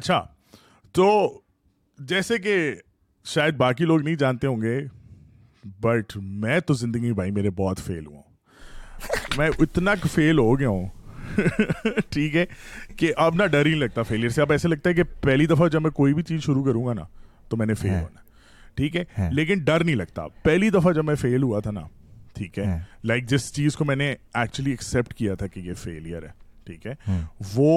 اچھا تو جیسے کہ شاید باقی لوگ نہیں جانتے ہوں گے بٹ میں تو زندگی بھائی میرے بہت فیل ہوں میں اتنا فیل ہو گیا ہوں ٹھیک ہے کہ اب نہ ڈر ہی نہیں لگتا فیلئر سے اب ایسے لگتا ہے کہ پہلی دفعہ جب میں کوئی بھی چیز شروع کروں گا نا تو میں نے فیل ہونا ٹھیک ہے لیکن ڈر نہیں لگتا پہلی دفعہ جب میں فیل ہوا تھا نا ٹھیک ہے لائک جس چیز کو میں نے ایکچولی ایکسیپٹ کیا تھا کہ یہ فیلئر ہے ٹھیک ہے وہ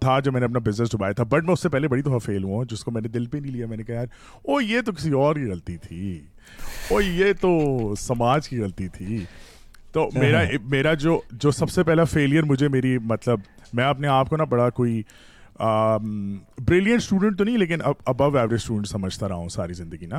تھا جو میں نے اپنا بزنس ڈبایا تھا بٹ میں اس سے پہلے بڑی دفعہ فیل ہوا ہوں جس کو میں نے دل پہ نہیں لیا میں نے کہا یار او یہ تو کسی اور کی غلطی تھی او یہ تو سماج کی غلطی تھی تو ہاں، میرا ہاں۔ میرا جو جو سب سے پہلا فیلئر مجھے میری مطلب میں اپنے آپ کو نا بڑا کوئی بریلینٹ اسٹوڈنٹ تو نہیں لیکن ابو ایوریج اسٹوڈنٹ سمجھتا رہا ہوں ساری زندگی نا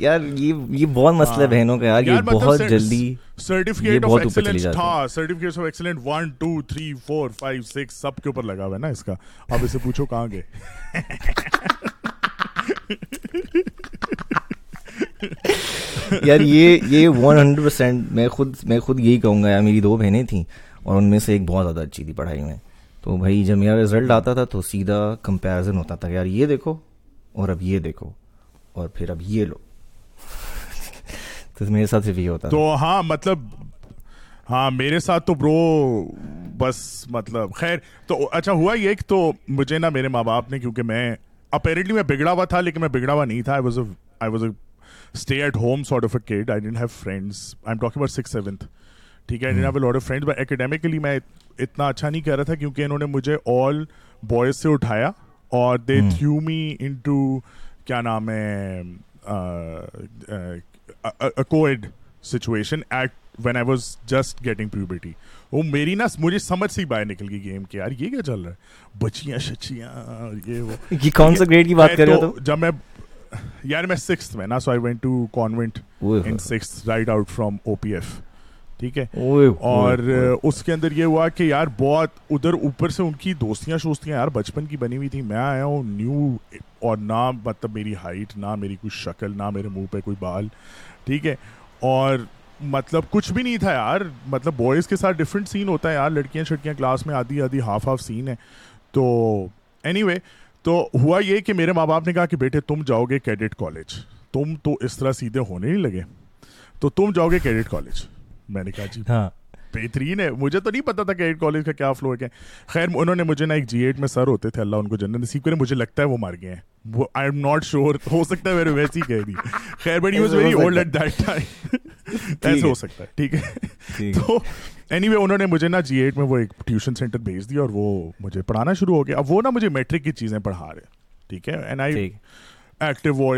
یار یہ یہ بہت مسئلہ ہاں۔ بہنوں کا یار یہ مطلب بہت جلدی certificate certificate of of excellence تھا 1 2 3 4 5 6 سب کے اوپر لگا ہوا ہے نا اس کا اب اسے پوچھو کہاں گئے یار یہ یہ 100% میں خود میں خود یہی کہوں گا یار میری دو بہنیں تھیں اور ان میں سے ایک بہت زیادہ اچھی تھی پڑھائی میں تو بھائی جب میرا رزلٹ آتا تھا تو سیدھا کمپیرزن ہوتا تھا یار یہ دیکھو اور اب یہ دیکھو اور پھر اب یہ لو تو میرے ساتھ صرف یہ ہوتا تو ہاں مطلب ہاں میرے ساتھ تو برو بس مطلب خیر تو اچھا ہوا یہ کہ تو مجھے نا میرے ماں باپ نے کیونکہ میں اپیرنٹلی میں بگڑا ہوا تھا لیکن میں بگڑا ہوا نہیں تھا stay at home sort of a kid I didn't have friends I am talking about six seventh ٹھیک ہے I didn't have lot of friends but academically میں اتنا اچھا نہیں کر رہا تھا کیونکہ انہوں نے مجھے آل بوائز سے اٹھایا اور دے تھیو می ان ٹو کیا نام ہے a co-ed ٹھیک ہے اور اس کے اندر یہ ہوا کہ یار بہت ادھر اوپر سے ان کی دوستیاں شوستیاں یار بچپن کی بنی ہوئی تھی میں آیا ہوں نیو اور نہ مطلب میری ہائٹ نہ میری کوئی شکل نہ میرے منہ پہ کوئی بال ٹھیک ہے اور مطلب کچھ بھی نہیں تھا یار مطلب بوائز کے ساتھ ڈفرینٹ سین ہوتا ہے یار لڑکیاں چھڑکیاں کلاس میں آدھی آدھی ہاف ہاف سین ہے تو اینی وے تو ہوا یہ کہ میرے ماں باپ نے کہا کہ بیٹے تم جاؤ گے کیڈٹ کالج تم تو اس طرح سیدھے ہونے نہیں لگے تو تم جاؤ گے کیڈٹ کالج میں نے کہا جی ہاں بہترین ہے مجھے تو نہیں پتا تھا کہ کالج کا کیا خیر انہوں نے مجھے نا ایک جی ایٹ میں سر ہوتے تھے اللہ ان کو نصیب کرے مجھے لگتا ہے وہ مار گئے مجھے پڑھانا شروع ہو گیا اب وہ نا مجھے میٹرک کی چیزیں پڑھا رہے ٹھیک ہے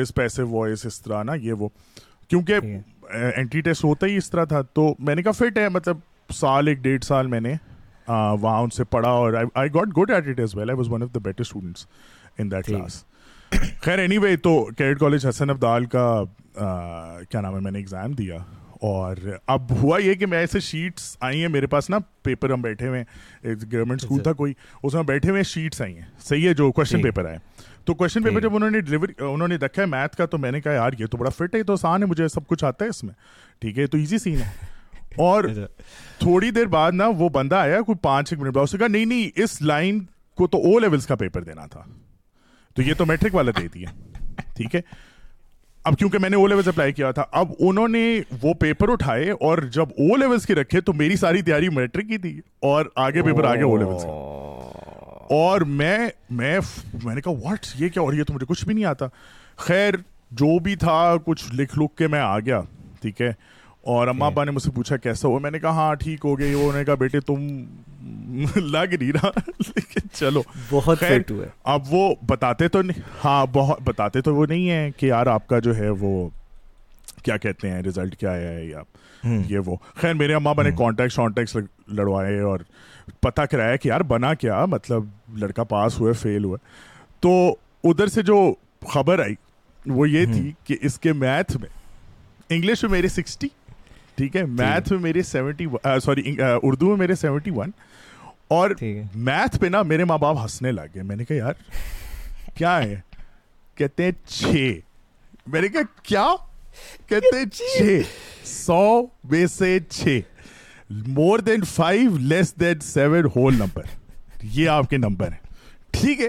اس طرح نا یہ وہ کیونکہ ٹیسٹ ہوتا ہی اس طرح تھا تو میں نے کہا فٹ ہے مطلب سال ایک ڈیڑھ سال میں نے وہاں ان سے پڑھا اور I I got good at it well was one of the better students in that class خیر اینی وے تو کالج حسن کا کیا نام ہے میں نے ایگزام دیا اور اب ہوا یہ کہ میں ایسے شیٹس آئی ہیں میرے پاس نا پیپر ہم بیٹھے ہوئے ہیں گورنمنٹ اسکول اچھا۔ تھا کوئی اس میں بیٹھے ہوئے شیٹس آئی ہیں صحیح ہے جو کوشچن پیپر آئے تو کوشچن پیپر جب انہوں نے ڈلیور رکھا ہے میتھ کا تو میں نے کہا یار یہ تو بڑا فٹ ہے تو آسان ہے مجھے سب کچھ آتا ہے اس میں ٹھیک ہے تو ایزی سین ہے اور اچھا۔ تھوڑی دیر بعد نا وہ بندہ آیا کوئی پانچ ایک منٹ بعد اس نے کہا نہیں نہیں اس لائن کو تو او کا پیپر دینا تھا تو یہ تو میٹرک والا دے دیا ٹھیک ہے اب کیونکہ میں نے او اپلائی کیا تھا اب انہوں نے وہ پیپر اٹھائے اور جب او لیولس کے رکھے تو میری ساری تیاری میٹرک کی تھی اور آگے پیپر آگے او اور میں میں میں نے کہا واٹ یہ کیا اور یہ تو مجھے کچھ بھی نہیں آتا خیر جو بھی تھا کچھ لکھ لکھ کے میں آ گیا ٹھیک ہے اور اماں ابا نے مجھ سے پوچھا کیسا ہوا میں نے کہا ہاں ٹھیک ہو گئی وہ بیٹے تم لگ نہیں رہا لیکن چلو بہت اب وہ بتاتے تو ہاں بہت بتاتے تو وہ نہیں ہے کہ یار آپ کا جو ہے وہ کیا کہتے ہیں ریزلٹ کیا ہے یا یہ وہ خیر میرے اماں ابا نے کانٹیکٹ شانٹیکٹ لڑوائے اور پتا کرایا کہ یار بنا کیا مطلب لڑکا پاس ہوئے فیل ہوئے تو ادھر سے جو خبر آئی وہ یہ تھی کہ اس کے میتھ میں انگلش میں میری سکسٹی ٹھیک ہے میتھ میں میرے سیونٹی سوری اردو میں میرے سیونٹی ون اور میتھ پہ نا میرے ماں باپ ہنسنے لگ گئے میں نے کہا یار کیا ہے کہتے ہیں چھ میں نے کہا کیا کہتے ہیں چھ سو میں سے چھ more than five less than seven whole number یہ آپ کے نمبر ہیں ٹھیک ہے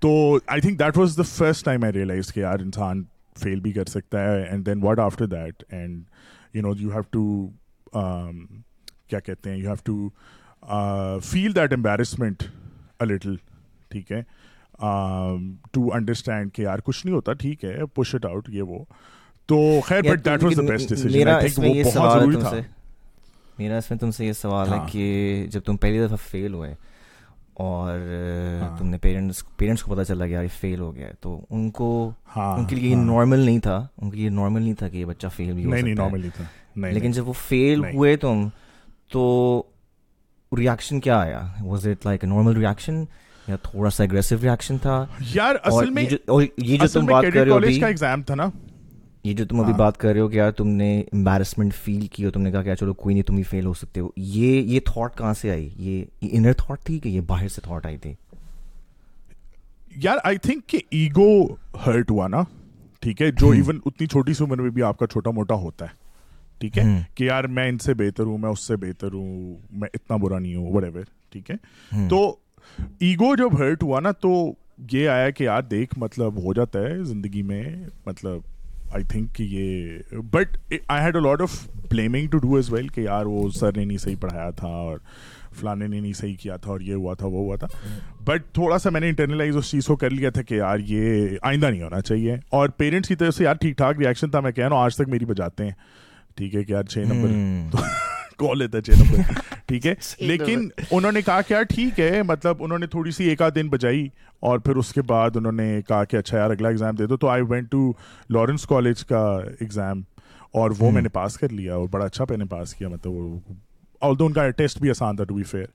تو I think that was the first time I realize کہ یار انسان فیل بھی کر سکتا ہے and then what after that and you know you have to کیا کہتے ہیں you have to feel that embarrassment a little ٹھیک ہے ٹو um, انڈرسٹینڈ کہ یار کچھ نہیں ہوتا ٹھیک ہے پش اٹ آؤٹ یہ وہ تو خیر but that was the best decision میرا اس میں تم سے یہ سوال ہے ہاں۔ کہ جب تم پہلی دفعہ فیل ہوئے اور ہاں۔ تم نے پیرنٹس پیرنٹس کو پتہ چلا کہ یار یہ فیل ہو گیا ہے تو ان کو ہاں، ان کے لیے یہ نارمل ہاں۔ نہیں تھا ان کے لیے نارمل نہیں تھا کہ یہ بچہ فیل بھی ہو نہیں نارمل نہیں تھا لیکن جب وہ فیل ہوئے تم تو ریاکشن کیا آیا was it like normal reaction یا تھوڑا سا اگریسو ریاکشن تھا یار اصل میں اور یہ جو تم بات کر رہے ہو کا ایگزام تھا نا یہ جو تم ابھی ہاں۔ بات کر رہے ہو کہ یار تم نے امبیرسمنٹ فیل کی ہو تم نے کہا کہ چلو کوئی نہیں تم ہی فیل ہو سکتے ہو یہ یہ تھاٹ کہاں سے آئی یہ انر تھاٹ تھی کہ یہ باہر سے تھاٹ آئی تھی یار آئی تھنک کہ ایگو ہرٹ ہوا نا ٹھیک ہے جو ایون اتنی چھوٹی سی عمر میں بھی آپ کا چھوٹا موٹا ہوتا ہے ٹھیک ہے کہ یار میں ان سے بہتر ہوں میں اس سے بہتر ہوں میں اتنا برا نہیں ہوں وٹ ایور ٹھیک ہے تو ایگو جب ہرٹ ہوا نا تو یہ آیا کہ یار دیکھ مطلب ہو جاتا ہے زندگی میں مطلب آئی تھنک یہ but I had a lot of blaming to do as well کہ یار وہ سر نے نہیں صحیح پڑھایا تھا اور فلانے نے نہیں صحیح کیا تھا اور یہ ہوا تھا وہ ہوا تھا بٹ تھوڑا سا میں نے انٹرنلائز اس چیز کو کر لیا تھا کہ یار یہ آئندہ نہیں ہونا چاہیے اور پیرنٹس کی طرف سے یار ٹھیک ٹھاک ریئیکشن تھا میں کہہ رہا ہوں آج تک میری بجاتے ہیں ٹھیک ہے کہ یار چھ نمبر کال لیتا دی جنبل ٹھیک ہے لیکن انہوں نے کہا کہ یار ٹھیک ہے مطلب انہوں نے تھوڑی سی ایک آدھ دن بجائی اور پھر اس کے بعد انہوں نے کہا کہ اچھا یار اگلا ایگزام دے دو تو I went to Lawrence college کا ایگزام اور وہ میں نے پاس کر لیا اور بڑا اچھا میں نے پاس کیا مطلب وہ آل دو ان کا ٹیسٹ بھی آسان تھا to be fair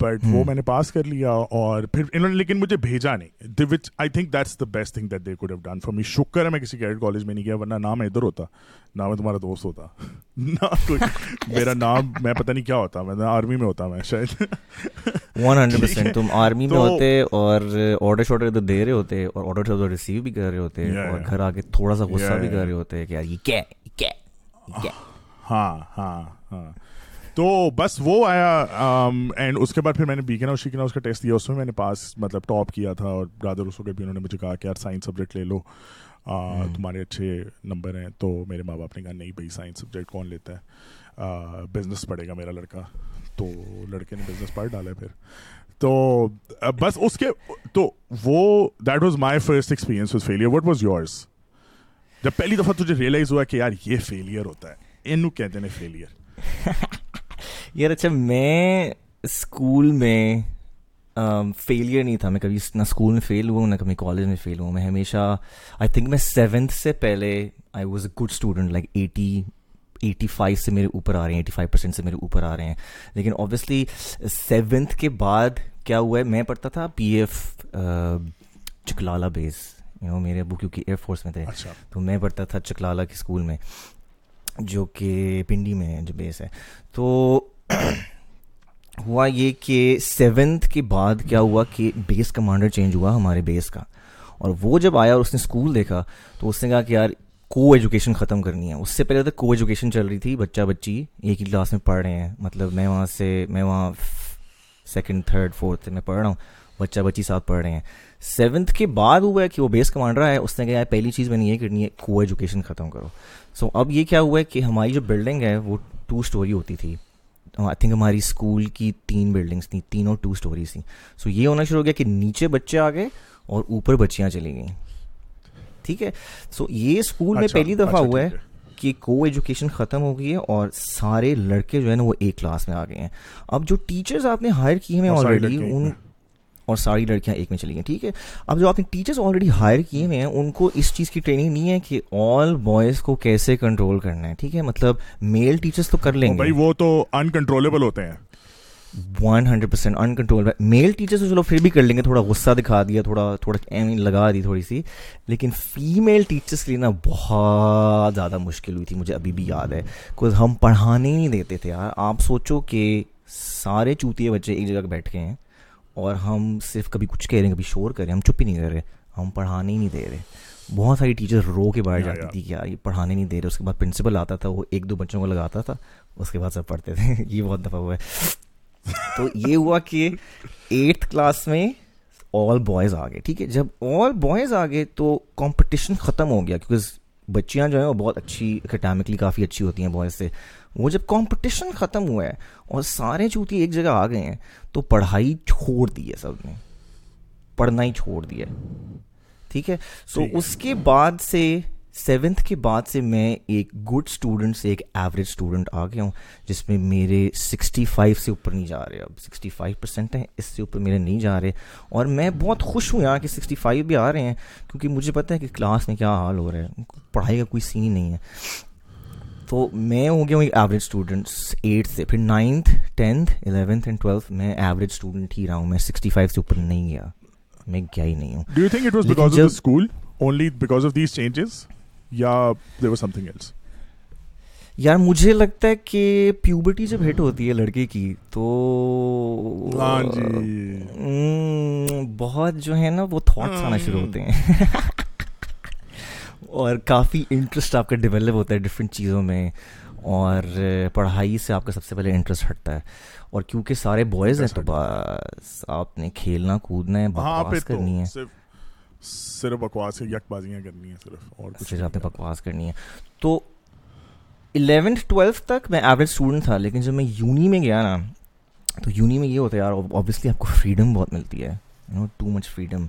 but hmm. وہ میں نے پاس کر لیا اور پھر انہوں نے لیکن مجھے بھیجا نہیں which I think that's the best thing that they could have done for me شکر ہے میں کسی کیڈٹ کالج میں نہیں گیا ورنہ نام ادھر ہوتا نہ میں تمہارا دوست ہوتا نہ کوئی میرا نام میں پتہ نہیں کیا ہوتا میں آرمی میں ہوتا میں شاید ون ہنڈریڈ پرسینٹ تم آرمی میں ہوتے اور آڈر شاڈر ادھر دے رہے ہوتے اور آڈر شاڈر ریسیو بھی کر رہے ہوتے اور گھر آ کے تھوڑا سا غصہ بھی کر رہے ہوتے کہ یار یہ کیا ہاں ہاں ہاں تو بس وہ آیا اینڈ اس کے بعد پھر میں نے کے نا اس کا ٹیسٹ دیا اس میں میں نے پاس مطلب ٹاپ کیا تھا اور برادر اس کے بھی انہوں نے مجھے کہا کہ یار سائنس سبجیکٹ لے لو تمہارے اچھے نمبر ہیں تو میرے ماں باپ نے کہا نہیں بھائی سائنس سبجیکٹ کون لیتا ہے بزنس پڑھے گا میرا لڑکا تو لڑکے نے بزنس پڑھ ڈالا پھر تو بس اس کے تو وہ that was my first experience was failure what was yours جب پہلی دفعہ تجھے ریئلائز ہوا کہ یار یہ فیلئر ہوتا ہے اینو کہتے ہیں فیلئر یار اچھا میں اسکول میں فیلئر نہیں تھا میں کبھی نہ اسکول میں فیل ہوا ہوں نہ کبھی کالج میں فیل ہوں میں ہمیشہ آئی تھنک میں سیونتھ سے پہلے I was a good student like eighty eighty five سے میرے اوپر آ رہے ہیں ایٹی فائیو پرسینٹ سے میرے اوپر آ رہے ہیں لیکن اوبیسلی سیونتھ کے بعد کیا ہوا ہے میں پڑھتا تھا پی ایف چکلالہ بیس میرے ابو کیونکہ ایئر فورس میں تھے اچھا۔ تو میں پڑھتا تھا چکلالہ کے اسکول میں جو کہ پنڈی میں جو بیس ہے تو ہوا یہ کہ سیونتھ کے بعد کیا ہوا کہ بیس کمانڈر چینج ہوا ہمارے بیس کا اور وہ جب آیا اور اس نے اسکول دیکھا تو اس نے کہا کہ یار کو ایجوکیشن ختم کرنی ہے اس سے پہلے تک کو ایجوکیشن چل رہی تھی بچہ بچی ایک ہی کلاس میں پڑھ رہے ہیں مطلب میں وہاں سے میں وہاں سیکنڈ تھرڈ فورتھ میں پڑھ رہا ہوں بچہ بچی ساتھ پڑھ رہے ہیں سیونتھ کے بعد ہوا ہے کہ وہ بیس کمانڈر ہے اس نے کہا پہلی چیز میں نے یہ کرنی ہے کو ایجوکیشن ختم کرو سو اب یہ کیا ہوا ہے کہ ہماری جو بلڈنگ ہے وہ ٹو اسٹوری ہوتی تھی آئی uh, تھنک ہماری اسکول کی تین بلڈنگس تھیں تھیں تینوں ٹو اسٹوریز سو یہ ہونا شروع ہو گیا کہ نیچے بچے آ گئے اور اوپر بچیاں چلی گئیں ٹھیک ہے سو یہ اسکول میں اچھا، پہلی دفعہ اچھا، ہوا ہے کہ کو ایجوکیشن ختم ہو گئی ہے اور سارے لڑکے جو ہے وہ ایک کلاس میں آ گئے ہیں اب جو ٹیچرز آپ نے ہائر کیے ہیں آلریڈی ان اور ساری لڑکیاں ایک میں چلی گئیں ٹھیک ہے اب جو آپ نے ٹیچرس آلریڈی ہائر کیے ہوئے ہیں ان کو اس چیز کی ٹریننگ نہیں ہے کہ آل بوائز کو کیسے کنٹرول کرنا ہے ٹھیک ہے مطلب میل ٹیچرس تو کر لیں گے وہ تو انکنٹرولیبل ہوتے ہیں one hundred percent uncontrol male teacher تو چلو پھر بھی کر لیں گے تھوڑا غصہ دکھا دیا تھوڑا تھوڑا لگا دی تھوڑی سی لیکن فیمیل ٹیچرس کے لیے نا بہت زیادہ مشکل ہوئی تھی مجھے ابھی بھی یاد ہے ہم پڑھانے نہیں دیتے تھے یار آپ سوچو کہ سارے چوتیے بچے ایک جگہ بیٹھ گئے ہیں اور ہم صرف کبھی کچھ کہہ رہے ہیں کبھی شور کر رہے ہیں ہم چپ ہی نہیں کر رہے ہم پڑھانے ہی نہیں دے رہے بہت ساری ٹیچر رو کے باہر جاتی تھی کہ یار یہ پڑھانے نہیں دے رہے اس کے بعد پرنسپل آتا تھا وہ ایک دو بچوں کو لگاتا تھا اس کے بعد سب پڑھتے تھے یہ بہت دفعہ ہوا ہے تو یہ ہوا کہ ایٹتھ کلاس میں آل بوائز آ گئے ٹھیک ہے جب آل بوائز آ گئے تو کمپٹیشن ختم ہو گیا کیونکہ بچیاں جو ہیں وہ بہت اچھی اکیڈامکلی کافی اچھی ہوتی ہیں بوائز سے وہ جب کمپٹیشن ختم ہوا ہے اور سارے چوتی ایک جگہ آ گئے ہیں تو پڑھائی چھوڑ دی ہے سب نے پڑھنا ہی چھوڑ دیا ٹھیک ہے سو اس کے بعد سے سیونتھ کے بعد سے میں ایک گڈ اسٹوڈنٹ سے ایک ایوریج اسٹوڈنٹ آ گیا ہوں جس میں میرے سکسٹی فائیو سے اوپر نہیں جا رہے اب سکسٹی فائیو پرسینٹ ہیں اس سے اوپر میرے نہیں جا رہے اور میں بہت خوش ہوں یہاں کہ سکسٹی فائیو بھی آ رہے ہیں کیونکہ مجھے پتہ ہے کہ کلاس میں کیا حال ہو رہا ہے پڑھائی کا کوئی سین نہیں ہے تو میں ہو گیا ہوں ایک ایوریج اسٹوڈنٹس ایٹ سے پھر ninth tenth eleventh and twelfth میں ایوریج اسٹوڈنٹ ہی رہا ہوں میں سکسٹی فائیو سے اوپر نہیں گیا میں گیا ہی نہیں ہوں do you think it was because of school only because of these changes یا there was something else یار مجھے لگتا ہے کہ پیوبرٹی جب ہٹ ہوتی ہے لڑکے کی تو ہاں جی۔ بہت جو ہے نا وہ تھاٹس آنا شروع ہوتے ہیں اور کافی انٹرسٹ آپ کا ڈیولپ ہوتا ہے ڈفرینٹ چیزوں میں اور پڑھائی سے آپ کا سب سے پہلے انٹرسٹ ہٹتا ہے اور کیونکہ سارے بوائز ہیں تو بس آپ نے کھیلنا کودنا ہے ہاں، بکواس کرنی ہے صرف بکواس یک بازیاں کرنی صرف اور بکواس کرنی ہے تو الیونتھ ٹویلتھ تک میں ایوریج اسٹوڈنٹ تھا لیکن جب میں یونی میں گیا نا تو یونی میں یہ ہوتا ہے یار آبویسلی آپ کو فریڈم بہت ملتی ہے you know too much freedom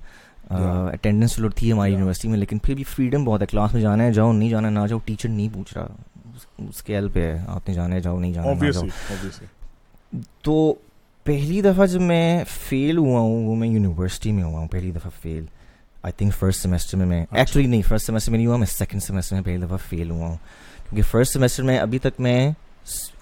attendance لوٹ تھی ہماری یونیورسٹی میں لیکن پھر بھی فریڈم بہت ہے کلاس میں جانا ہے جاؤ نہیں جانا نہ جاؤ ٹیچر نہیں پوچھ رہا اسکیل پہ ہے آپ نے جانا ہے جاؤ نہیں جانا تو پہلی دفعہ جب میں فیل ہوا ہوں وہ میں یونیورسٹی میں ہوا ہوں پہلی دفعہ feel I think first semester میں میں ایکچولی اچھا۔ نہیں فرسٹ سیمسٹر میں نہیں ہوا میں سیکنڈ سیمسٹر میں پہلی دفعہ فیل ہوا ہوں کیونکہ فرسٹ سیمسٹر میں ابھی تک میں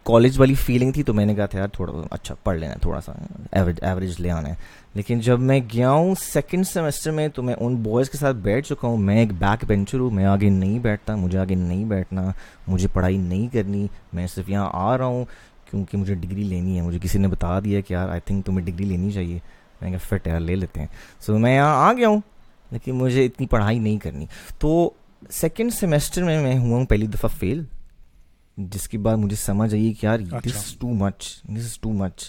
کالج والی فیلنگ تھی تو میں نے کہا تھا یار تھوڑا اچھا پڑھ لینا ہے تھوڑا سا ایوریج لے آنا ہے لیکن جب میں گیا ہوں سیکنڈ سیمسٹر میں تو میں ان بوائز کے ساتھ بیٹھ چکا ہوں میں ایک بیک بینچر ہوں میں آگے نہیں بیٹھتا مجھے آگے نہیں بیٹھنا مجھے پڑھائی نہیں کرنی میں صرف یہاں آ رہا ہوں کیونکہ مجھے ڈگری لینی ہے مجھے کسی نے بتا دیا کہ یار آئی تھنک تمہیں ڈگری لینی چاہیے میں کہا فٹ یار لے لیتے ہیں سو میں یہاں آ گیا ہوں لیکن مجھے اتنی پڑھائی نہیں کرنی تو سیکنڈ سیمسٹر میں میں ہوا ہوں پہلی دفعہ فیل جس کے بعد مجھے سمجھ آئی کہ یار this too much this is too مچ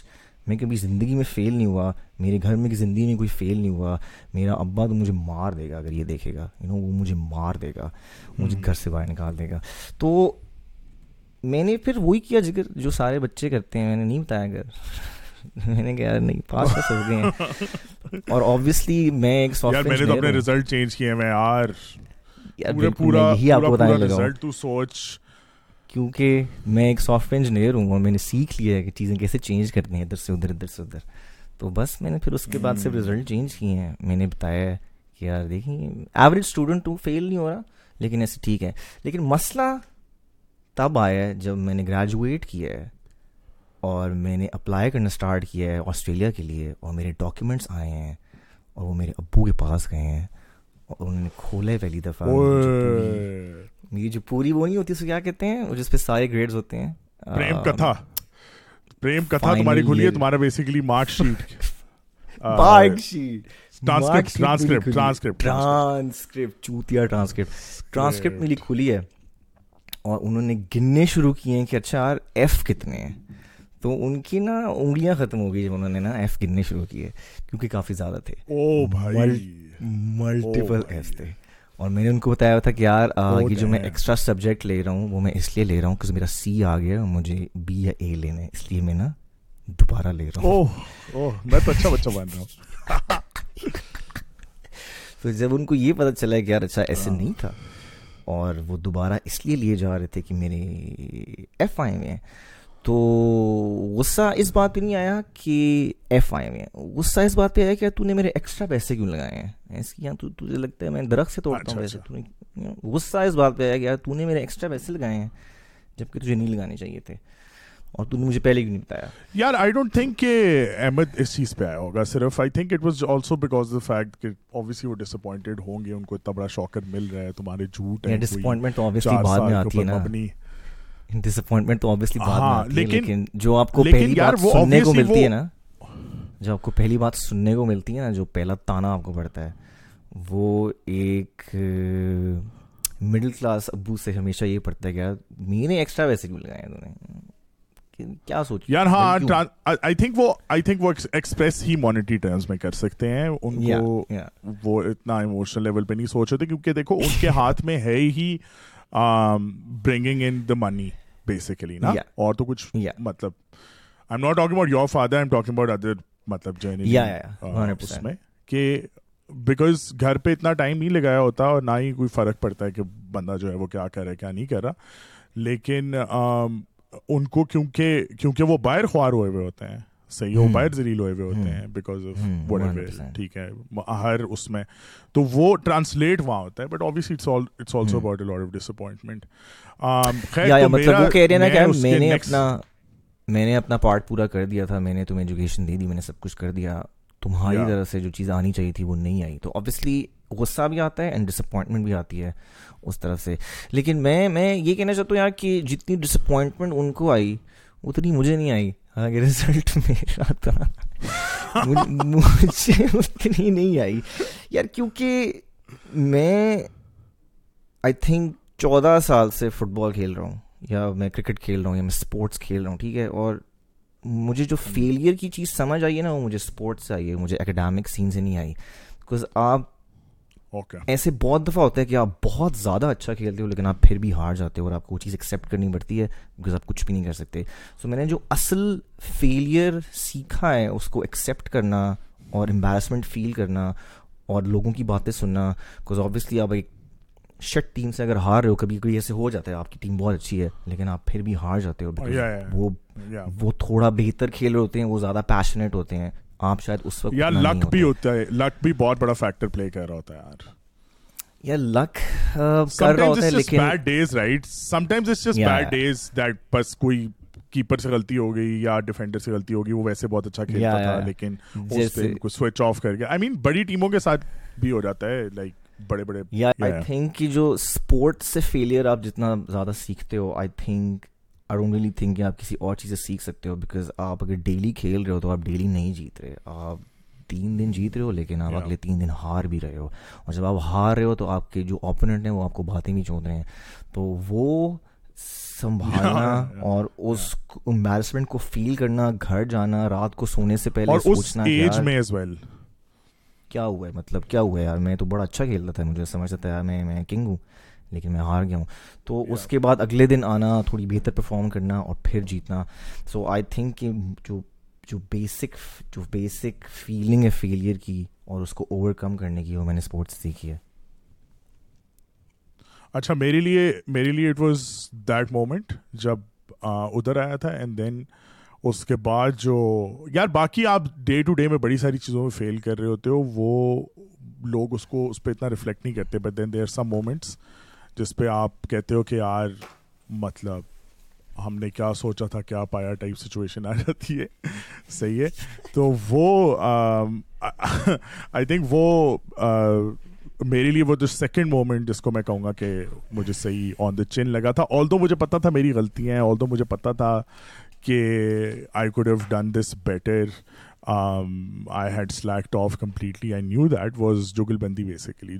میں کبھی زندگی میں فیل نہیں ہوا میرے گھر میں کی زندگی میں کوئی فیل نہیں ہوا میرا ابا تو مجھے مار دے گا اگر یہ دیکھے گا یو نو وہ مجھے مار دے گا مجھے گھر سے باہر نکال دے گا تو میں نے پھر وہی کیا جگر جو سارے بچے کرتے ہیں میں نے نہیں بتایا اگر میں نے کہا یار نہیں پاس کر سکتے ہیں اور آبویسلی میں ایک سافٹ ویئر میں نے تو اپنے ریزلٹ چینج کیے ہیں میں یار پورا پورا یہی آپ کو بتانے لگا تو سوچ کیونکہ میں ایک سافٹ ویئر انجینئر ہوں اور میں نے سیکھ لیا ہے کہ چیزیں کیسے چینج کرنی ہیں ادھر سے ادھر ادھر سے ادھر تو بس میں نے پھر اس کے بعد سے رزلٹ hmm. چینج کیے ہیں میں نے بتایا ہے کہ یار دیکھیں ایوریج اسٹوڈنٹ ہوں فیل نہیں ہو رہا لیکن ایسے ٹھیک ہے لیکن مسئلہ تب آیا جب میں نے گریجویٹ کیا ہے اور میں نے اپلائی کرنا اسٹارٹ کیا ہے آسٹریلیا کے لیے اور میرے ڈاکیومنٹس آئے ہیں اور وہ میرے ابو کے پاس گئے ہیں اور انہوں نے کھولے پہلی دفعہ جو پوری وہ نہیں ہوتی اس کو کیا کہتے ہیں جس پہ ٹرانسکرپٹ میری کھلی ہے اور انہوں نے گننے شروع کیے ہیں کہ اچھا یار ایف کتنے ہیں تو ان کی نا انگلیاں ختم ہو گئی جب انہوں نے نا ایف گننے شروع کیے کیونکہ کافی زیادہ تھے ملٹیپل ایف تھے اور میں نے ان کو بتایا تھا کہ یار oh, یہ جو میں ایکسٹرا سبجیکٹ لے رہا ہوں وہ میں اس لیے لے رہا ہوں میرا سی آ گیا اور مجھے بی یا اے لینا ہے اس لیے میں نا دوبارہ لے رہا ہوں oh, oh، تو اچھا بچہ بن رہا ہوں تو جب ان کو یہ پتا چلا کہ یار اچھا ایسے ہاں۔ نہیں تھا اور وہ دوبارہ اس لیے لیے جا رہے تھے کہ میرے ایف آئی میں تو غصہ اس بات پہ نہیں آیا کہ ایف آئی میں غصہ اس بات پہ آیا کہ تو نے میرے ایکسٹرا پیسے کیوں لگائے ہیں اس کی یہاں تجھے لگتا ہے میں درخت سے توڑتا ہوں پیسے اچھا، اچھا۔ غصہ اس بات پہ آیا کہ یار تو نے میرے ایکسٹرا پیسے لگائے ہیں جبکہ تجھے نہیں لگانے چاہیے تھے اور تو نے مجھے پہلے کیوں نہیں بتایا یار آئی ڈونٹ تھنک کہ احمد اس چیز پہ آیا ہوگا صرف I think it was also because the fact کہ اوبیسلی وہ ڈس اپوائنٹیڈ ہوں گے ان کو اتنا بڑا شوکر مل رہا ہے تمہارے جھوٹ ہے ڈس اپوائنٹمنٹ تو اوبیسلی بعد میں آتی ہے نا ڈسپوائنٹمنٹ تو تو بات بات بات ہے ہے ہے ہے لیکن جو جو جو آپ آپ آپ کو کو کو کو کو کو پہلی پہلی سننے سننے ملتی ملتی نا نا پہلا تانا پڑتا پڑتا وہ وہ وہ وہ ایک مڈل کلاس ابو سے ہمیشہ یہ میں میں نے نے ایکسٹرا ویسے کیوں کیا سوچ یار ہاں I I think think express he monetary terms کر سکتے ہیں ان اتنا ایموشنل لیول پہ نہیں سوچ رہے تھے کیونکہ دیکھو ان کے ہاتھ میں ہے ہی bringing in the money basically نا اور تو کچھ مطلب I am not talking about your father I am talking about other مطلب جو ہے کہ بیکاز گھر پہ اتنا ٹائم نہیں لگایا ہوتا اور نہ ہی کوئی فرق پڑتا ہے کہ بندہ جو ہے وہ کیا کر رہا ہے کیا نہیں کر رہا لیکن ان کو کیونکہ کیونکہ وہ باہر خوار ہوئے ہوئے ہوتے ہیں صحیح سہیوں باہر زلیل ہوئے ہوئے ہوتے ہیں بیکاز آف وٹ ایور ٹھیک ہے ہر اس میں تو وہ ٹرانسلیٹ وہاں ہوتا ہے but obviously it's all it's also about a lot of disappointment um خیر مطلب وہ کہہ رہے ہیں کہ میں نے اپنا میں نے اپنا پارٹ پورا کر دیا تھا میں نے تمہیں ایجوکیشن دے دی میں نے سب کچھ کر دیا تمہاری طرح سے جو چیز آنی چاہیے تھی وہ نہیں آئی تو آبویسلی غصہ بھی آتا ہے اینڈ ڈس اپوائنٹمنٹ بھی آتی ہے اس طرف سے لیکن میں میں یہ کہنا چاہتا ہوں یار کہ جتنی ڈس اپوائنٹمنٹ ان کو آئی اتنی مجھے نہیں آئی ہاں گے رزلٹ تھا مجھے اتنی نہیں آئی یار کیونکہ میں آئی تھنک چودہ سال سے فٹ بال کھیل رہا ہوں یا میں کرکٹ کھیل رہا ہوں یا میں اسپورٹس کھیل رہا ہوں ٹھیک ہے اور مجھے جو فیلئر کی چیز سمجھ آئی ہے نا وہ مجھے اسپورٹس سے آئی ہے مجھے اکیڈامک سین سے نہیں آئی بیکاز آپ ایسے بہت دفعہ ہوتا ہے کہ آپ بہت زیادہ اچھا کھیلتے ہو لیکن آپ پھر بھی ہار جاتے ہو اور آپ کو وہ چیز ایکسیپٹ کرنی پڑتی ہے بکاز آپ کچھ بھی نہیں کر سکتے سو میں نے جو اصل فیلئر سیکھا ہے اس کو ایکسیپٹ کرنا اور امبیرسمنٹ فیل کرنا اور لوگوں کی باتیں سننا بکاز آبویسلی آپ ایک شٹ ٹیم سے اگر ہار رہے ہو کبھی کبھی ایسے ہو جاتا ہے آپ کی ٹیم بہت اچھی ہے لیکن آپ پھر بھی ہار جاتے ہو oh, وہ تھوڑا بہتر کھیل رہے ہوتے ہیں وہ زیادہ پیشنیٹ ہوتے ہیں آپ شاید لک بھی بہت بڑا غلطی ہو گئی یا ڈیفینڈر سے غلطی ہو گئی وہ ویسے بہت اچھا ہو جاتا ہے لائک بڑے بڑے جتنا زیادہ سیکھتے ہو I think I don't really think کہ آپ کسی اور چیزیں سیکھ سکتے ہو بیکاز آپ اگر ڈیلی کھیل رہے ہو تو آپ ڈیلی نہیں جیت رہے آپ تین دن جیت رہے ہو لیکن آپ اگلے تین دن ہار بھی رہے ہو اور جب آپ ہار رہے ہو تو آپ کے جو اوپوننٹ ہیں وہ آپ کو باتیں بھی چونک رہے ہیں تو وہ سنبھالنا اور اس امبیرسمنٹ کو فیل کرنا گھر جانا رات کو سونے سے پہلے سوچنا کیا ہوا ہے مطلب کیا ہوا ہے یار میں تو بڑا اچھا کھیلتا تھا مجھے سمجھتا تھا یار میں کنگ ہوں لیکن میں ہار گیا ہوں تو yeah. اس کے بعد اگلے دن آنا تھوڑی بہتر پرفارم کرنا اور پھر جیتنا سو آئی تھنک کہ جو جو بیسک جو بیسک فیلنگ ہے فیلئر کی اور اس کو اوور کم کرنے کی وہ میں نے اسپورٹس سیکھی ہے اچھا میرے لیے میرے لیے اٹ واز دیٹ مومنٹ جب ادھر آیا تھا اینڈ دین اس کے بعد جو یار باقی آپ ڈے ٹو ڈے میں بڑی ساری چیزوں میں فیل کر رہے ہوتے ہو وہ لوگ اس کو اس پہ اتنا ریفلیکٹ نہیں کرتے but then they are some moments جس پہ آپ کہتے ہو کہ یار مطلب ہم نے کیا سوچا تھا کیا پایا ٹائپ سچویشن آ جاتی ہے صحیح ہے تو وہ آئی تھنک وہ میرے لیے وہ جو سیکنڈ مومنٹ جس کو میں کہوں گا کہ مجھے صحیح آن دا چین لگا تھا آل دو مجھے پتا تھا میری غلطیاں ہیں آل دو مجھے پتا تھا کہ I could have done this better I Jugalbandi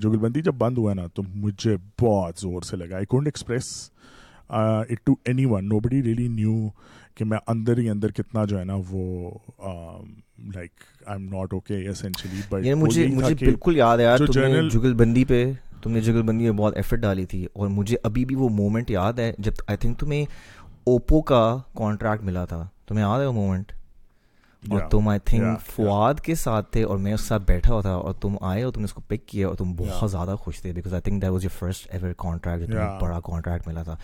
پہ تم نے جگل بندی میں بہت ایفرٹ ڈالی تھی اور مجھے ابھی بھی وہ مومنٹ یاد ہے جب آئی تھنک تمہیں اوپو کا کانٹریکٹ ملا تھا تمہیں یاد ہے وہ مومنٹ اور تم آئی تھنک فواد کے ساتھ تھے اور میں اس ساتھ بیٹھا ہوا تھا اور تم آئے اور تم نے اس کو پک کیا اور تم بہت زیادہ خوش تھے because I think that was you first ever contract بڑا کانٹریکٹ ملا تھا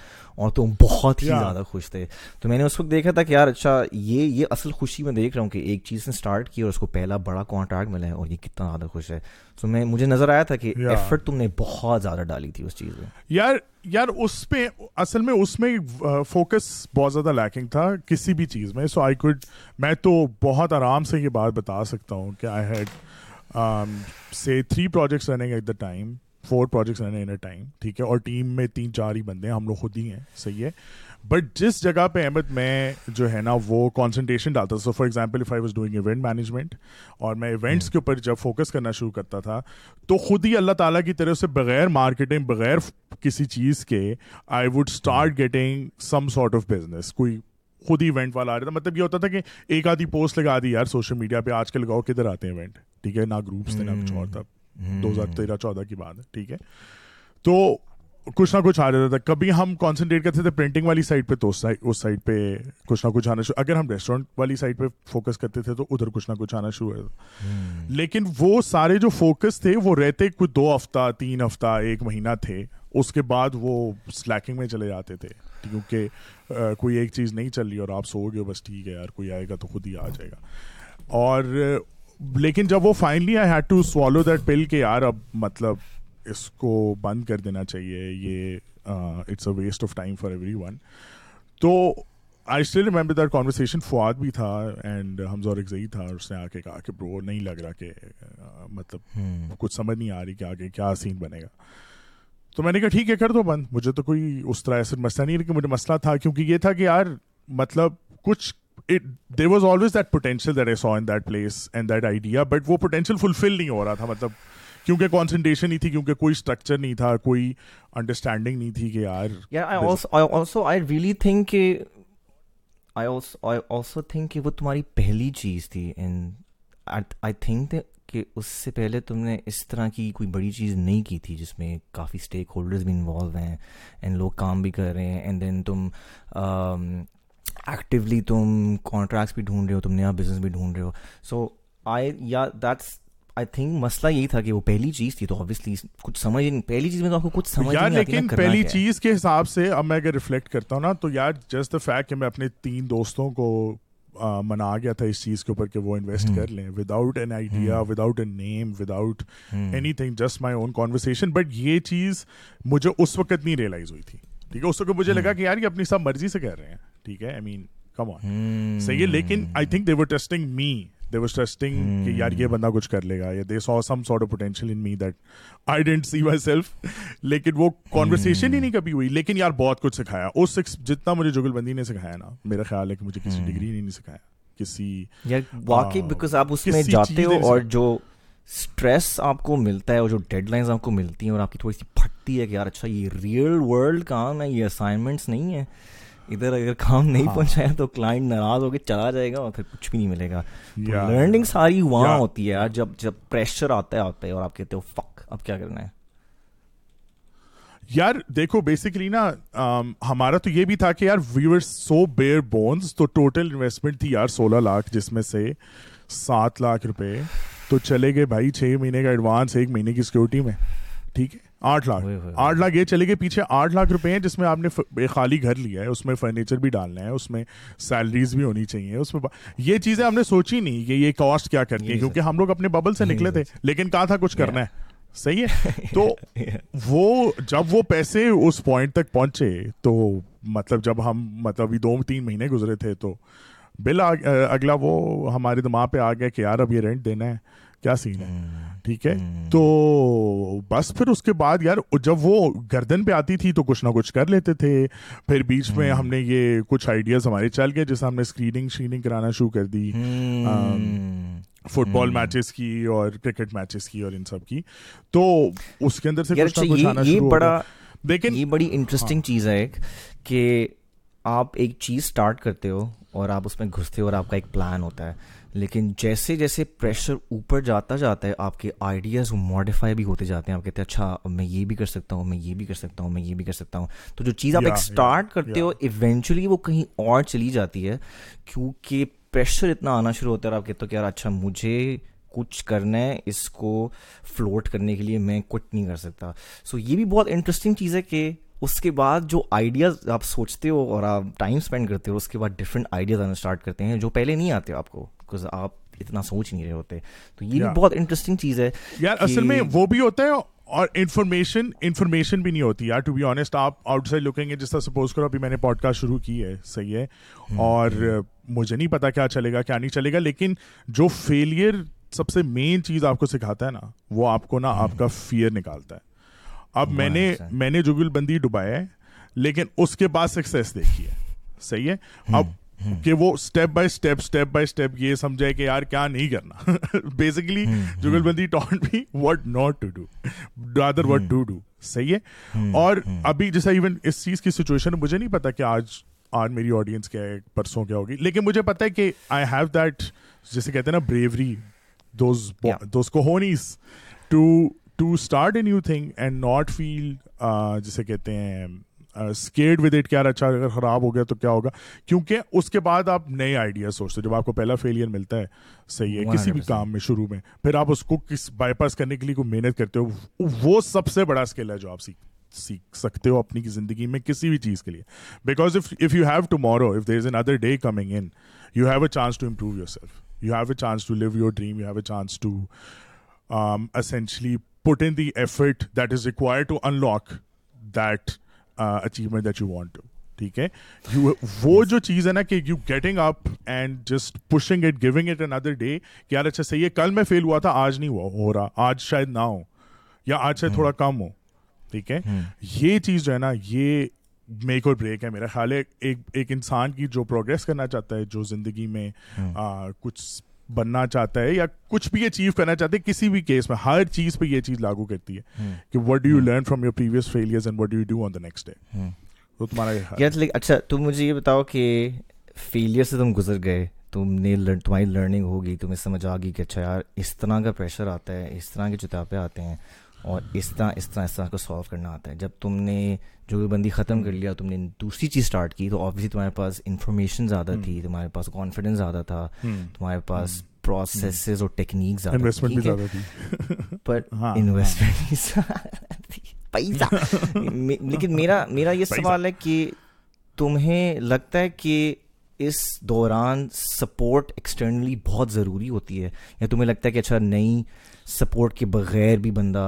اور تم بہت ہی زیادہ خوش تھے تو میں نے اس وقت دیکھا تھا کہ یار اچھا یہ یہ اصل خوشی میں دیکھ رہا ہوں کہ ایک چیز نے اسٹارٹ کی اور اس کو پہلا بڑا کانٹریکٹ ملا ہے اور یہ کتنا زیادہ خوش ہے تو میں مجھے نظر آیا تھا کہ ایفرٹ تم نے بہت زیادہ ڈالی تھی اس چیز میں یار یار اس میں اصل میں اس میں فوکس بہت زیادہ لیکنگ تھا کسی بھی چیز میں سو آئی کوڈ میں تو بہت آرام سے یہ بات بتا سکتا ہوں کہ آئی ہیڈ سے three projects running at the time four projects running in a time ٹھیک ہے اور ٹیم میں تین چار ہی بندے ہیں ہم لوگ خود ہی ہیں صحیح ہے بٹ جس جگہ پہ احمد میں جو ہے نا وہ کانسنٹریشن ڈالتا تھا for example if I was doing event management اور میں ایونٹس hmm. کے اوپر جب فوکس کرنا شروع کرتا تھا تو خود ہی اللہ تعالیٰ کی طرف سے بغیر مارکیٹنگ بغیر کسی چیز کے I would start getting some sort of business کوئی خود ہی ایونٹ والا آ رہا تھا مطلب یہ ہوتا تھا کہ ایک آدھی پوسٹ لگا دی یار سوشل میڈیا پہ آج کل لگاؤ کدھر آتے ہیں ایونٹ ٹھیک ہے نہ گروپس تھے نہ hmm. کچھ اور تھا hmm. دو ہزار تیرہ چودہ کی بات ہے ٹھیک ہے تو کچھ نہ کچھ آ جاتا تھا کبھی ہم کانسنٹریٹ کرتے تھے پرنٹنگ والی سائڈ پہ تو اس سائڈ پہ کچھ نہ کچھ آنا شروع اگر ہم ریسٹورینٹ والی سائڈ پہ فوکس کرتے تھے تو ادھر کچھ نہ کچھ آنا شروع لیکن وہ سارے جو فوکس تھے وہ رہتے دو ہفتہ تین ہفتہ ایک مہینہ تھے اس کے بعد وہ سلیکنگ میں چلے جاتے تھے کیونکہ کوئی ایک چیز نہیں چل رہی اور آپ سو گئے بس ٹھیک ہے یار کوئی آئے گا تو خود ہی آ جائے گا اور لیکن جب وہ finally I had to swallow that pill کہ یار اب مطلب اس کو بند کر دینا چاہیے یہ it's a waste of time for everyone تو I still remember that conversation Fawad بھی تھا اینڈ ہم نے آ کے کہا کہ برو نہیں لگ رہا کہ مطلب کچھ سمجھ نہیں آ رہی کہ آگے کیا سین بنے گا تو میں نے کہا ٹھیک ہے کر دو بند مجھے تو کوئی اس طرح ایسا مسئلہ نہیں کہ مجھے مسئلہ تھا کیونکہ یہ تھا کہ یار مطلب کچھ there was always that potential that that that I saw in place and idea but وہ پوٹینشیل فلفل نہیں ہو رہا تھا مطلب کیونکہ کانسنٹریشن نہیں تھی کیونکہ کوئی اسٹرکچر نہیں تھا کوئی انڈرسٹینڈنگ نہیں تھی کہ یار ریئلی تھنک تھنک کہ وہ تمہاری پہلی چیز تھی اینڈ آئی تھنک کہ اس سے پہلے تم نے اس طرح کی کوئی بڑی چیز نہیں کی تھی جس میں کافی اسٹیک ہولڈرز بھی انوالو ہیں اینڈ لوگ کام بھی کر رہے ہیں اینڈ دین تم ایکٹیولی تم کانٹریکٹس بھی ڈھونڈ رہے ہو تم نیا بزنس بھی ڈھونڈ رہے ہو سو آئی یا دیٹس آئی تھنک مسئلہ یہی تھا کہ وہ پہلی چیز تھی تو آبویسلی کچھ سمجھ نہیں پہلی چیز میں تو آپ کو کچھ سمجھ نہیں لیکن پہلی چیز کے حساب سے اب میں اگر ریفلیکٹ کرتا ہوں نا تو یار جسٹ دا فیکٹ کہ میں اپنے تین دوستوں کو منا گیا تھا اس چیز کے اوپر کہ وہ انویسٹ کر لیں without an idea without a name without anything just my own conversation but یہ چیز مجھے اس وقت نہیں ریئلائز ہوئی تھی ٹھیک ہے اس وقت مجھے لگا کہ یار یہ اپنی سب مرضی سے کر رہے ہیں ٹھیک ہے آئی مین کم آن صحیح ہے لیکن I think they were testing me was trusting کہ کہ یار یار یہ بندہ کچھ کچھ کر لے گا یا دے so some sort of potential in me that I didn't see myself لیکن لیکن وہ کانورسیشن ہی نہیں کبھی ہوئی بہت سکھایا سکھایا اس جتنا مجھے مجھے جگل بندی نے نا میرا خیال ہے کسی جو ڈیڈ ملتی ہیں پھٹتی ہے ادھر اگر کام نہیں ہاں۔ پہنچایا تو کلائنٹ ناراض ہو کے چلا جائے گا اور پھر کچھ بھی نہیں ملے گا لرننگ ساری وہاں ہوتی ہے یار جب جب پریشر آتا ہے آتا ہے اور آپ کہتے ہو فک اب کیا کرنا ہے یار دیکھو بیسکلی نا ہمارا تو یہ بھی تھا کہ یار we were so bare bones تو ٹوٹل انویسٹمنٹ تھی یار سولہ لاکھ جس میں سے سات لاکھ روپے تو چلے گئے بھائی چھ مہینے کا ایڈوانس ایک مہینے کی سیکورٹی میں ٹھیک ہے آٹھ لاکھ آٹھ لاکھ یہ چلے گئے پیچھے آٹھ لاکھ روپے ہیں جس میں آپ نے خالی گھر لیا ہے اس میں فرنیچر بھی ڈالنا ہے اس میں سیلریز بھی ہونی چاہیے اس میں یہ چیزیں ہم نے سوچی نہیں کہ یہ کاسٹ کیا کرتی ہے کیونکہ ہم لوگ اپنے ببل سے نکلے تھے لیکن کہا تھا کچھ کرنا ہے صحیح ہے تو وہ جب وہ پیسے اس پوائنٹ تک پہنچے تو مطلب جب ہم مطلب دو تین مہینے گزرے تھے تو بل اگلا وہ ہمارے دماغ پہ آ گیا کہ یار اب یہ رینٹ دینا ہے کیا سین ہے hmm. ٹھیک ہے تو بس پھر اس کے بعد یار جب وہ گردن پہ آتی تھی تو کچھ نہ کچھ کر لیتے تھے پھر بیچ میں ہم نے یہ کچھ آئیڈیاز ہمارے چل گئے جیسے ہم نے اسکریننگ شریننگ کرانا شروع کر دی فٹ بال میچز کی اور کرکٹ میچز کی اور ان سب کی تو اس کے اندر سے یہ بڑی انٹرسٹنگ ہاں۔ چیز ہے ایک کہ آپ ایک چیز اسٹارٹ کرتے ہو اور آپ اس میں گھستے ہو اور آپ کا ایک پلان ہوتا ہے لیکن جیسے جیسے پریشر اوپر جاتا جاتا ہے آپ کے آئیڈیاز ماڈیفائی بھی ہوتے جاتے ہیں آپ کہتے ہیں اچھا میں یہ بھی کر سکتا ہوں میں یہ بھی کر سکتا ہوں میں یہ بھی کر سکتا ہوں تو جو چیز آپ ایک اسٹارٹ کرتے ہو ایونچولی وہ کہیں اور چلی جاتی ہے کیونکہ پریشر اتنا آنا شروع ہوتا ہے اور آپ کہتے ہو کہ یار اچھا مجھے کچھ کرنا ہے اس کو فلوٹ کرنے کے لیے میں کچھ نہیں کر سکتا سو یہ بھی بہت انٹرسٹنگ چیز ہے کہ اس کے بعد جو آئیڈیاز آپ سوچتے ہو اور آپ ٹائم اسپینڈ کرتے ہو اس کے بعد ڈفرنٹ آئیڈیاز آنا اسٹارٹ کرتے ہیں جو پہلے نہیں آتے آپ کو بیکاز آپ اتنا سوچ نہیں رہے ہوتے تو یہ بھی بہت انٹرسٹنگ چیز ہے یار اصل میں وہ بھی ہوتا ہے اور انفارمیشن انفارمیشن بھی نہیں ہوتی یار ٹو بی آنےسٹ آپ آؤٹ سائڈ لکیں گے جس طرح سپوز کرو ابھی میں نے پوڈ کاسٹ شروع کی ہے صحیح ہے اور مجھے نہیں پتا کیا چلے گا کیا نہیں چلے گا لیکن جو فیلئر سب سے مین چیز آپ کو سکھاتا ہے نا وہ آپ کو نا آپ کا فیئر نکالتا ہے اب میں نے میں نے جگل بندی ڈبایا ہے لیکن اس کے بعد سکسیز دیکھی ہے صحیح ہے اب کہ وہ step by step step by step یہ سمجھے کہ یار کیا نہیں کرنا بیسکلی جگل بندی ٹاٹ بھی what not to do ڈادر what to do صحیح ہے اور ابھی جیسا ایون اس چیز کی سچویشن مجھے نہیں پتا کہ آج آج میری آڈینس کیا ہے پرسوں کیا ہوگی لیکن مجھے پتا ہے کہ آئی ہیو دیٹ جیسے کہتے ہیں نا بریوری دوز کو who to to start a new thing and not fail جسے کہتے ہیں اسکیڈ ود اٹ کیا اچھا اگر خراب ہو گیا تو کیا ہوگا کیونکہ اس کے بعد آپ نئے آئیڈیا سوچتے ہیں جب آپ کو پہلا فیلئر ملتا ہے صحیح ہے کسی بھی کام میں شروع میں پھر آپ اس کو کس بائی پاس کرنے کے لیے کوئی محنت کرتے ہو وہ سب سے بڑا اسکل ہے جو آپ سیکھ سیکھ سکتے ہو اپنی کی زندگی میں کسی بھی چیز کے لیے because if you have tomorrow if there is another day coming in you have a chance to improve yourself you have a chance to live your dream you have a chance to essentially put in the effort that is require to unlock that achievement that you want to ٹھیک ہے وہ جو چیز ہے نا کہ you getting up and just pushing it it giving day کہ یار اچھا صحیح ہے کل میں فیل ہوا تھا آج نہیں ہوا ہو رہا آج شاید نہ ہو یا آج شاید تھوڑا کم ہو ٹھیک ہے یہ چیز جو ہے نا یہ میک اور بریک ہے میرا خیال ہے ایک ایک انسان کی جو پروگرس کرنا چاہتا ہے جو زندگی میں کچھ بننا چاہتا ہے یا کچھ بھی اچیو کرنا چاہتا ہے کسی بھی کیس میں ہر چیز پہ یہ چیز لاگو کرتی ہے کہ what do you learn from your previous failure and what do you do on the next day تو تمہارا اچھا تم مجھے یہ بتاؤ کہ فیلئر سے تم گزر گئے تم نے تمہاری لرننگ ہوگی تمہیں سمجھ آ گئی کہ اچھا یار اس طرح کا پریشر آتا ہے اس طرح کے چتاپے آتے ہیں اور اس طرح اس طرح اس طرح کو سالو کرنا آتا ہے جب تم نے جو بھی بندی ختم کر لیا تم نے دوسری چیز اسٹارٹ کی تو آبویسلی تمہارے پاس انفارمیشن زیادہ تھی تمہارے پاس کانفیڈنس زیادہ تھا تمہارے پاس پروسیسز اور ٹیکنیک زیادہ پر انویسٹمنٹ ہاں۔ پیسہ لیکن میرا یہ سوال ہے کہ تمہیں لگتا ہے کہ اس دوران سپورٹ ایکسٹرنلی بہت ضروری ہوتی ہے یا تمہیں لگتا ہے کہ اچھا نہیں سپورٹ کے بغیر بھی بندہ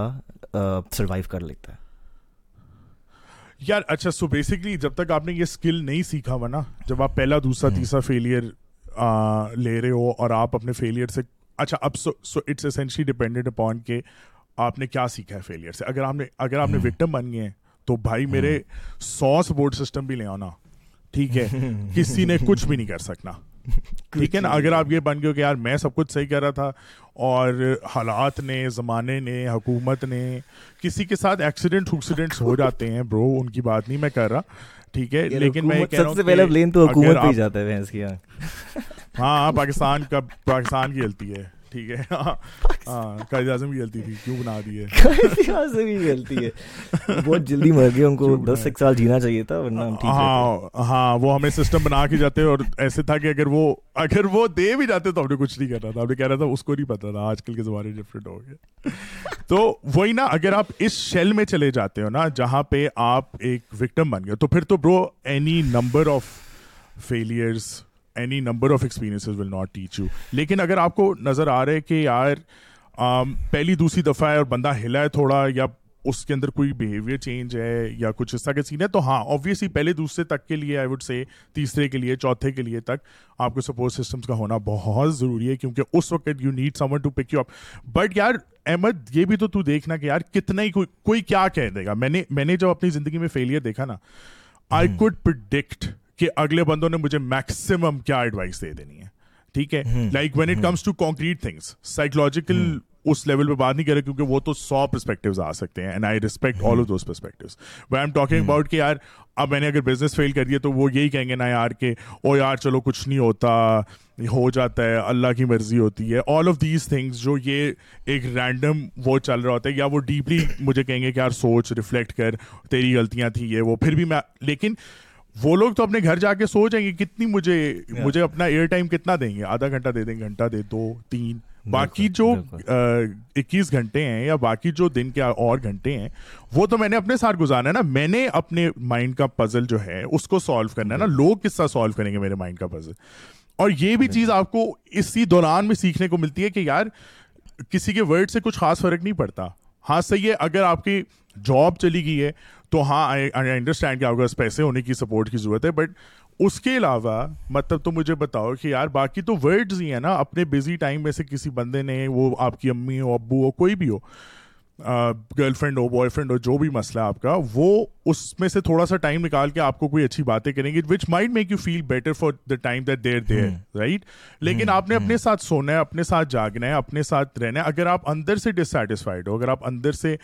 سروائیو کر لیتا ہے یار اچھا سو بیسکلی جب تک آپ نے یہ اسکل نہیں سیکھا ہوا نا جب آپ پہلا دوسرا تیسرا فیلئر لے رہے ہو اور آپ اپنے فیلئر سے اچھا اب so so it's essentially dependent upon کہ آپ نے کیا سیکھا ہے فیلئر سے اگر آپ نے اگر آپ نے وکٹم بن گئے ہیں تو بھائی میرے سو سپورٹ سسٹم بھی لے آنا ٹھیک ہے کسی نے کچھ بھی نہیں کر سکنا ٹھیک ہے نا اگر آپ یہ بن گئے کہ یار میں سب کچھ صحیح کر رہا تھا اور حالات نے زمانے نے حکومت نے کسی کے ساتھ ایکسیڈنٹ ایکسیڈینٹینٹ ہو جاتے ہیں برو ان کی بات نہیں میں کر رہا ٹھیک ہے لیکن میں سب سے تو حکومت پہ ہاں پاکستان کا پاکستان کی غلطی ہے ٹھیک ہے ہاں، قائد اعظم کی غلطی تھی کیوں بنا دی ہے قائد اعظم کی غلطی ہے بہت جلدی مر گئے ان کو دس ایک سال جینا چاہیے تھا ورنہ ہم ٹھیک ہاں ہاں وہ ہمیں سسٹم بنا کے جاتے اور ایسے تھا کہ اگر وہ اگر وہ دے بھی جاتے تو ہم نے کچھ نہیں کرنا تھا ہم نے کہہ رہا تھا اس کو نہیں پتا تھا آج کل کے زمانے ڈفرینٹ ہو گئے تو وہی نا اگر آپ اس شیل میں چلے جاتے ہو نا جہاں پہ آپ ایک وکٹم بن گئے تو پھر تو bro any number of failures any number of experience will not teach you لیکن اگر آپ کو نظر آ رہا ہے کہ یار پہلی دوسری دفعہ ہے اور بندہ ہلا ہے تھوڑا یا اس کے اندر کوئی بہیویئر چینج ہے یا کچھ اس طرح کے سین ہے تو ہاں آبویسلی پہلے دوسرے تک کے لیے آئی وڈ سے تیسرے کے لیے چوتھے کے لیے تک آپ کو سپورٹ سسٹمس کا ہونا بہت ضروری ہے کیونکہ اس وقت you need someone to pick you up but یار احمد یہ بھی تو تو دیکھنا کہ یار کتنا ہی کوئی کوئی کیا کہہ دے گا میں نے میں نے جب اپنی زندگی میں فیلئر دیکھا نا آئی کوڈ پرڈکٹ کہ اگلے بندوں نے مجھے میکسیمم کیا ایڈوائس دے دینی ہے ٹھیک ہے like when it comes to concrete things psychological us level پہ بات نہیں کر رہے کیونکہ وہ تو سو پرسپیکٹیوز آ سکتے ہیں and I respect all of those perspectives we am talking about کہ یار اب میں نے اگر بزنس فیل کر دیا تو وہ یہی کہیں گے نا یار کہ او یار چلو کچھ نہیں ہوتا ہو جاتا ہے اللہ کی مرضی ہوتی ہے آل آف دیز تھنگس جو یہ ایک رینڈم وہ چل رہا ہوتا ہے یا وہ ڈیپلی مجھے کہیں گے کہ یار سوچ ریفلیکٹ کر تیری غلطیاں تھیں یہ وہ پھر بھی میں لیکن وہ لوگ تو اپنے گھر جا کے سوچیں گے کتنی مجھے مجھے اپنا ایئر ٹائم کتنا دیں گے آدھا گھنٹہ دے دیں گھنٹہ دے دو تین باقی جو اکیس گھنٹے ہیں یا باقی جو دن کے اور گھنٹے ہیں وہ تو میں نے اپنے ساتھ گزارنا ہے نا میں نے اپنے مائنڈ کا پزل جو ہے اس کو سالو کرنا ہے نا لوگ کس طرح سالو کریں گے میرے مائنڈ کا پزل اور یہ بھی چیز آپ کو اسی دوران میں سیکھنے کو ملتی ہے کہ یار کسی کے ورڈ سے کچھ خاص فرق نہیں پڑتا ہاں صحیح ہے اگر آپ کی جاب چلی گئی ہے تو ہاں آئی کہ انڈرسٹینڈ کیا ہوگا پیسے ہونے کی سپورٹ کی ضرورت ہے بٹ اس کے علاوہ مطلب تو مجھے بتاؤ کہ یار باقی تو ورڈز ہی ہیں نا اپنے بزی ٹائم میں سے کسی بندے نے وہ آپ کی امی ہو ابو ہو کوئی بھی ہو گرل فرینڈ ہو بوائے فرینڈ ہو جو بھی مسئلہ ہے آپ کا وہ اس میں سے تھوڑا سا ٹائم نکال کے آپ کو کوئی اچھی باتیں کریں گے which might make you feel better for the time that there there right لیکن آپ نے اپنے ساتھ سونا ہے اپنے ساتھ جاگنا ہے اپنے ساتھ رہنا ہے اگر آپ اندر سے ڈسٹسفائڈ ہو اگر آپ اندر سے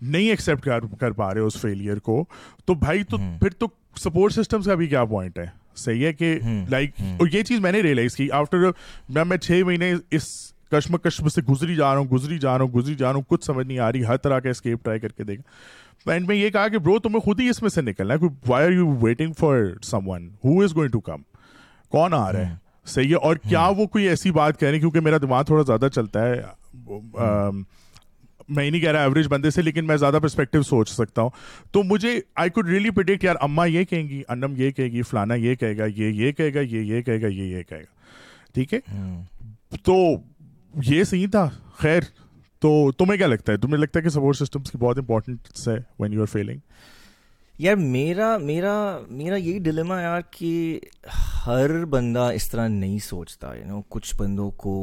نہیں ایکسیپٹ کر پا رہے اس فیلئر کو تو بھائی تو پھر تو سپورٹ سسٹمس کا بھی کیا پوائنٹ ہے صحیح ہے کہ لائک اور یہ چیز میں نے ریئلائز کی آفٹر میں چھ مہینے اس کشمکش میں سے گزری جا رہا ہوں گزری جا رہا ہوں گزری جا رہا ہوں کچھ سمجھ نہیں آ رہی ہر طرح کا اسکیپ ٹرائی کر کے دیکھا اینڈ میں یہ کہا کہ برو تمہیں خود ہی اس میں سے نکلنا ہے why are you waiting for someone who is going to come کون آ رہا ہے ہاں۔ صحیح ہے اور کیا ہاں۔ وہ کوئی ایسی بات کہہ رہے ہیں کیونکہ میرا دماغ تھوڑا زیادہ چلتا ہے میں ہی نہیں کہہ رہا ایوریج بندے سے لیکن میں زیادہ پرسپیکٹو سوچ سکتا ہوں تو مجھے آئی کوڈ ریئلی پرڈکٹ یار اما یہ کہیں گی انم یہ کہے گی فلانا یہ کہے گا یہ یہ کہے گا یہ یہ کہے گا یہ یہ کہے گا ٹھیک ہے ہاں۔ تو یہ صحیح تھا خیر تو تمہیں کیا لگتا ہے تمہیں لگتا ہے کہ سپورٹ سسٹمس کی بہت ہے وین یو آر فیلنگ یار میرا میرا میرا یہی ڈلیما یار کہ ہر بندہ اس طرح نہیں سوچتا یو نو کچھ بندوں کو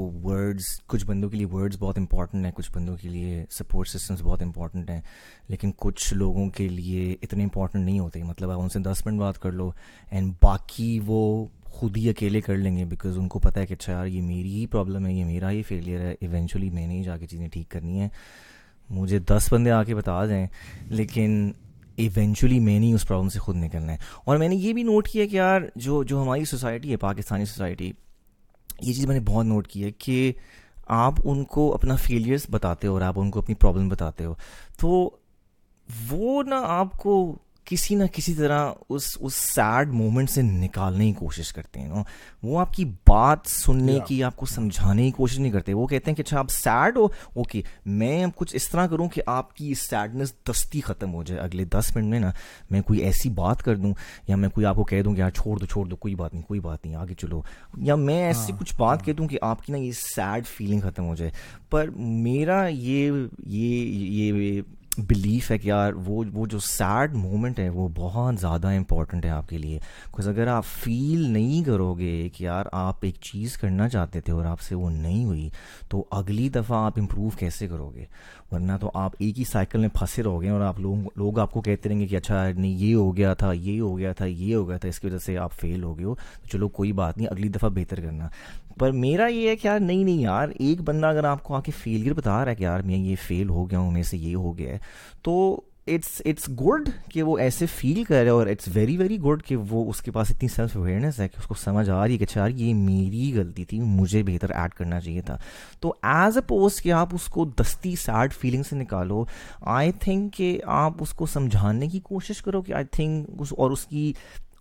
کچھ بندوں کے لیے ورڈس بہت امپورٹنٹ ہیں کچھ بندوں کے لیے سپورٹ سسٹمس بہت امپورٹنٹ ہیں لیکن کچھ لوگوں کے لیے اتنے امپورٹنٹ نہیں ہوتے مطلب ان سے دس منٹ بات کر لو اینڈ باقی وہ خود ہی اکیلے کر لیں گے بیکاز ان کو پتہ ہے کہ اچھا یار یہ میری ہی پرابلم ہے یہ میرا ہی فیلئر ہے ایونچولی میں نے ہی جا کے چیزیں ٹھیک کرنی ہیں مجھے دس بندے آ کے بتا دیں لیکن ایونچولی میں نے ہی اس پرابلم سے خود نکلنا ہے اور میں نے یہ بھی نوٹ کیا کہ یار جو جو ہماری سوسائٹی ہے پاکستانی سوسائٹی یہ چیز میں نے بہت نوٹ کی ہے کہ آپ ان کو اپنا فیلئرس بتاتے ہو اور آپ ان کو اپنی پرابلم بتاتے ہو تو وہ نہ آپ کو کسی نہ کسی طرح اس اس سیڈ مومنٹ سے نکالنے کی کوشش کرتے ہیں نا وہ آپ کی بات سننے کی آپ کو سمجھانے کی کوشش نہیں کرتے وہ کہتے ہیں کہ اچھا آپ سیڈ ہو اوکے میں اب کچھ اس طرح کروں کہ آپ کی سیڈنس دستی ختم ہو جائے اگلے دس منٹ میں نا میں کوئی ایسی بات کر دوں یا میں کوئی آپ کو کہہ دوں کہ یار چھوڑ دو چھوڑ دو کوئی بات نہیں کوئی بات نہیں آگے چلو یا میں ایسی ہاں، کچھ بات ہاں. کہہ دوں کہ آپ کی نا یہ سیڈ فیلنگ ختم ہو جائے پر میرا یہ یہ بلیف ہے کہ یار وہ وہ جو سیڈ مومنٹ ہے وہ بہت زیادہ امپورٹنٹ ہے آپ کے لیے بکاز اگر آپ فیل نہیں کرو گے کہ یار آپ ایک چیز کرنا چاہتے تھے اور آپ سے وہ نہیں ہوئی تو اگلی دفعہ آپ امپروو کیسے کرو گے ورنہ تو آپ ایک ہی سائیکل میں پھنسے رہو گے اور آپ لوگ لوگ آپ کو کہتے رہیں گے کہ اچھا نہیں یہ ہو گیا تھا یہ ہو گیا تھا یہ ہو گیا تھا اس کی وجہ سے آپ فیل ہو گئے ہو تو چلو کوئی بات نہیں اگلی دفعہ بہتر کرنا پر میرا یہ ہے کہ یار نہیں نہیں یار ایک بندہ اگر آپ کو آ کے فیلئر بتا رہا ہے کہ یار میں یہ فیل ہو گیا ہوں میں سے یہ ہو گیا ہے تو اٹس اٹس گڈ کہ وہ ایسے فیل کرے اور اٹس ویری ویری گڈ کہ وہ اس کے پاس اتنی سیلف اویئرنیس ہے کہ اس کو سمجھ آ رہی ہے کہ اچھا، یار یہ میری غلطی تھی مجھے بہتر ایڈ کرنا چاہیے تھا تو ایز اے پوز کہ آپ اس کو دستی سیڈ فیلنگ سے نکالو آئی تھنک کہ آپ اس کو سمجھانے کی کوشش کرو کہ آئی تھنک اور اس کی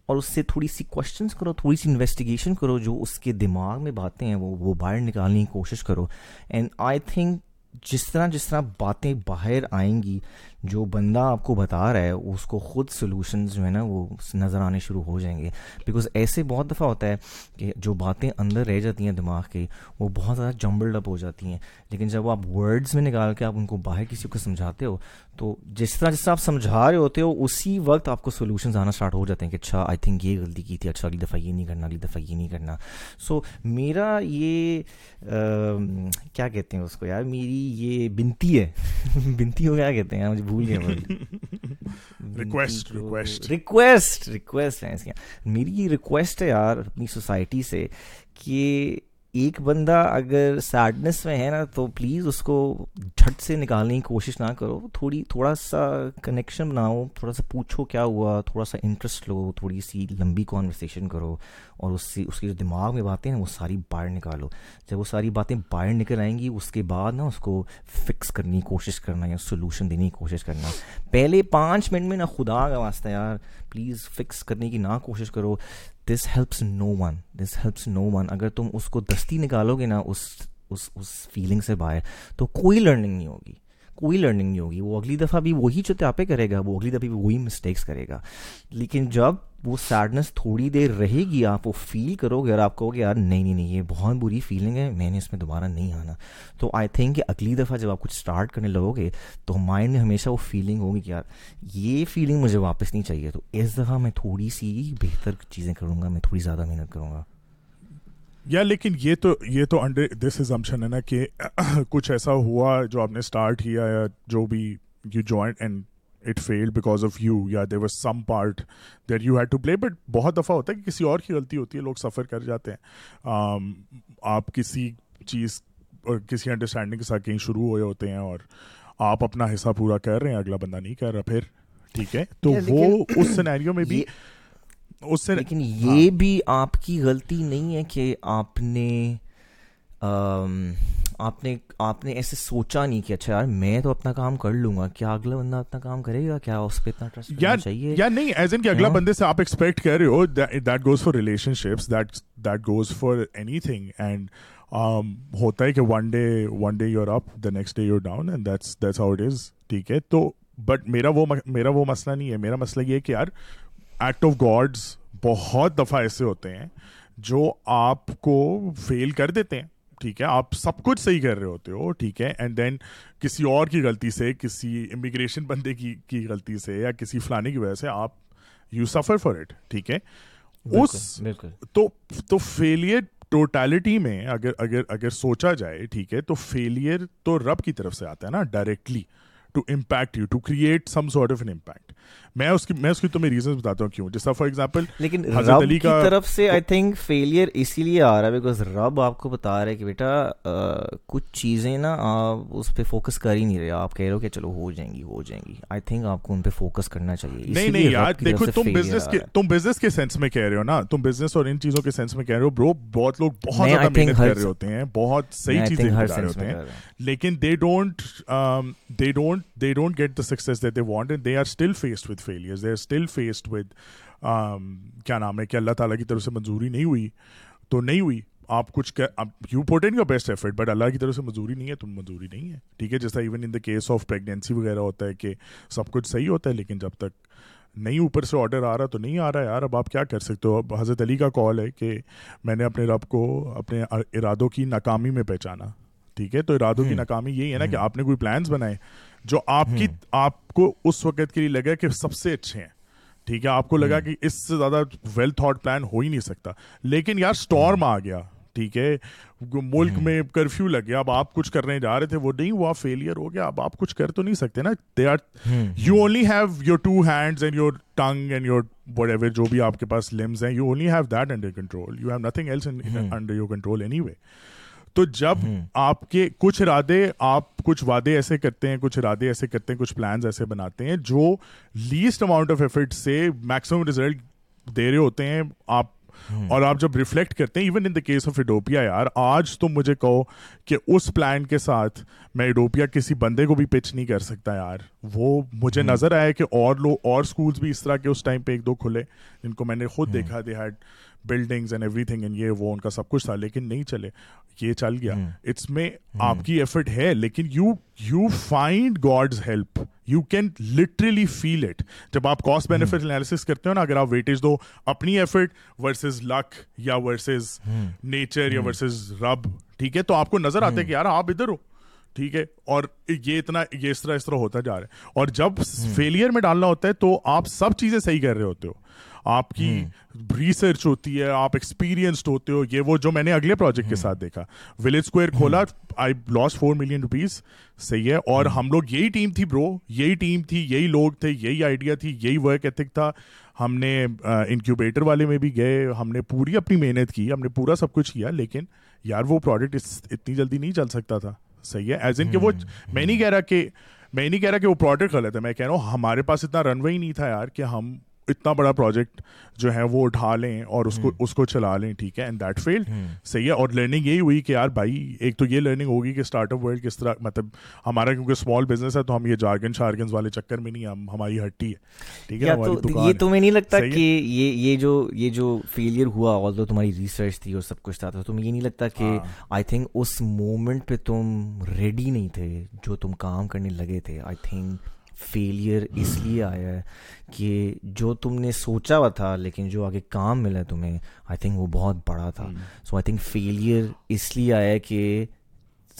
اور اس سے تھوڑی سی کوشچنس کرو تھوڑی سی انویسٹیگیشن کرو جو اس کے دماغ میں باتیں ہیں وہ وہ باہر نکالنے کی کوشش کرو اینڈ آئی تھنک جس طرح جس طرح باتیں باہر آئیں گی جو بندہ آپ کو بتا رہا ہے اس کو خود سلوشنز جو ہے نا وہ نظر آنے شروع ہو جائیں گے بیکاز ایسے بہت دفعہ ہوتا ہے کہ جو باتیں اندر رہ جاتی ہیں دماغ کی وہ بہت زیادہ جمبلڈ اپ ہو جاتی ہیں لیکن جب آپ ورڈز میں نکال کے آپ ان کو باہر کسی کو سمجھاتے ہو تو جس طرح جس طرح آپ سمجھا رہے ہوتے ہو اسی وقت آپ کو سولوشنز آنا سٹارٹ ہو جاتے ہیں کہ اچھا آئی تھنک یہ غلطی کی تھی اچھا اگلی دفعہ یہ نہیں کرنا اگلی دفعہ یہ نہیں کرنا سو میرا یہ کیا کہتے ہیں اس کو یار میری یہ بنتی ہے بنتی ہو کیا کہتے ہیں مجھے بھول گیا ریکویسٹ ریکویسٹ ہے میری یہ ریکویسٹ ہے یار اپنی سوسائٹی سے کہ ایک بندہ اگر سیڈنس میں ہے نا تو پلیز اس کو جھٹ سے نکالنے کی کوشش نہ کرو تھوڑی تھوڑا سا کنیکشن بناؤ تھوڑا سا پوچھو کیا ہوا تھوڑا سا انٹرسٹ لو تھوڑی سی لمبی کانورسیشن کرو اور اس سے اس کے جو دماغ میں باتیں ہیں وہ ساری باہر نکالو جب وہ ساری باتیں باہر نکل آئیں گی اس کے بعد نا اس کو فکس کرنے کی کوشش کرنا یا سولوشن دینے کی کوشش کرنا پہلے پانچ منٹ میں نہ خدا کا واسطہ یار پلیز فکس کرنے کی نہ کوشش کرو this helps no one this helps no one اگر تم اس کو دستی نکالو گے نا اس اس اس فیلنگ سے باہر تو کوئی لرننگ نہیں ہوگی کوئی لرننگ نہیں ہوگی وہ اگلی دفعہ بھی وہی جو آپ ہی کرے گا وہ اگلی دفعہ بھی وہی مسٹیکس کرے گا لیکن جب وہ سیڈنس تھوڑی دیر رہے گی آپ وہ فیل کرو گے اور آپ کہو گے یار نہیں نہیں یہ بہت بری فیلنگ ہے میں نے اس میں دوبارہ نہیں آنا تو آئی تھنک کہ اگلی دفعہ جب آپ کچھ اسٹارٹ کرنے لگو گے تو مائنڈ میں ہمیشہ وہ فیلنگ ہوگی کہ یار یہ فیلنگ مجھے واپس نہیں چاہیے تو اس دفعہ میں تھوڑی سی بہتر چیزیں کروں گا میں تھوڑی زیادہ محنت کروں گا یا لیکن یہ تو یہ تو انڈر دس از امشن ہے نا کہ کچھ ایسا ہوا جو آپ نے اسٹارٹ کیا یا جو بھی you join and it fail because of you یا there was some part there you had to play but بہت دفعہ ہوتا ہے کہ کسی اور کی غلطی ہوتی ہے لوگ سفر کر جاتے ہیں آپ کسی چیز اور کسی انڈرسٹینڈنگ کے ساتھ کہیں شروع ہوئے ہوتے ہیں اور آپ اپنا حصہ پورا کر رہے ہیں اگلا بندہ نہیں کر رہا پھر ٹھیک ہے تو وہ اس سینیریو میں بھی اس سے لیکن یہ ہاں۔ بھی آپ کی غلطی نہیں ہے کہ آپ نے آپ نے آپ نے ایسے سوچا نہیں کہ اچھا یار میں تو اپنا کام کر لوں گا کیا اگلا بندہ اپنا کام کرے گا کیا اس پہ اتنا ٹرسٹ چاہیے یا نہیں ایز ان کہ اگلا ہاں۔ بندے سے آپ ایکسپیکٹ کر رہے ہو that goes for relationships that that goes for anything and ہوتا ہے کہ one day one day you're up the next day you're down and that's that's how it is ٹھیک ہے تو بٹ میرا وہ میرا وہ مسئلہ نہیں ہے میرا مسئلہ یہ ہے کہ یار ایکٹ آف گاڈس بہت دفعہ ایسے ہوتے ہیں جو آپ کو فیل کر دیتے ہیں ٹھیک ہے آپ سب کچھ صحیح کر رہے ہوتے ہو ٹھیک ہے اینڈ دین کسی اور کی غلطی سے کسی امیگریشن بندے کی کی غلطی سے یا کسی فلانے کی وجہ سے آپ یو سفر فار اٹ ٹھیک ہے اس تو تو فیلئر ٹوٹیلٹی میں اگر اگر اگر سوچا جائے ٹھیک ہے تو فیلئر تو رب کی طرف سے آتا ہے نا directly to impact you to create some sort of an impact میں میں اس اس اس کی کی کی ریزنز بتاتا ہوں کیوں فار ایگزامپل لیکن رب رب طرف سے I I think think failure اسی لیے آ رہا ہے بیکاز آپ آپ آپ آپ کو کو بتا کہ کہ بیٹا کچھ چیزیں نا پہ پہ فوکس کر ہی نہیں رہے رہے کہہ ہو ہو ہو چلو جائیں جائیں گی گی ان فوکس کرنا چاہیے نہیں نہیں یار دیکھو تم بزنس کے تم تم بزنس بزنس کے کے سینس سینس میں میں کہہ کہہ رہے رہے ہو ہو نا اور ان چیزوں برو بہت لوگ بہت بہت زیادہ محنت کر کر رہے رہے ہوتے ہوتے ہیں ہیں صحیح چیزیں لیکن they they don't don't they don't get the success that they want and they are still faced with failures they are still faced with um kya naam hai ki allah taala ki taraf se manzoori nahi hui to nahi hui آپ کچھ you put in your best effort but اللہ کی طرف سے مزوری نہیں ہے تم مزوری نہیں ہے ٹھیک ہے جیسا even in the case of pregnancy وغیرہ ہوتا ہے کہ سب کچھ صحیح ہوتا ہے لیکن جب تک نہیں اوپر سے آرڈر آ رہا تو نہیں آ رہا یار اب آپ کیا کر سکتے ہو اب حضرت علی کا کال ہے کہ میں نے اپنے رب کو اپنے ارادوں کی ناکامی میں پہچانا ٹھیک ہے تو ارادوں کی ناکامی یہی ہے نا کہ آپ نے کوئی پلانس بنائے جو آپ کی آپ کو اس وقت کے لیے لگا کہ سب سے اچھے ہیں ٹھیک ہے آپ کو لگا کہ اس سے زیادہ ویل تھاٹ پلان ہو ہی نہیں سکتا لیکن یار اسٹارم آ گیا ٹھیک ہے ملک میں کرفیو لگ گیا اب آپ کچھ کرنے جا رہے تھے وہ نہیں ہوا فیلئر ہو گیا اب آپ کچھ کر تو نہیں سکتے نا they are you only have your two hands and your tongue and your ever جو بھی آپ کے پاس لمس ہیں you only have that under control you have nothing else under your control anyway تو جب آپ کے کچھ ارادے آپ کچھ وعدے ایسے کرتے ہیں کچھ ارادے ایسے کرتے ہیں کچھ ایسے بناتے ہیں جو لیسٹ اماؤنٹ آف ایفرٹ سے میکسیمم ریزلٹ دے رہے ہوتے ہیں آپ اور آپ جب ریفلیکٹ کرتے ہیں even in the case of ایڈوپیا یار آج تم مجھے کہو کہ اس پلان کے ساتھ میں ایڈوپیا کسی بندے کو بھی پچ نہیں کر سکتا یار وہ مجھے نظر آیا کہ اور لوگ اور اسکولس بھی اس طرح کے اس ٹائم پہ ایک دو کھلے جن کو میں نے خود دیکھا they had buildings and everything and یہ وہ ان کا سب کچھ تھا لیکن نہیں چلے یہ چل گیا اٹس میں آپ کی ایفرٹ ہے لیکن you you find God's help you can literally feel it جب آپ کاسٹ بینیفٹ کرتے ہو نا اگر آپ دو اپنی ایفرٹ ورسز لک یا یا ورسز ورسز نیچر رب ٹھیک ہے تو آپ کو نظر آتا ہے کہ یار آپ ادھر ہو ٹھیک ہے اور یہ اتنا یہ اس طرح اس طرح ہوتا جا رہا ہے اور جب فیلئر میں ڈالنا ہوتا ہے تو آپ سب چیزیں صحیح کر رہے ہوتے ہو آپ کی ریسرچ ہوتی ہے آپ ایکسپیرینسڈ ہوتے ہو یہ وہ جو میں نے اگلے پروجیکٹ کے ساتھ دیکھا ولیج اسکوئر کھولا I lost four million rupees صحیح ہے اور ہم لوگ یہی ٹیم تھی برو یہی ٹیم تھی یہی لوگ تھے یہی آئیڈیا تھی یہی ورک ایتھک تھا ہم نے انکیوبیٹر والے میں بھی گئے ہم نے پوری اپنی محنت کی ہم نے پورا سب کچھ کیا لیکن یار وہ پروڈکٹ اتنی جلدی نہیں چل سکتا تھا صحیح ہے ایز ان کہ وہ میں نہیں کہہ رہا کہ میں نہیں کہہ رہا کہ وہ پروڈکٹ غلط ہے میں کہہ رہا ہوں ہمارے پاس اتنا رن وے ہی نہیں تھا یار کہ ہم اتنا بڑا پروجیکٹ جو ہے وہ اٹھا لیں اور اس کو اس کو چلا لیں ٹھیک ہے اینڈ دیٹ فیلڈ صحیح ہے اور لرننگ یہی ہوئی کہ یار بھائی ایک تو یہ لرننگ ہوگی کہ اسٹارٹ اپ ورلڈ کس طرح مطلب ہمارا کیونکہ اسمال بزنس ہے تو ہم یہ جارگن شارگنس والے چکر میں نہیں ہم ہماری ہٹی ہے ٹھیک ہے یہ تمہیں نہیں لگتا کہ یہ یہ جو یہ جو فیلئر ہوا آل دو تمہاری ریسرچ تھی اور سب کچھ تھا تمہیں یہ نہیں لگتا کہ آئی ہاں۔ تھنک اس مومنٹ پہ تم ریڈی نہیں تھے جو تم کام کرنے لگے تھے آئی تھنک فیلئر اس لیے آیا ہے کہ جو تم نے سوچا ہوا تھا لیکن جو آگے کام ملا تمہیں آئی تھنک وہ بہت بڑا تھا سو آئی تھنک فیلئر اس لیے آیا ہے کہ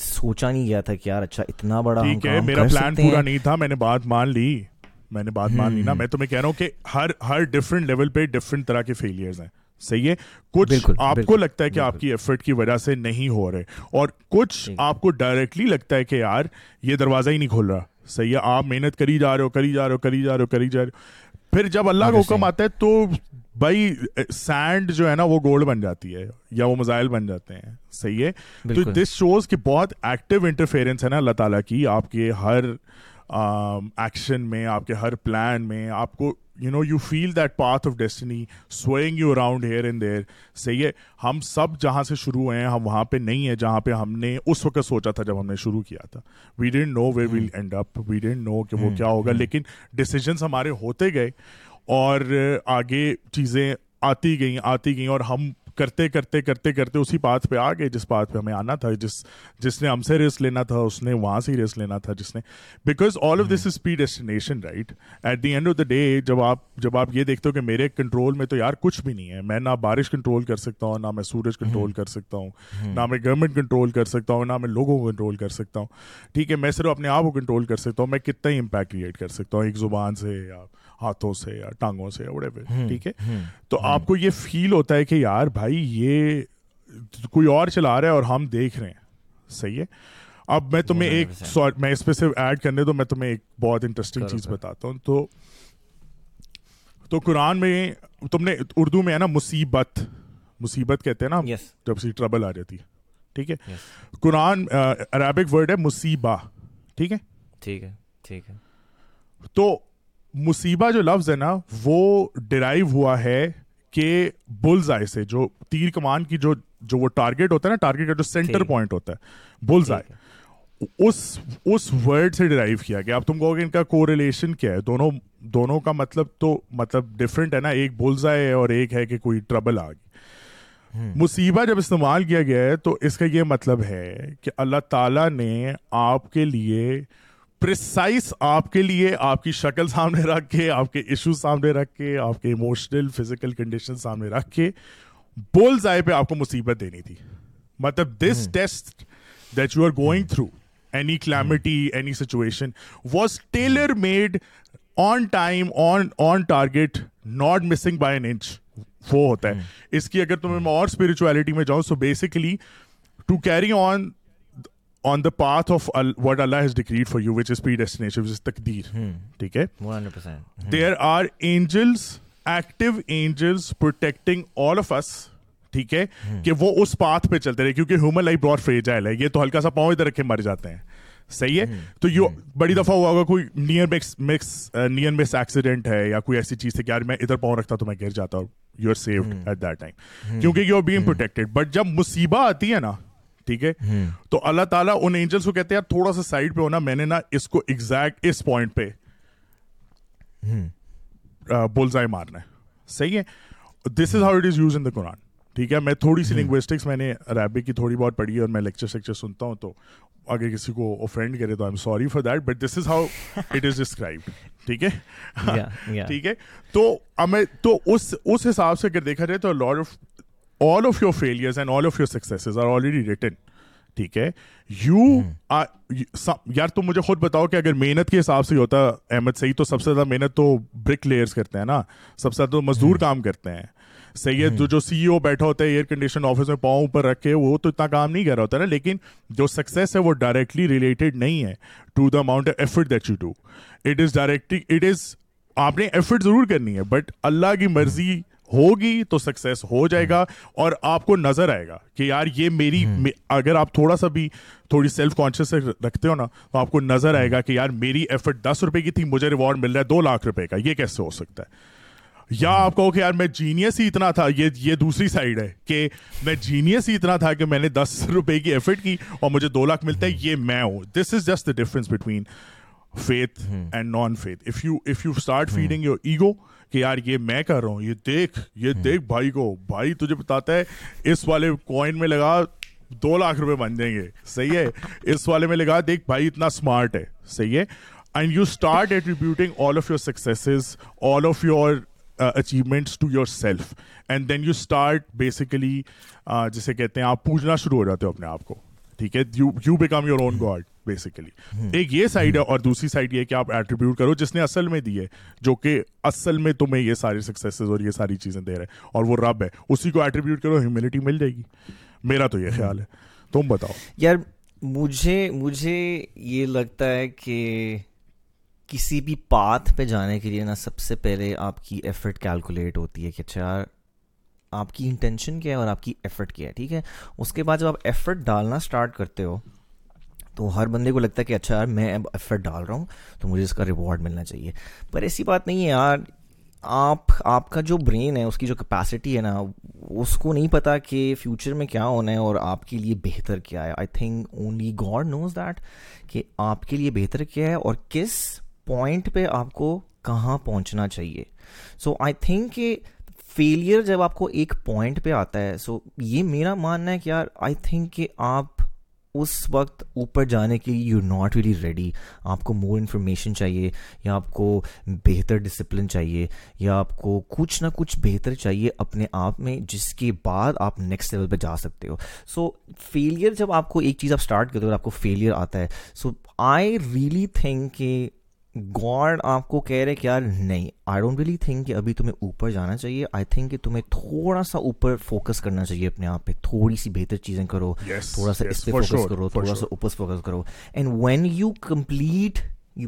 سوچا نہیں گیا تھا کہ یار اچھا اتنا بڑا میرا پلان پورا نہیں تھا میں نے بات مان لی میں نے بات مان لی نا میں تمہیں کہہ رہا ہوں کہ ہر ہر ڈفرینٹ لیول پہ ڈفرینٹ طرح کے فیلئر ہیں صحیح ہے کچھ آپ کو لگتا ہے کہ آپ کی ایفرٹ کی وجہ سے نہیں ہو رہے اور کچھ جی۔ آپ کو ڈائریکٹلی لگتا ہے کہ یار یہ دروازہ ہی نہیں کھول رہا صحیح ہے آپ محنت کری جا رہے ہو کری جا رہے ہو کری جا رہے ہو کری جا رہے ہو پھر جب اللہ کا حکم آتا ہے تو بھائی سینڈ جو ہے نا وہ گولڈ بن جاتی ہے یا وہ مزائل بن جاتے ہیں صحیح ہے تو دس شوز کہ بہت ایکٹیو انٹرفیئرنس ہے نا اللہ تعالیٰ کی آپ کے ہر ایکشن میں آپ کے ہر پلان میں آپ کو you know you feel that path of destiny swing you around here and there صحیح ہے ہم سب جہاں سے شروع ہوئے ہیں ہم وہاں پہ نہیں ہیں جہاں پہ ہم نے اس وقت سوچا تھا جب ہم نے شروع کیا تھا we don't know where we'll end up we don't know کہ وہ کیا ہوگا لیکن ڈیسیجنس ہمارے ہوتے گئے اور آگے چیزیں آتی گئیں آتی گئیں اور ہم کرتے کرتے کرتے کرتے اسی پاتھ پہ آ گئے جس پاتھ پہ ہمیں آنا تھا جس جس نے ہم سے رسک لینا تھا اس نے وہاں سے ہی رسک لینا تھا جس نے because all of this is predestination right at the end of the day جب آپ جب آپ یہ دیکھتے ہو کہ میرے کنٹرول میں تو یار کچھ بھی نہیں ہے میں نہ بارش کنٹرول کر سکتا ہوں نہ میں سورج کنٹرول کر سکتا ہوں نہ میں گورنمنٹ کنٹرول کر سکتا ہوں نہ میں لوگوں کو کنٹرول کر سکتا ہوں ٹھیک ہے میں صرف اپنے آپ کو کنٹرول کر سکتا ہوں میں کتنا ہی امپیکٹ کریٹ کر سکتا ہوں ایک زبان سے آپ ہاتھوں سے یا ٹانگوں سے اڑے ہوئے ٹھیک ہے تو آپ کو یہ فیل ہوتا ہے کہ یار بھائی یہ کوئی اور چلا رہا ہے اور ہم دیکھ رہے ہیں صحیح ہے اب میں میں تمہیں ایک اس پہ صرف ایڈ کرنے تو تو قرآن میں تم نے اردو میں ہے نا مصیبت مصیبت کہتے ہیں نا جب سی ٹربل آ جاتی ہے ٹھیک ہے قرآن عربک ورڈ ہے مصیبہ ٹھیک ہے ٹھیک ہے ٹھیک ہے تو مصیبہ جو لفظ ہے نا وہ ڈرائیو ہوا ہے کہ بلز آئے سے جو تیر کمان کی جو جو وہ ٹارگیٹ ہوتا ہے نا ٹارگیٹ کا جو سینٹر پوائنٹ ہوتا ہے بلز آئے اس اس ورڈ سے ڈرائیو کیا گیا اب تم کہو گے ان کا کو ریلیشن کیا ہے دونوں دونوں کا مطلب تو مطلب ڈفرینٹ ہے نا ایک بلز آئے اور ایک ہے کہ کوئی ٹربل آ گئی مصیبہ جب استعمال کیا گیا ہے تو اس کا یہ مطلب ہے کہ اللہ تعالیٰ نے آپ کے لیے پریسائز آپ کے لیے آپ کی شکل سامنے رکھ کے آپ کے ایشو سامنے رکھ کے آپ کے اموشنل فزیکل کنڈیشن سامنے رکھ کے بول پہ آپ کو مصیبت دینی تھی مطلب this test that you are going through any calamity any situation was tailor made on time on on target not missing by an inch وہ ہوتا ہے اس کی اگر میں اور اسپرچویلٹی میں جاؤں so basically to carry on on the path of what Allah has decreed for you which is predestination which is تقدیر ٹھیک ہے there are angels active angels protecting all of us ٹھیک ہے کہ وہ اس پاتھ پہ چلتے رہے کیونکہ ہیومن لائف بہت فریجائل ہے یہ تو ہلکا سا پاؤں ادھر رکھے مر جاتے ہیں صحیح ہے تو یہ بڑی دفعہ ہوا ہوگا کوئی near mix mix near miss accident ہے یا کوئی ایسی چیز ہے کہ یار میں ادھر پاؤں رکھتا تو میں گر جاتا ہوں you are saved at that time کیونکہ you are being protected but جب مصیبہ آتی ہے نا ٹھیک ہے تو اللہ تعالیٰ ان اینجلس کو کہتے ہیں تھوڑا سا سائڈ پہ ہونا میں نے نا اس کو ایگزیکٹ اس پوائنٹ پہ بولزائے مارنا ہے صحیح ہے this is how it is used in the Quran ٹھیک ہے میں تھوڑی سی لنگوسٹکس میں نے عربی کی تھوڑی بہت پڑھی ہے اور میں لیکچر سیکچر سنتا ہوں تو اگر کسی کو اوفینڈ کرے تو I am sorry for that but this is how it is describe ٹھیک ہے ٹھیک ہے تو ہمیں تو اس اس حساب سے اگر دیکھا جائے تو lord of all of your failures and all of your success are already written ٹھیک ہے یو یار تم مجھے خود بتاؤ کہ اگر محنت کے حساب سے ہوتا احمد صحیح تو سب سے زیادہ محنت تو برک لیئرس کرتے ہیں نا سب سے زیادہ تو مزدور کام کرتے ہیں سید جو جو سی او بیٹھا ہوتا ہے ایئر کنڈیشن آفس میں پاؤں اوپر رکھے وہ تو اتنا کام نہیں کر رہا ہوتا نا لیکن جو سکسیس ہے وہ ڈائریکٹلی ریلیٹڈ نہیں ہے to the amount effort that you do it is directly it is آپ نے ایفرٹ ضرور کرنی ہے بٹ اللہ کی مرضی ہوگی تو سکسیس ہو جائے گا اور آپ کو نظر آئے گا کہ یار یہ میری اگر آپ تھوڑا سا بھی تھوڑی سیلف کانشیس رکھتے ہو نا تو آپ کو نظر آئے گا کہ یار میری ایفرٹ دس روپے کی تھی مجھے ریوارڈ مل رہا ہے دو لاکھ روپے کا یہ کیسے ہو سکتا ہے یا آپ کہو کہ یار میں جینیس ہی اتنا تھا یہ یہ دوسری سائڈ ہے کہ میں جینیس ہی اتنا تھا کہ میں نے دس روپے کی ایفرٹ کی اور مجھے دو لاکھ ملتا ہے یہ میں ہوں this is just the difference between faith and non faith if you if you start feeding your ego کہ یار یہ میں کر رہا ہوں یہ دیکھ یہ hmm. دیکھ بھائی کو بھائی تجھے بتاتا ہے اس والے کوائن میں لگا دو لاکھ روپے بن جائیں گے صحیح ہے اس والے میں لگا دیکھ بھائی اتنا اسمارٹ ہے صحیح ہے and you start attributing all of your success all of your achievements to yourself and then you start basically جسے کہتے ہیں آپ پوجنا شروع ہو جاتے ہو اپنے آپ کو ٹھیک ہے you become your own god basically ایک یہ سائڈ ہے hmm. اور دوسری سائڈ یہ کہ آپ ایٹریبیوٹ کرو جس نے اصل میں دی ہے جو کہ اصل میں تمہیں یہ سارے سکسیز اور یہ ساری چیزیں دے رہے ہیں اور وہ رب ہے اسی کو ایٹریبیوٹ کرو ہیومینٹی مل جائے گی میرا تو یہ hmm. خیال ہے تم بتاؤ یار مجھے مجھے یہ لگتا ہے کہ کسی بھی پاتھ پہ جانے کے لیے نا سب سے پہلے آپ کی ایفرٹ کیلکولیٹ ہوتی ہے کہ اچھا یار آپ کی انٹینشن کیا ہے اور آپ کی ایفرٹ کیا ہے ٹھیک ہے اس کے بعد جب آپ ایفرٹ ڈالنا اسٹارٹ کرتے ہو تو ہر بندے کو لگتا ہے کہ اچھا یار میں اب ایفرٹ ڈال رہا ہوں تو مجھے اس کا ریوارڈ ملنا چاہیے پر ایسی بات نہیں ہے یار آپ آپ کا جو برین ہے اس کی جو کیپیسٹی ہے نا اس کو نہیں پتا کہ فیوچر میں کیا ہونا ہے اور آپ کے لیے بہتر کیا ہے I think only god knows that کہ آپ کے لیے بہتر کیا ہے اور کس پوائنٹ پہ آپ کو کہاں پہنچنا چاہیے سو آئی تھنک کہ فیلئر جب آپ کو ایک پوائنٹ پہ آتا ہے سو یہ میرا ماننا ہے کہ یار آئی تھنک کہ آپ اس وقت اوپر جانے کے لیے یو ناٹ ویلی ریڈی آپ کو مور انفارمیشن چاہیے یا آپ کو بہتر ڈسپلن چاہیے یا آپ کو کچھ نہ کچھ بہتر چاہیے اپنے آپ میں جس کے بعد آپ نیکسٹ لیول پہ جا سکتے ہو سو فیلئر جب آپ کو ایک چیز آپ اسٹارٹ کرتے ہو اور آپ کو فیلئر آتا ہے سو آئی ریئلی تھنک کہ گاڈ آپ کو کہہ رہے کیا نہیں آئی ڈونٹ ریلی تھنک کہ ابھی تمہیں اوپر جانا چاہیے آئی تھنک کہ تمہیں تھوڑا سا اوپر فوکس کرنا چاہیے اپنے آپ پہ تھوڑی سی بہتر چیزیں کرو تھوڑا سا اس پہ فوکس کرو تھوڑا سا اوپر فوکس کرو and when you complete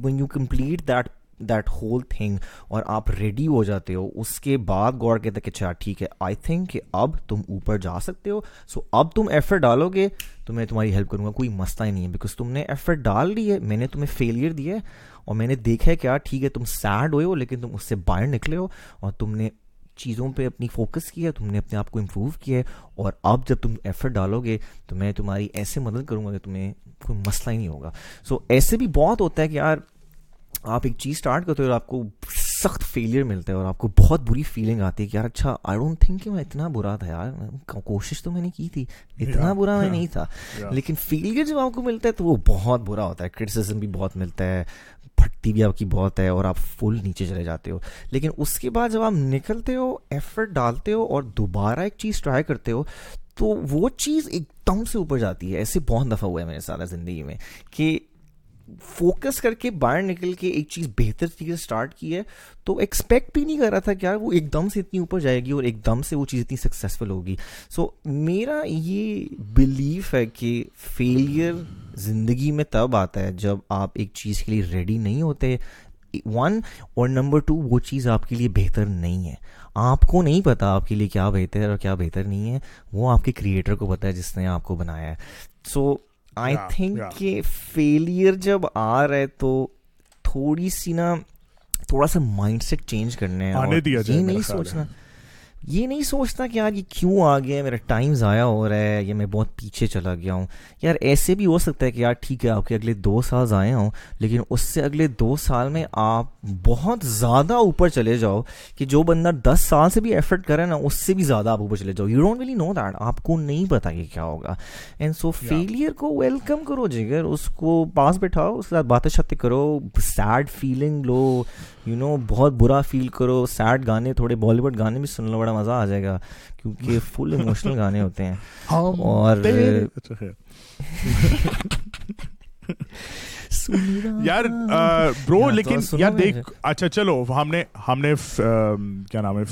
when you complete that that whole thing اور آپ ریڈی ہو جاتے ہو اس کے بعد گوڑ کہتا کہ اچھا ٹھیک ہے آئی تھنک کہ اب تم اوپر جا سکتے ہو سو اب تم ایفرٹ ڈالو گے تو میں تمہاری ہیلپ کروں گا کوئی مسئلہ ہی نہیں ہے بیکاز تم نے ایفرٹ ڈال لی ہے میں نے تمہیں فیلئر دی ہے اور میں نے دیکھا کہ یار ٹھیک ہے تم سیڈ ہوئے ہو لیکن تم اس سے باہر نکلے ہو اور تم نے چیزوں پہ اپنی فوکس کیا تم نے اپنے آپ کو امپروو کیا ہے اور اب جب تم ایفرٹ ڈالو گے تو میں تمہاری ایسے مدد کروں گا کہ تمہیں کوئی مسئلہ ہی نہیں ہوگا سو so ایسے بھی بہت ہوتا ہے کہ یار آپ ایک چیز اسٹارٹ کرتے ہو اور آپ کو سخت فیلئر ملتا ہے اور آپ کو بہت بری فیلنگ آتی ہے کہ یار اچھا آئی ڈونٹ تھنک کہ میں اتنا برا تھا یار کوشش تو میں نے کی تھی اتنا برا میں نہیں تھا لیکن فیلئر جب آپ کو ملتا ہے تو وہ بہت برا ہوتا ہے کرٹیسزم بھی بہت ملتا ہے پھٹتی بھی آپ کی بہت ہے اور آپ فل نیچے چلے جاتے ہو لیکن اس کے بعد جب آپ نکلتے ہو ایفرٹ ڈالتے ہو اور دوبارہ ایک چیز ٹرائی کرتے ہو تو وہ چیز ایک دم سے اوپر جاتی ہے ایسے بہت دفعہ ہوا ہے میرے سارا زندگی میں کہ فوکس کر کے باہر نکل کے ایک چیز بہتر چیز اسٹارٹ کی ہے تو ایکسپیکٹ بھی نہیں کر رہا تھا کہ یار وہ ایک دم سے اتنی اوپر جائے گی اور ایک دم سے وہ چیز اتنی سکسیزفل ہوگی سو میرا یہ بلیف ہے کہ فیلئر زندگی میں تب آتا ہے جب آپ ایک چیز کے لیے ریڈی نہیں ہوتے ون اور نمبر ٹو وہ چیز آپ کے لیے بہتر نہیں ہے آپ کو نہیں پتہ آپ کے لیے کیا بہتر ہے اور کیا بہتر نہیں ہے وہ آپ کے کریٹر کو پتا ہے جس نے آپ کو بنایا ہے سو آئی تھنک کہ فیلئر جب آ رہا ہے تو تھوڑی سی نا تھوڑا سا مائنڈ سیٹ چینج کرنے ہے یہ نہیں سوچنا یہ نہیں سوچتا کہ یار یہ کیوں آ گیا میرا ٹائم ضائع ہو رہا ہے یا میں بہت پیچھے چلا گیا ہوں یار ایسے بھی ہو سکتا ہے کہ یار ٹھیک ہے آپ کے اگلے دو سال ضائع ہوں لیکن اس سے اگلے دو سال میں آپ بہت زیادہ اوپر چلے جاؤ کہ جو بندہ دس سال سے بھی ایفرٹ کرے نا اس سے بھی زیادہ آپ اوپر چلے جاؤ you don't really know that آپ کو نہیں پتا کہ کیا ہوگا اینڈ سو فیلئر کو ویلکم کرو جگر اس کو پاس بیٹھاؤ اس کے ساتھ باتیں چھتی کرو sad feeling low you know بہت برا فیل کرو سیڈ گانے تھوڑے بالی ووڈ گانے بھی سن لو بڑا مزہ ہوتے ہیں ہم نے کیا نام ہے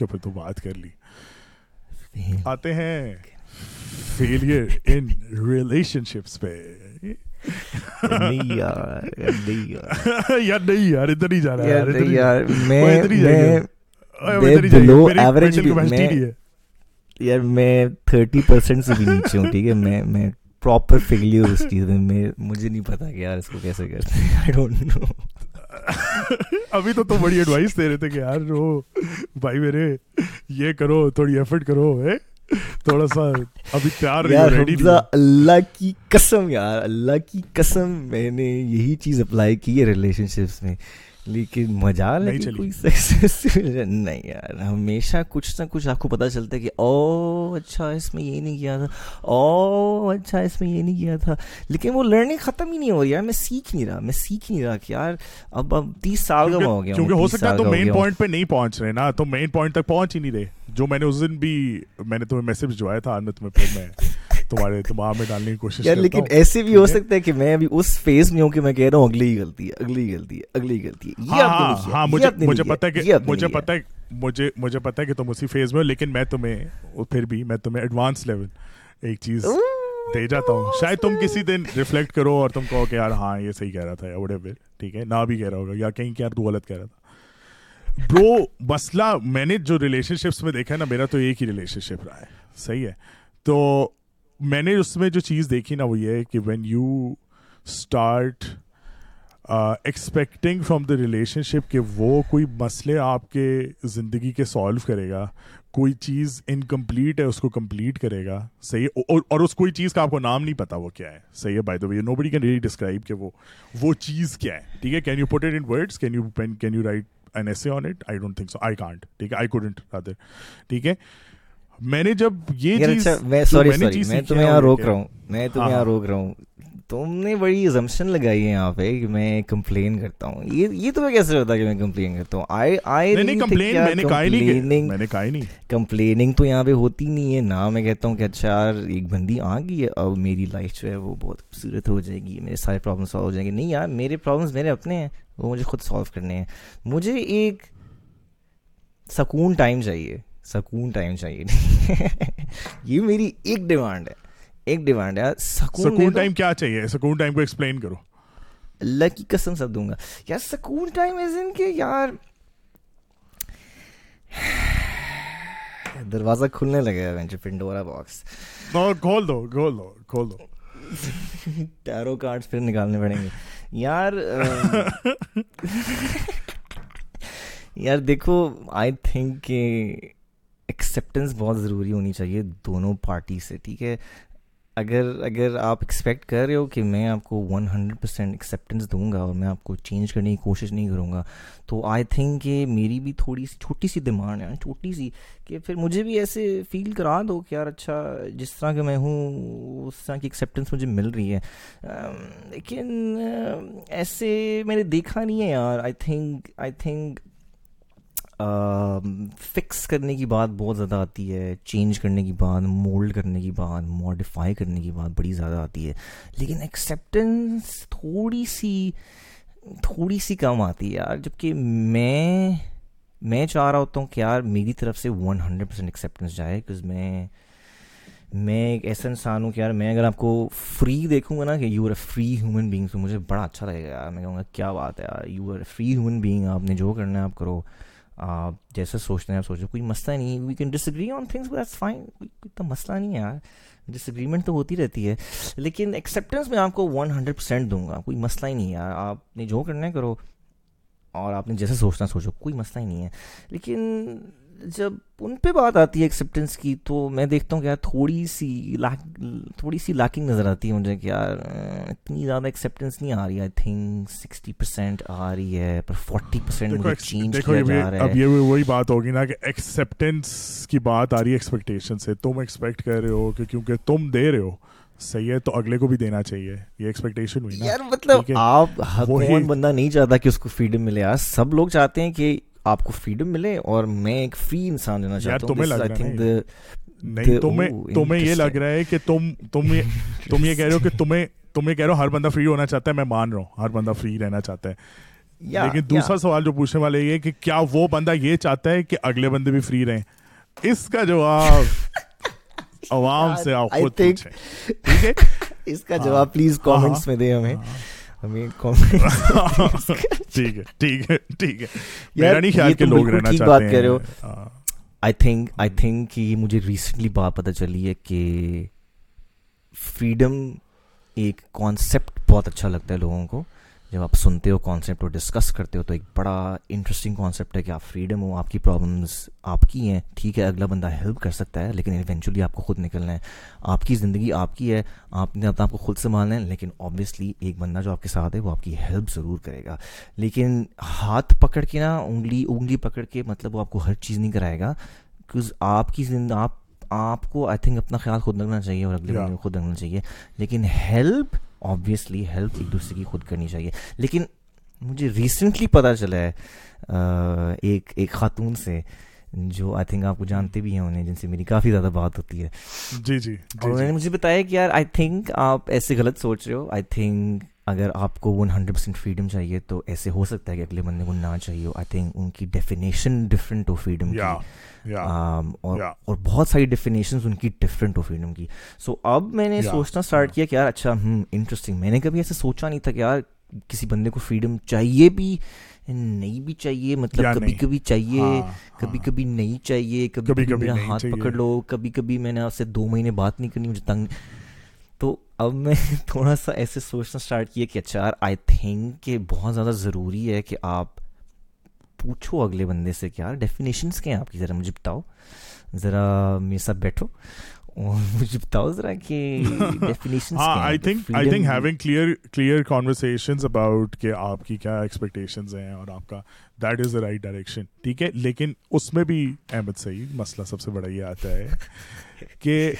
اوپر تو آتے ہیں یار یار یار یار نہیں نہیں ادھر میں ایوریج یار میں میں میں میں میں تھرٹی پرسینٹ سے بھی نیچے ہوں ٹھیک ہے پراپر اس چیز مجھے نہیں پتا کہ یار اس کو کیسے کرتے ہیں آئی ڈونٹ نو ابھی تو تم بڑی ایڈوائس دے رہے تھے کہ یار رو بھائی میرے یہ کرو تھوڑی ایفرٹ کرو ہے تھوڑا سا ابھی تھا اللہ کی قسم یار اللہ کی قسم میں نے یہی چیز اپلائی کی ہے ریلیشن شپس میں لیکن مزہ نہیں یار ہمیشہ کچھ نہ کچھ آپ کو پتا چلتا ہے کہ او اچھا اس میں یہ نہیں کیا تھا او اچھا اس میں یہ نہیں کیا تھا لیکن وہ لرننگ ختم ہی نہیں ہو رہی یار میں سیکھ نہیں رہا میں سیکھ نہیں رہا کہ یار اب اب تیس سال کا ہو گیا کیونکہ ہو سکتا ہے تو مین پوائنٹ پہ نہیں پہنچ رہے نا تو مین پوائنٹ تک پہنچ ہی نہیں رہے جو میں نے اس دن بھی میں نے تمہیں میسج بھجوایا تھا انت میں پھر میں تمہارے دماغ میں ڈالنے کی کوشش یار لیکن ایسے بھی ہو سکتا ہے کہ میں ابھی اس فیز میں ہوں کہ میں کہہ رہا ہوں اگلی غلطی ہے اگلی غلطی ہے اگلی غلطی ہے ہاں, ہاں،, ہاں، مجھے پتا ہے کہ مجھے پتا ہے مجھے مجھے پتا ہے کہ تم اسی فیز میں ہو لیکن میں تمہیں پھر بھی میں تمہیں ایڈوانس لیول ایک چیز دے جاتا ہوں شاید تم کسی دن ریفلیکٹ کرو اور تم کہو کہ یار ہاں یہ صحیح کہہ رہا تھا یا وڈ ایور ٹھیک ہے نہ بھی کہہ رہا ہوگا یا کہیں کہ یار تو غلط کہہ رہا تھا برو مسئلہ میں نے جو ریلیشن شپس میں دیکھا ہے نا میرا تو ایک ہی ریلیشن شپ رہا ہے صحیح ہے تو میں نے اس میں جو چیز دیکھی نا وہ یہ کہ when you start expecting from the relationship کہ وہ کوئی مسئلے آپ کے زندگی کے سالو کرے گا کوئی چیز انکمپلیٹ ہے اس کو کمپلیٹ کرے گا صحیح ہے اور اس کوئی چیز کا آپ کو نام نہیں پتا وہ کیا ہے صحیح ہے بائی دا وے نو بڑی کین ریلی ڈسکرائب کہ وہ وہ چیز کیا ہے ٹھیک ہے can you put it in words can you can you write an essay on it I don't think so I I can't ٹھیک ٹھیک ہے کوڈنٹ رادر ہے میں نے جب یہ اچھا میں تمہیں ہاں۔ یہاں روک رہا ہوں تم نے بڑی زمشن لگائی ہے یہاں پہ کہ میں کمپلین کرتا ہوں یہ تمہیں کیسے کہ میں کمپلین کرتا ہوں کمپلیننگ تو یہاں پہ ہوتی نہیں ہے نہ میں کہتا ہوں کہ اچھا یار ایک بندی آ گئی ہے اور میری لائف جو ہے وہ بہت خوبصورت ہو جائے گی میرے سارے پرابلم سالو ہو جائیں گے نہیں یار میرے پرابلمس میرے اپنے ہیں وہ مجھے خود سالو کرنے ہیں مجھے ایک سکون ٹائم چاہیے سکون ٹائم چاہیے یہ میری ایک ڈیمانڈ ہے ایک ڈیمانڈ ہے سکون ٹائم کیا چاہیے سکون ٹائم کو ایکسپلین کرو اللہ کی قسم سب دوں گا یار سکون ٹائم از ان کے یار دروازہ کھلنے لگے گا پنڈورا باکس کھول دو کھول دو کھول دو ٹیرو کارڈس پھر نکالنے پڑیں گے یار یار دیکھو آئی تھنک کہ ایکسیپٹنس بہت ضروری ہونی چاہیے دونوں پارٹی سے ٹھیک ہے اگر اگر آپ ایکسپیکٹ کر رہے ہو کہ میں آپ کو ون ہنڈریڈ پرسینٹ ایکسیپٹنس دوں گا اور میں آپ کو چینج کرنے کی کوشش نہیں کروں گا تو آئی تھنک کہ میری بھی تھوڑی سی چھوٹی سی ڈیمانڈ ہے یعنی چھوٹی سی کہ پھر مجھے بھی ایسے فیل کرا دو کہ یار اچھا جس طرح کا میں ہوں اس طرح کی ایکسیپٹنس مجھے مل رہی ہے لیکن ایسے میں نے دیکھا نہیں ہے یار I think I think fix کرنے کی بات بہت زیادہ آتی ہے چینج کرنے کی بات مولڈ کرنے کی بات ماڈیفائی کرنے کی بات بڑی زیادہ آتی ہے لیکن ایکسیپٹنس تھوڑی سی تھوڑی سی کم آتی ہے یار جب کہ میں میں چاہ رہا ہوتا ہوں کہ یار میری طرف سے ون ہنڈریڈ پرسینٹ ایکسیپٹنس جائے بکاز میں میں ایک ایسا انسان ہوں کہ یار میں اگر آپ کو فری دیکھوں گا نا کہ you are a free human being تو مجھے بڑا اچھا لگے گا یار میں کہوں گا کیا بات ہے یار you are a free human being آپ نے جو کرنا ہے آپ کرو آپ جیسے سوچنا ہے سوچو کوئی مسئلہ نہیں we can disagree on things that's fine اتنا مسئلہ نہیں ہے یار ڈس اگریمنٹ تو ہوتی رہتی ہے لیکن ایکسیپٹنس میں آپ کو ون ہنڈریڈ پرسینٹ دوں گا کوئی مسئلہ ہی نہیں یار آپ نے جو کرنا ہے کرو اور آپ نے جیسے سوچنا سوچو کوئی مسئلہ ہی نہیں ہے لیکن جب ان پہ بات آتی ہے ایکسیپٹنس کی تو میں دیکھتا ہوں کہ یار تھوڑی سی لاک تھوڑی سی لاکنگ نظر آتی ہے مجھے کہ یار اتنی زیادہ ایکسیپٹنس نہیں آ رہی آئی تھنک سکسٹی پرسینٹ آ رہی ہے پر فورٹی پرسینٹ مجھے چینج کیا جا رہا ہے اب یہ وہی بات ہوگی نا کہ ایکسیپٹنس کی بات آ رہی ہے ایکسپیکٹیشن سے تم ایکسپیکٹ کر رہے ہو کہ کیونکہ تم دے رہے ہو صحیح ہے تو اگلے کو بھی دینا چاہیے یہ ایکسپیکٹیشن ہوئی نا یار مطلب آپ کون بندہ نہیں چاہتا کہ اس کو فریڈم ملے یار سب لوگ چاہتے ہیں کہ آپ کو فریڈم ملے اور میں ایک فری انسان دینا چاہتا ہوں تمہیں یہ لگ رہا ہے کہ تم تم تم یہ کہہ رہے ہو کہ تمہیں تم یہ کہہ رہے ہو ہر بندہ فری ہونا چاہتا ہے میں مان رہا ہوں ہر بندہ فری رہنا چاہتا ہے لیکن دوسرا سوال جو پوچھنے والے یہ کہ کیا وہ بندہ یہ چاہتا ہے کہ اگلے بندے بھی فری رہیں اس کا جواب عوام سے آپ کو ٹھیک ہے اس کا ہاں، جواب پلیز کامنٹس ہاں، میں دیں ہمیں ہاں۔ ہمیں ٹھیک ہے ٹھیک ہے ٹھیک ہے میرا نہیں خیال کہ لوگ رہنا چاہتے ہیں بات کر رہے ہو آئی تھنک آئی تھنک کہ یہ مجھے ریسنٹلی بات پتہ چلی ہے کہ فریڈم ایک کانسیپٹ بہت اچھا لگتا ہے لوگوں کو جب آپ سنتے ہو کانسیپٹ اور ڈسکس کرتے ہو تو ایک بڑا انٹرسٹنگ کانسیپٹ ہے کہ آپ فریڈم ہو آپ کی پرابلمس آپ کی ہیں ٹھیک ہے اگلا بندہ ہیلپ کر سکتا ہے لیکن ایونچولی آپ کو خود نکلنا ہے آپ کی زندگی آپ کی ہے آپ نے اپنا آپ کو خود سنبھالنا ہے لیکن آبویسلی ایک بندہ جو آپ کے ساتھ ہے وہ آپ کی ہیلپ ضرور کرے گا لیکن ہاتھ پکڑ کے نا انگلی انگلی پکڑ کے مطلب وہ آپ کو ہر چیز نہیں کرائے گا آپ کی آپ آپ کو آئی تھنک اپنا خیال خود رکھنا چاہیے اور اگلے yeah. کو خود رکھنا چاہیے لیکن ہیلپ آبویسلی ہیلپ ایک دوسرے کی خود کرنی چاہیے لیکن مجھے ریسنٹلی پتہ چلا ہے ایک ایک خاتون سے جو آئی تھنک آپ کو جانتے بھی ہیں انہیں جن سے میری کافی زیادہ بات ہوتی ہے جی جی, جی، انہوں نے جی۔ مجھے بتایا کہ یار آئی تھنک آپ ایسے غلط سوچ رہے ہو آئی تھنک اگر آپ کو ون ہنڈریڈ پرسینٹ فریڈم چاہیے تو ایسے ہو سکتا ہے کہ اگلے بندے کو نہ چاہیے آئی تھنک ان کی ڈیفینیشن ڈفرینٹ ہو فریڈم کی um, اور بہت ساری ڈیفینیشنز ان کی کی ڈفرینٹ ہو فریڈم سو اب میں نے سوچنا اسٹارٹ کیا کہ یار اچھا انٹرسٹنگ میں نے کبھی ایسے سوچا نہیں تھا کہ یار کسی بندے کو فریڈم چاہیے بھی نہیں بھی چاہیے مطلب کبھی کبھی چاہیے ہاں، کبھی ہاں. کبھی نہیں چاہیے کبھی کبھی ہاتھ پکڑ لو کبھی کبھی میں نے آپ سے دو مہینے بات نہیں کرنی مجھے تنگ تو اب میں تھوڑا سا ایسے سوچنا سٹارٹ کیا کہ اچھا آئی تھنک کہ بہت زیادہ ضروری ہے کہ آپ پوچھو اگلے بندے سے کہ یار ڈیفینیشنس کیا ہیں آپ کی ذرا مجھے بتاؤ ذرا میرے ساتھ بیٹھو مجھے بتاؤ ذرا کہ ڈیفینیشنس ہاں I think I think having clear clear conversations about کہ آپ کی کیا ایکسپیکٹیشنز ہیں اور آپ کا that is the right direction ٹھیک ہے لیکن اس میں بھی احمد صحیح مسئلہ سب سے بڑا یہ آتا ہے کہ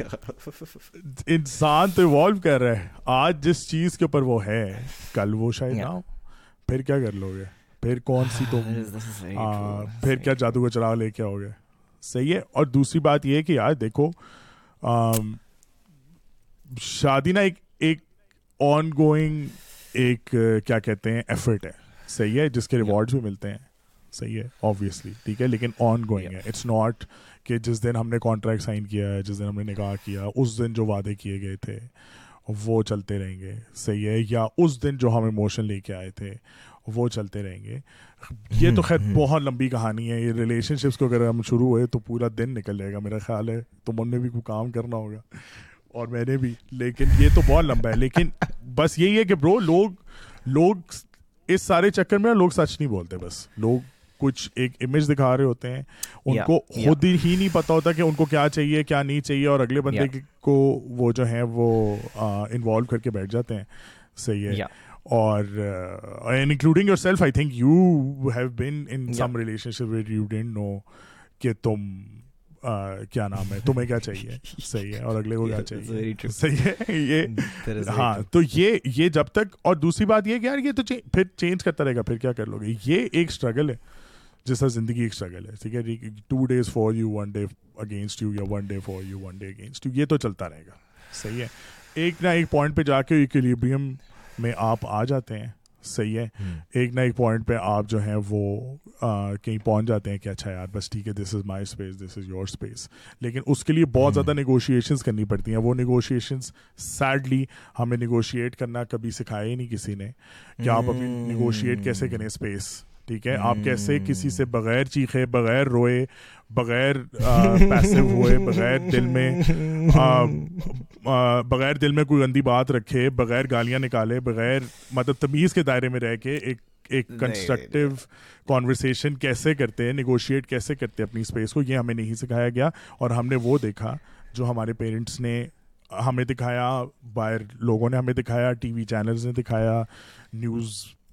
انسان تو ایوالو کر رہا ہے آج جس چیز کے اوپر وہ ہے کل وہ شاید نہ ہو پھر کیا کر لو گے پھر کون سی تم پھر کیا جادو کا چراغ لے کے آؤ گے صحیح ہے اور دوسری بات یہ کہ یار دیکھو شادی نا ایک ایک آن گوئنگ ایک کیا کہتے ہیں ایفرٹ ہے صحیح ہے جس کے ریوارڈس بھی ملتے ہیں صحیح ہے آبویسلی ٹھیک ہے لیکن آن گوئنگ ہے اٹس ناٹ کہ جس دن ہم نے کانٹریکٹ سائن کیا ہے جس دن ہم نے نکاح کیا اس دن جو وعدے کیے گئے تھے وہ چلتے رہیں گے صحیح ہے یا اس دن جو ہم اموشن لے کے آئے تھے وہ چلتے رہیں گے یہ تو خیر بہت لمبی کہانی ہے یہ ریلیشن شپس کو اگر ہم شروع ہوئے تو پورا دن نکل جائے گا میرا خیال ہے تو میں بھی کوئی کام کرنا ہوگا اور میں نے بھی لیکن یہ تو بہت لمبا ہے لیکن بس یہی ہے کہ برو لوگ لوگ اس سارے چکر میں لوگ سچ نہیں بولتے بس لوگ کچھ ایک امیج دکھا رہے ہوتے ہیں ان کو خود ہی نہیں پتا ہوتا کہ ان کو کیا چاہیے کیا نہیں چاہیے اور اگلے بندے کو وہ جو ہیں وہ انوالو کر کے بیٹھ جاتے ہیں صحیح ہے اور including yourself I think you have been in some relationship what you don't know کہ تم کیا نام ہے تمہیں کیا چاہیے صحیح ہے اور اگلے کو کیا چاہیے صحیح ہے یہ ہاں تو یہ یہ جب تک اور دوسری بات یہ کہ یار یہ تو پھر چینج کرتا رہے گا پھر کیا کر لو گے یہ ایک اسٹرگل ہے جیسا زندگی ایک اسٹرگل ہے ٹھیک ہے two days for you one day against you یا one day for you one day against you یہ تو چلتا رہے گا صحیح ہے ایک نہ ایک پوائنٹ پہ جا کے اکولیبیم میں آپ آ جاتے ہیں صحیح ہے ایک نہ ایک پوائنٹ پہ آپ جو ہیں وہ کہیں پہنچ جاتے ہیں کہ اچھا یار بس ٹھیک ہے this is my space this is your space لیکن اس کے لیے بہت زیادہ نیگوشیشنس کرنی پڑتی ہیں وہ نیگوشیشنس سیڈلی ہمیں نیگوشیٹ کرنا کبھی سکھایا ہی نہیں کسی نے کہ آپ ابھی نیگوشیٹ کیسے کریں اسپیس ٹھیک ہے آپ کیسے کسی سے بغیر چیخے بغیر روئے بغیر پیسے ہوئے بغیر دل میں بغیر دل میں کوئی گندی بات رکھے بغیر گالیاں نکالے بغیر مطلب تمیز کے دائرے میں رہ کے ایک ایک کنسٹرکٹیو کانورسیشن کیسے کرتے ہیں نیگوشیٹ کیسے کرتے اپنی اسپیس کو یہ ہمیں نہیں سکھایا گیا اور ہم نے وہ دیکھا جو ہمارے پیرنٹس نے ہمیں دکھایا باہر لوگوں نے ہمیں دکھایا ٹی وی چینلز نے دکھایا نیوز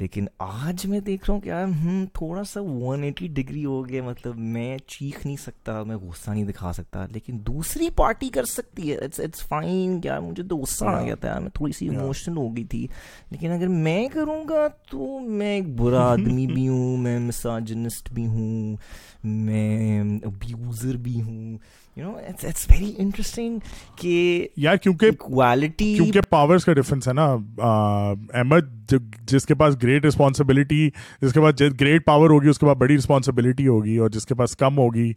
لیکن آج میں دیکھ رہا ہوں کہ ہم تھوڑا سا ون ایٹی ڈگری ہو گیا مطلب میں چیخ نہیں سکتا میں غصہ نہیں دکھا سکتا لیکن دوسری پارٹی کر سکتی ہے اٹس اٹس فائن مجھے تو غصہ آ گیا تھا یار میں تھوڑی سی اموشنل ہو گئی تھی لیکن اگر میں کروں گا تو میں ایک برا آدمی بھی ہوں میں مساجنسٹ بھی ہوں میں ابیوزر بھی ہوں کا ڈفرنس ہے نا احمد جس کے پاس گریٹ رسپانسبلٹی جس کے پاس گریٹ پاور ہوگی اس کے پاس بڑی رسپانسبلٹی ہوگی اور جس کے پاس کم ہوگی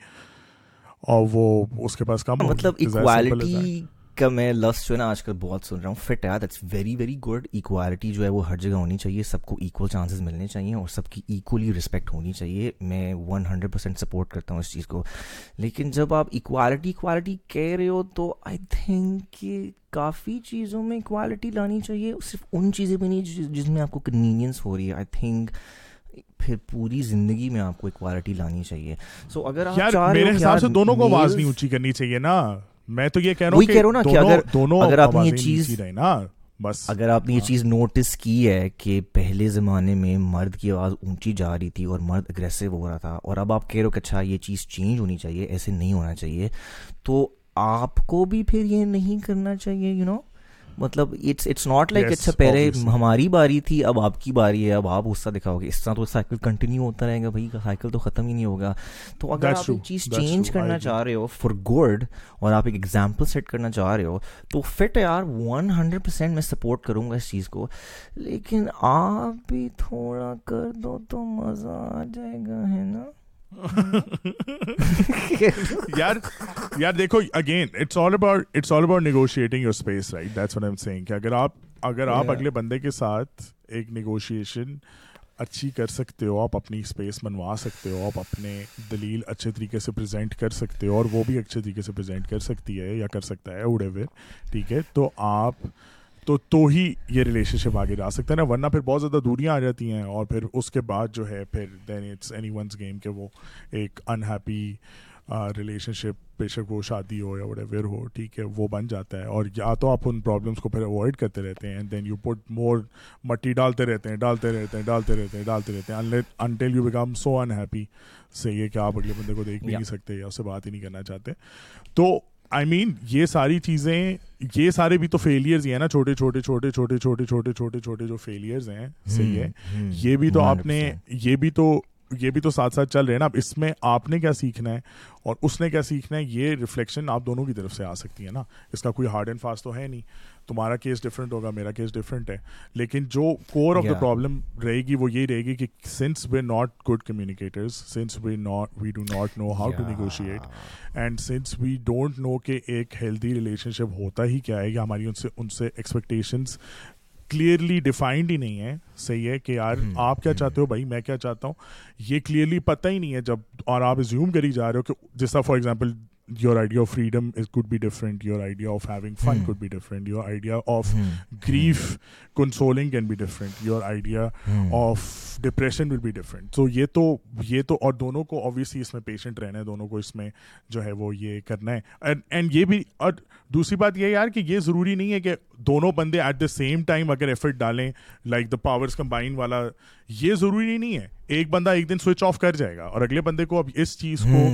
اور وہ اس کے پاس کم مطلب کا میں لفظ جو ہے نا آج کل بہت سن رہا ہوں فٹ ہے that's very very good equality جو ہے وہ ہر جگہ ہونی چاہیے سب کو ایکول چانسز ملنے چاہیے اور سب کی ایکولی رسپیکٹ ہونی چاہیے میں ون ہنڈریڈ پرسینٹ سپورٹ کرتا ہوں اس چیز کو لیکن جب آپ ایکوالٹی ایکوالٹی کہہ رہے ہو تو آئی تھنک کافی چیزوں میں ایکوالٹی لانی چاہیے صرف ان چیزیں بھی نہیں جس میں آپ کو کنوینئنس ہو رہی ہے آئی تھنک پھر پوری زندگی میں آپ کو ایکوالٹی لانی چاہیے سو so, اگر آپ میرے حساب سے دونوں کو آواز نہیں اونچی کرنی چاہیے نا میں تو یہ کہہ رہا ہوں کہ یہ چیز نا بس اگر آپ نے یہ ہاں۔ چیز نوٹس کی ہے کہ پہلے زمانے میں مرد کی آواز اونچی جا رہی تھی اور مرد اگریسو ہو رہا تھا اور اب آپ کہہ رہے ہو کہ اچھا یہ چیز چینج ہونی چاہیے ایسے نہیں ہونا چاہیے تو آپ کو بھی پھر یہ نہیں کرنا چاہیے یو نو مطلب اٹس اٹس ناٹ لائک اچھا پہلے ہماری باری تھی اب آپ کی باری ہے اب آپ غصہ دکھاؤ گے اس طرح تو سائیکل کنٹینیو ہوتا رہے گا بھائی سائیکل تو ختم ہی نہیں ہوگا تو اگر آپ چیز چینج کرنا چاہ رہے ہو فار گڈ اور آپ ایک ایگزامپل سیٹ کرنا چاہ رہے ہو تو فٹ یار ون ہنڈریڈ پرسینٹ میں سپورٹ کروں گا اس چیز کو لیکن آپ بھی تھوڑا کر دو تو مزہ آ جائے گا ہے نا یار یار دیکھو negotiating your space right that's um کہ اگر آپ اگر آپ اگلے بندے کے ساتھ ایک نیگوشیشن اچھی کر سکتے ہو آپ اپنی اسپیس منوا سکتے ہو آپ اپنے دلیل اچھے طریقے سے پرزینٹ کر سکتے ہو اور وہ بھی اچھے طریقے سے پرزینٹ کر سکتی ہے یا کر سکتا ہے اڑے ہوئے ٹھیک ہے تو آپ تو تو ہی یہ ریلیشن شپ آگے جا سکتا ہے نا ورنہ پھر بہت زیادہ دوریاں آ جاتی ہیں اور پھر اس کے بعد جو ہے پھر then it's anyone's game کہ وہ ایک انہیپی ریلیشن شپ بے شک وہ شادی ہو یا ویر ہو ٹھیک ہے وہ بن جاتا ہے اور یا تو آپ ان پرابلمس کو پھر اوائڈ کرتے رہتے ہیں دین یو پٹ مور مٹی ڈالتے رہتے ہیں ڈالتے رہتے ہیں ڈالتے رہتے ہیں ڈالتے رہتے ہیں until you become so unhappy سے یہ کہ آپ اگلے بندے کو دیکھ بھی نہیں سکتے یا اس سے بات ہی نہیں کرنا چاہتے تو آئی مین یہ ساری چیزیں یہ سارے بھی تو فیلئرز ہی ہیں نا چھوٹے چھوٹے چھوٹے چھوٹے چھوٹے چھوٹے چھوٹے چھوٹے جو فیلئرز ہیں صحیح ہے یہ بھی تو آپ نے یہ بھی تو یہ بھی تو ساتھ ساتھ چل رہے ہیں نا اب اس میں آپ نے کیا سیکھنا ہے اور اس نے کیا سیکھنا ہے یہ ریفلیکشن آپ دونوں کی طرف سے آ سکتی ہے نا اس کا کوئی ہارڈ اینڈ فاسٹ تو ہے نہیں تمہارا کیس ڈفرینٹ ہوگا میرا کیس ڈفرینٹ ہے لیکن جو کور آف دا پرابلم رہے گی وہ یہی رہے گی کہ since we not good communicators since we not we do not know how to negotiate and since we don't know کہ ایک ہیلدی ریلیشن شپ ہوتا ہی کیا ہے یا ہماری ان سے ان سے ایکسپیکٹیشنس کلیئرلی ڈیفائنڈ ہی نہیں ہے صحیح ہے کہ یار آپ کیا چاہتے ہو بھائی میں کیا چاہتا ہوں یہ کلیئرلی پتہ ہی نہیں ہے جب اور آپ ریزیوم کری جا رہے ہو کہ جس طرح for example your idea of freedom is could be different your idea of having fun could be different your idea of grief consoling can be different your idea of depression would be different so یہ تو یہ تو اور دونوں کو obviously اس میں patient رہنا ہے دونوں کو اس میں جو ہے وہ یہ کرنا ہے اینڈ یہ بھی اور دوسری بات یہ یار کہ یہ ضروری نہیں ہے کہ دونوں بندے ایٹ دا سیم ٹائم اگر ایفرٹ ڈالیں لائک دا پاورز کمبائن والا یہ ضروری نہیں ہے ایک بندہ ایک دن سوئچ آف کر جائے گا اور اگلے بندے کو اب اس چیز کو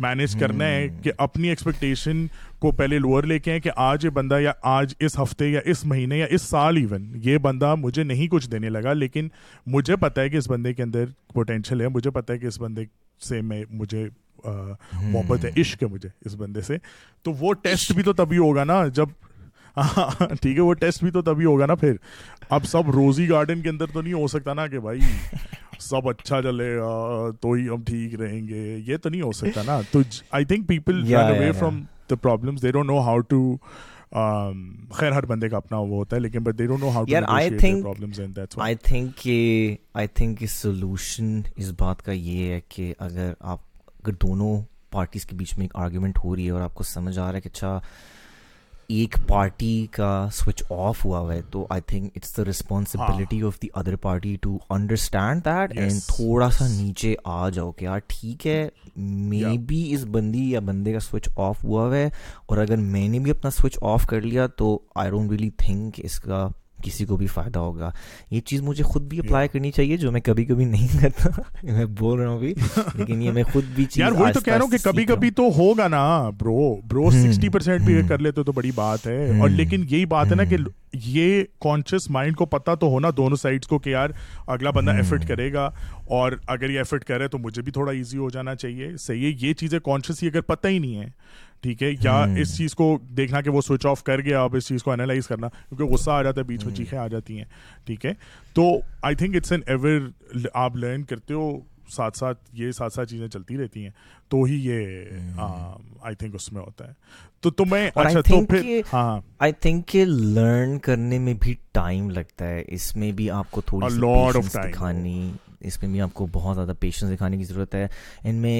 مینیج کرنا ہے کہ اپنی ایکسپیکٹیشن کو پہلے لوور لے کے ہیں کہ آج یہ بندہ یا آج اس ہفتے یا اس مہینے یا اس سال ایون یہ بندہ مجھے نہیں کچھ دینے لگا لیکن مجھے پتا ہے کہ اس بندے کے اندر پوٹینشیل ہے مجھے پتا ہے کہ اس بندے سے میں مجھے محبت ہے عشق ہے مجھے اس بندے سے تو وہ ٹیسٹ بھی تو تبھی ہوگا نا جب ٹھیک ہے وہ ٹیسٹ بھی تو تبھی ہوگا نا پھر اب سب روزی گارڈن کے اندر تو نہیں ہو سکتا نا کہ بھائی سب اچھا چلے گا تو ہی ہم ٹھیک رہیں گے یہ تو نہیں ہو سکتا نا تو I think people away from the problem they don't know how to خیر ہر بندے کا اپنا وہ ہوتا ہے لیکن but they don't know how to I think I think I think solution اس بات کا یہ ہے کہ اگر آپ اگر دونوں پارٹیز کے بیچ میں ایک آرگیومنٹ ہو رہی ہے اور آپ کو سمجھ آ رہا ہے کہ اچھا ایک پارٹی کا سوئچ آف ہوا ہوا ہے تو I think it's the responsibility of the other party to understand that and تھوڑا سا نیچے آ جاؤ کہ یار ٹھیک ہے مے بی اس بندی یا بندے کا سوئچ آف ہوا ہوا ہے اور اگر میں نے بھی اپنا سوئچ آف کر لیا تو آئی ڈونٹ ریلی تھنک اس کا کسی کو بھی فائدہ ہوگا یہ چیز مجھے خود بھی اپلائی کرنی چاہیے جو میں کبھی کبھی نہیں کرتا میں بول رہا ہوں بھی لیکن یہ میں خود بھی یار وہی تو کہہ رہا ہوں کہ کبھی کبھی تو ہوگا نا برو برو سکسٹی پرسینٹ بھی hmm. کر لیتے تو بڑی بات ہے hmm. اور لیکن یہی بات ہے نا کہ hmm. یہ کانشیس مائنڈ کو پتا تو ہونا دونوں سائڈس کو کہ یار اگلا بندہ ایفرٹ کرے گا اور اگر یہ ایفرٹ کرے تو مجھے بھی تھوڑا ایزی ہو جانا چاہیے صحیح ہے یہ چیزیں کانشیس ہی اگر پتہ ہی نہیں ہے ٹھیک ہے یا اس چیز کو دیکھنا کہ وہ سوئچ آف کر گیا اب اس چیز کو انالائز کرنا کیونکہ غصہ آ جاتا ہے بیچ میں چیخیں آ جاتی ہیں ٹھیک ہے تو I think it's an ever آپ لرن کرتے ہو ساتھ ساتھ یہ ساتھ ساتھ چیزیں چلتی رہتی ہیں تو ہی یہ آئی تھنک اس میں ہوتا ہے تو تو میں اچھا تو پھر ہاں آئی تھنک یہ لرن کرنے میں بھی ٹائم لگتا ہے اس میں بھی آپ کو تھوڑی سی پیشنس دکھانی اس میں بھی آپ کو بہت زیادہ پیشنس دکھانے کی ضرورت ہے ان میں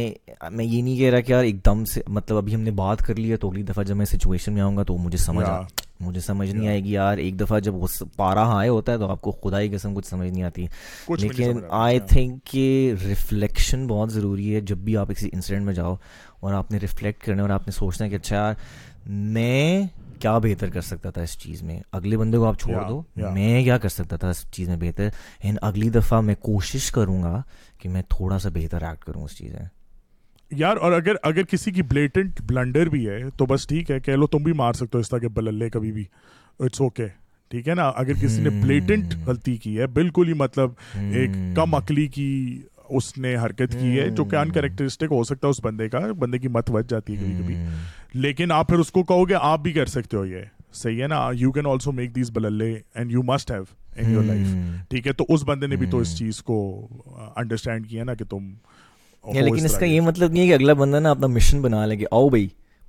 میں یہ نہیں کہہ رہا کہ یار ایک دم سے مطلب ابھی ہم نے بات کر لی ہے تو اگلی دفعہ جب میں سچویشن میں آؤں گا تو مجھے سمجھ آ مجھے سمجھ نہیں آئے گی یار ایک دفعہ جب وہ پارا ہائے ہوتا ہے تو آپ کو خدا ہی قسم کچھ سمجھ نہیں آتی لیکن آئی تھنک کہ ریفلیکشن بہت ضروری ہے جب بھی آپ کسی انسیڈنٹ میں جاؤ اور آپ نے ریفلیکٹ کرنا اور آپ نے سوچنا ہے کہ اچھا یار میں کیا بہتر کر سکتا تھا اس چیز میں اگلے بندے کو آپ چھوڑ yeah, دو yeah. میں کیا کر سکتا تھا اس چیز میں بہتر ان اگلی دفعہ میں کوشش کروں گا کہ میں تھوڑا سا بہتر ایکٹ کروں اس چیز میں یار اور اگر اگر کسی کی بلیٹنٹ بلنڈر بھی ہے تو بس ٹھیک ہے کہہ لو تم بھی مار سکتے ہو اس طرح کے بللے کبھی بھی اٹس اوکے ٹھیک ہے نا اگر کسی نے بلیٹنٹ hmm. غلطی کی ہے بالکل ہی مطلب ایک hmm. کم عقلی کی اس نے حرکت کی ہے جو کہ ان کریکٹرسٹک ہو سکتا ہے اس بندے کا بندے کی مت بچ جاتی ہے کبھی کبھی لیکن آپ پھر اس کو کہو گے آپ بھی کر سکتے ہو یہ صحیح ہے نا you can also make these بلے and you must have in your life ٹھیک ہے تو اس بندے نے بھی تو اس چیز کو انڈرسٹینڈ کیا نا کہ تم یعنی لیکن اس کا یہ مطلب نہیں ہے کہ اگلا بندہ نا اپنا مشن بنا لے کہ آؤ بھائی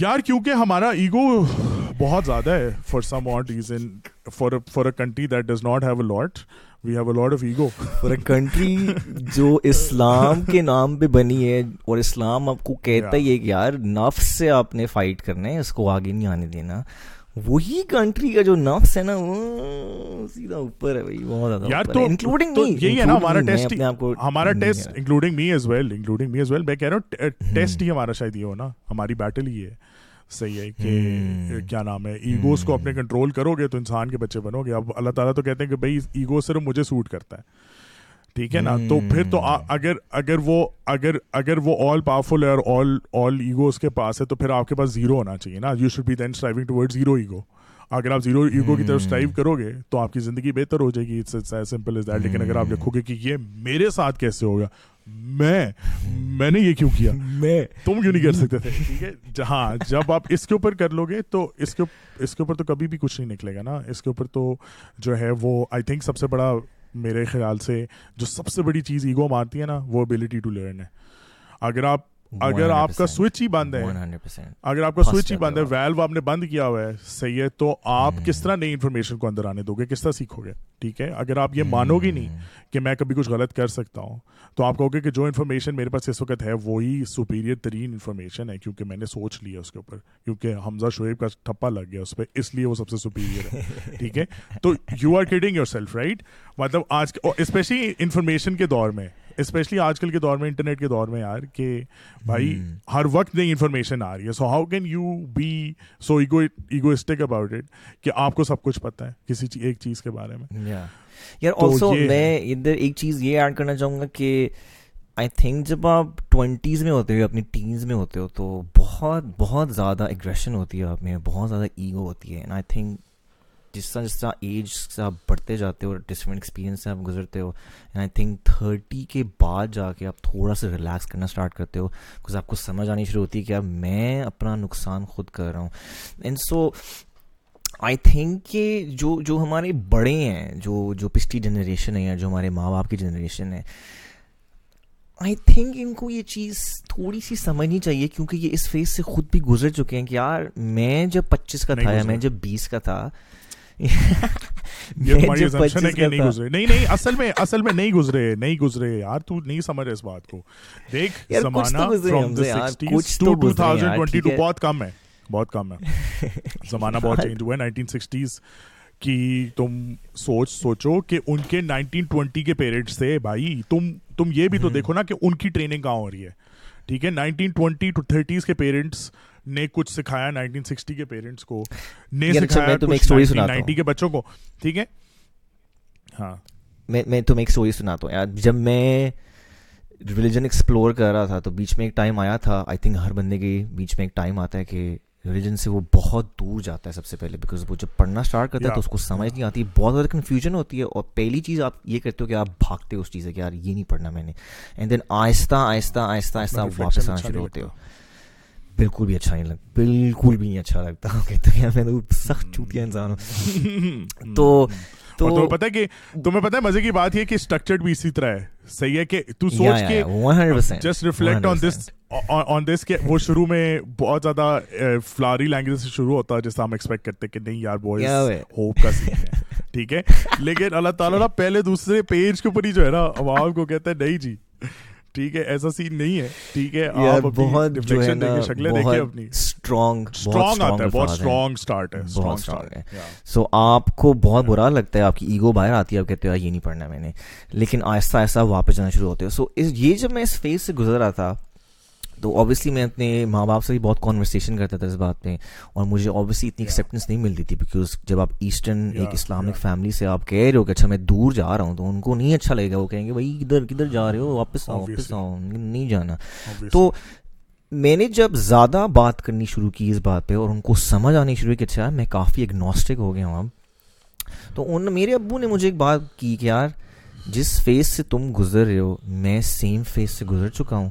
یار کیونکہ ہمارا ایگو بہت زیادہ ہے for some what is in for for a country that does not have a lot we have a lot of ego for a country جو اسلام کے نام پہ بنی ہے اور اسلام آپ کو کہتا ہی ہے کہ یار نفس سے آپ نے فائٹ کرنا ہے اس کو آگے نہیں آنے دینا وہی کنٹری ہمارا test including me as well including me as test ہی ہمارا شاید یہ ہونا ہماری بیٹل ہی ہے صحیح ہے کہ کیا نام ہے ایگوز کو اپنے کنٹرول کرو گے تو انسان کے بچے بنو گے اب اللہ تعالیٰ تو کہتے ہیں کہ بھائی ایگو صرف مجھے سوٹ کرتا ہے ٹھیک ہے نا تو پھر تو اگر اگر وہ اگر اگر وہ آل پاورفل ہے اور آل آل ایگو اس کے پاس ہے تو پھر آپ کے پاس زیرو ہونا چاہیے نا you should be then striving toward zero ego اگر آپ زیرو ایگو کی طرف اسٹرائیو کرو گے تو آپ کی زندگی بہتر ہو جائے گی سمپل از دیٹ لیکن اگر آپ لکھو گے کہ یہ میرے ساتھ کیسے ہوگا میں میں نے یہ کیوں کیا میں تم کیوں نہیں کر سکتے تھے ٹھیک ہے جہاں جب آپ اس کے اوپر کر لو گے تو اس کے اس کے اوپر تو کبھی بھی کچھ نہیں نکلے گا نا اس کے اوپر تو جو ہے وہ آئی تھنک سب سے بڑا میرے خیال سے جو سب سے بڑی چیز ایگو مارتی ہے نا وہ ابیلٹی ٹو لرن ہے اگر آپ اگر آپ کا سوئچ ہی بند ہے اگر آپ کا سوئچ ہی بند ہے ویلو آپ نے بند کیا ہوا ہے صحیح ہے تو آپ کس طرح نئی انفارمیشن کو اندر آنے دو گے کس طرح سیکھو گے ٹھیک ہے اگر آپ یہ مانو گی نہیں کہ میں کبھی کچھ غلط کر سکتا ہوں تو آپ کہو گے کہ جو انفارمیشن میرے پاس اس وقت ہے وہی سپیریئر ترین انفارمیشن ہے کیونکہ میں نے سوچ لیا اس کے اوپر کیونکہ حمزہ شعیب کا ٹھپا لگ گیا اس پہ اس لیے وہ سب سے سپیریئر ہے ٹھیک ہے تو you are kidding yourself right مطلب آج اسپیشلی انفارمیشن کے دور میں اسپیشلی آج کل کے دور میں انٹرنیٹ کے دور میں یار کہ بھائی hmm. ہر وقت نئی انفارمیشن آ رہی ہے so how can you be so egoistic about it کہ آپ کو سب کچھ پتہ ہے کسی ایک چیز کے بارے میں یار آلسو میں ادھر ایک چیز یہ ایڈ کرنا چاہوں گا کہ آئی تھنک جب آپ ٹوینٹیز میں ہوتے ہو اپنی ٹینز میں ہوتے ہو تو بہت بہت زیادہ اگریشن ہوتی ہے آپ میں بہت زیادہ ایگو ہوتی ہے اینڈ آئی تھنک جس طرح جس طرح ایج سے آپ بڑھتے جاتے ہو ڈفرینٹ ایکسپیرینس سے آپ گزرتے ہو آئی تھنک تھرٹی کے بعد جا کے آپ تھوڑا سا ریلیکس کرنا اسٹارٹ کرتے ہو بکاز آپ کو سمجھ آنی شروع ہوتی ہے کہ اب میں اپنا نقصان خود کر رہا ہوں اینڈ سو آئی تھنک کہ جو جو ہمارے بڑے ہیں جو جو پچھلی جنریشن ہے یا جو ہمارے ماں باپ کی جنریشن ہے آئی تھنک ان کو یہ چیز تھوڑی سی سمجھنی چاہیے کیونکہ یہ اس فیس سے خود بھی گزر چکے ہیں کہ یار میں جب پچیس کا تھا یا میں جب بیس کا تھا نہیں نہیں اصل میں نہیں گزرے نہیں گزرے یار نہیں سمجھ بات کو دیکھ زمانہ تم سوچ سوچو کہ ان کے نائنٹین کے پیریڈ سے بھی تو دیکھو نا کہ ان کی ٹریننگ کہاں ہو رہی ہے ٹھیک ہے نائنٹین ٹوینٹی ٹو تھرٹیز کے پیرنٹس نے کچھ سکھایا نائنٹین سکسٹی کے پیرنٹس کو نے اچھا، سکھایا نائنٹی کے بچوں کو ٹھیک ہے ہاں میں میں تمہیں ایک اسٹوری سناتا ہوں یار جب میں ریلیجن ایکسپلور کر رہا تھا تو بیچ میں ایک ٹائم آیا تھا آئی تھنک ہر بندے کے بیچ میں ایک ٹائم آتا ہے کہ ریلیجن سے وہ بہت دور جاتا ہے سب سے پہلے بیکاز وہ جب پڑھنا اسٹارٹ کرتا ہے تو اس کو سمجھ نہیں آتی بہت زیادہ کنفیوژن ہوتی ہے اور پہلی چیز آپ یہ کرتے ہو کہ آپ بھاگتے ہو اس چیز سے کہ یار یہ نہیں پڑھنا میں نے اینڈ دین آہستہ آہستہ آہستہ آہستہ آپ واپس آنا اچھا شروع ہوتے ہو بالکل بھی اچھا نہیں لگتا بالکل بھی نہیں اچھا لگتا کہتے ہیں میں تو سخت چوٹیا انسان ہوں تو تو پتہ کہ تمہیں پتہ ہے مزے کی بات یہ کہ اسٹرکچرڈ بھی اسی طرح ہے صحیح ہے کہ تو سوچ کے جسٹ ریفلیکٹ آن دس آن دس کے وہ شروع میں بہت زیادہ فلاری لینگویج سے شروع ہوتا ہے جیسا ہم ایکسپیکٹ کرتے کہ نہیں یار بوائز ہوپ کا سین ہے ٹھیک ہے لیکن اللہ تعالیٰ نا پہلے دوسرے پیج کے اوپر ہی جو ہے نا عوام کو کہتا ہے نہیں جی ٹھیک ہے ایسا سین نہیں ہے ٹھیک ہے آپ بہت شکلیں دیکھیں اپنی اسٹرانگ اسٹرانگ بہت اسٹرانگ اسٹارٹ ہے بہت اسٹرانگ ہے سو آپ کو بہت برا لگتا ہے آپ کی ایگو باہر آتی ہے آپ کہتے ہو یہ نہیں پڑھنا میں نے لیکن آہستہ آہستہ واپس جانا شروع ہوتے ہو سو یہ جب میں اس فیز سے گزرا تھا تو اوبیسلی میں اپنے ماں باپ سے بھی بہت کانورسیشن کرتا تھا اس بات پہ اور مجھے اوبیسلی اتنی ایکسیپٹنس نہیں ملتی تھی بیکاز جب آپ ایسٹرن ایک اسلامک فیملی سے آپ کہہ رہے ہو کہ اچھا میں دور جا رہا ہوں تو ان کو نہیں اچھا لگے گا وہ کہیں گے بھائی کدھر کدھر جا رہے ہو واپس آؤ واپس آؤ نہیں جانا تو میں نے جب زیادہ بات کرنی شروع کی اس بات پہ اور ان کو سمجھ آنی شروع کی اچھا میں کافی اگنوسٹک ہو گیا ہوں اب تو ان میرے ابو نے مجھے ایک بات کی کہ یار جس فیس سے تم گزر رہے ہو میں سیم فیس سے گزر چکا ہوں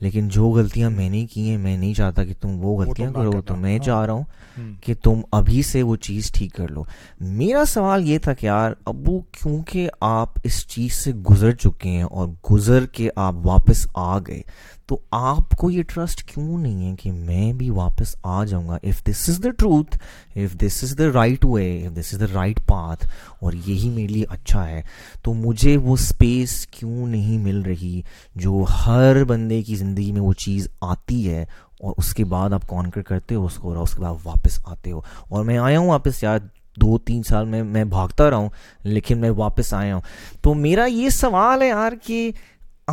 لیکن جو غلطیاں میں نے کی ہیں میں نہیں چاہتا کہ تم وہ غلطیاں کرو تو میں ہاں۔ چاہ رہا ہوں کہ تم ابھی سے وہ چیز ٹھیک کر لو میرا سوال یہ تھا کہ یار ابو کیونکہ آپ اس چیز سے گزر چکے ہیں اور گزر کے آپ واپس آ گئے تو آپ کو یہ ٹرسٹ کیوں نہیں ہے کہ میں بھی واپس آ جاؤں گا if this is the truth if this is the right way if this is the right path اور یہی میرے لیے اچھا ہے تو مجھے وہ اسپیس کیوں نہیں مل رہی جو ہر بندے کی زندگی میں وہ چیز آتی ہے اور اس کے بعد آپ کانکر کرتے ہو اس کو اور اس کے بعد واپس آتے ہو اور میں آیا ہوں واپس یار دو تین سال میں میں بھاگتا رہا ہوں لیکن میں واپس آیا ہوں تو میرا یہ سوال ہے یار کہ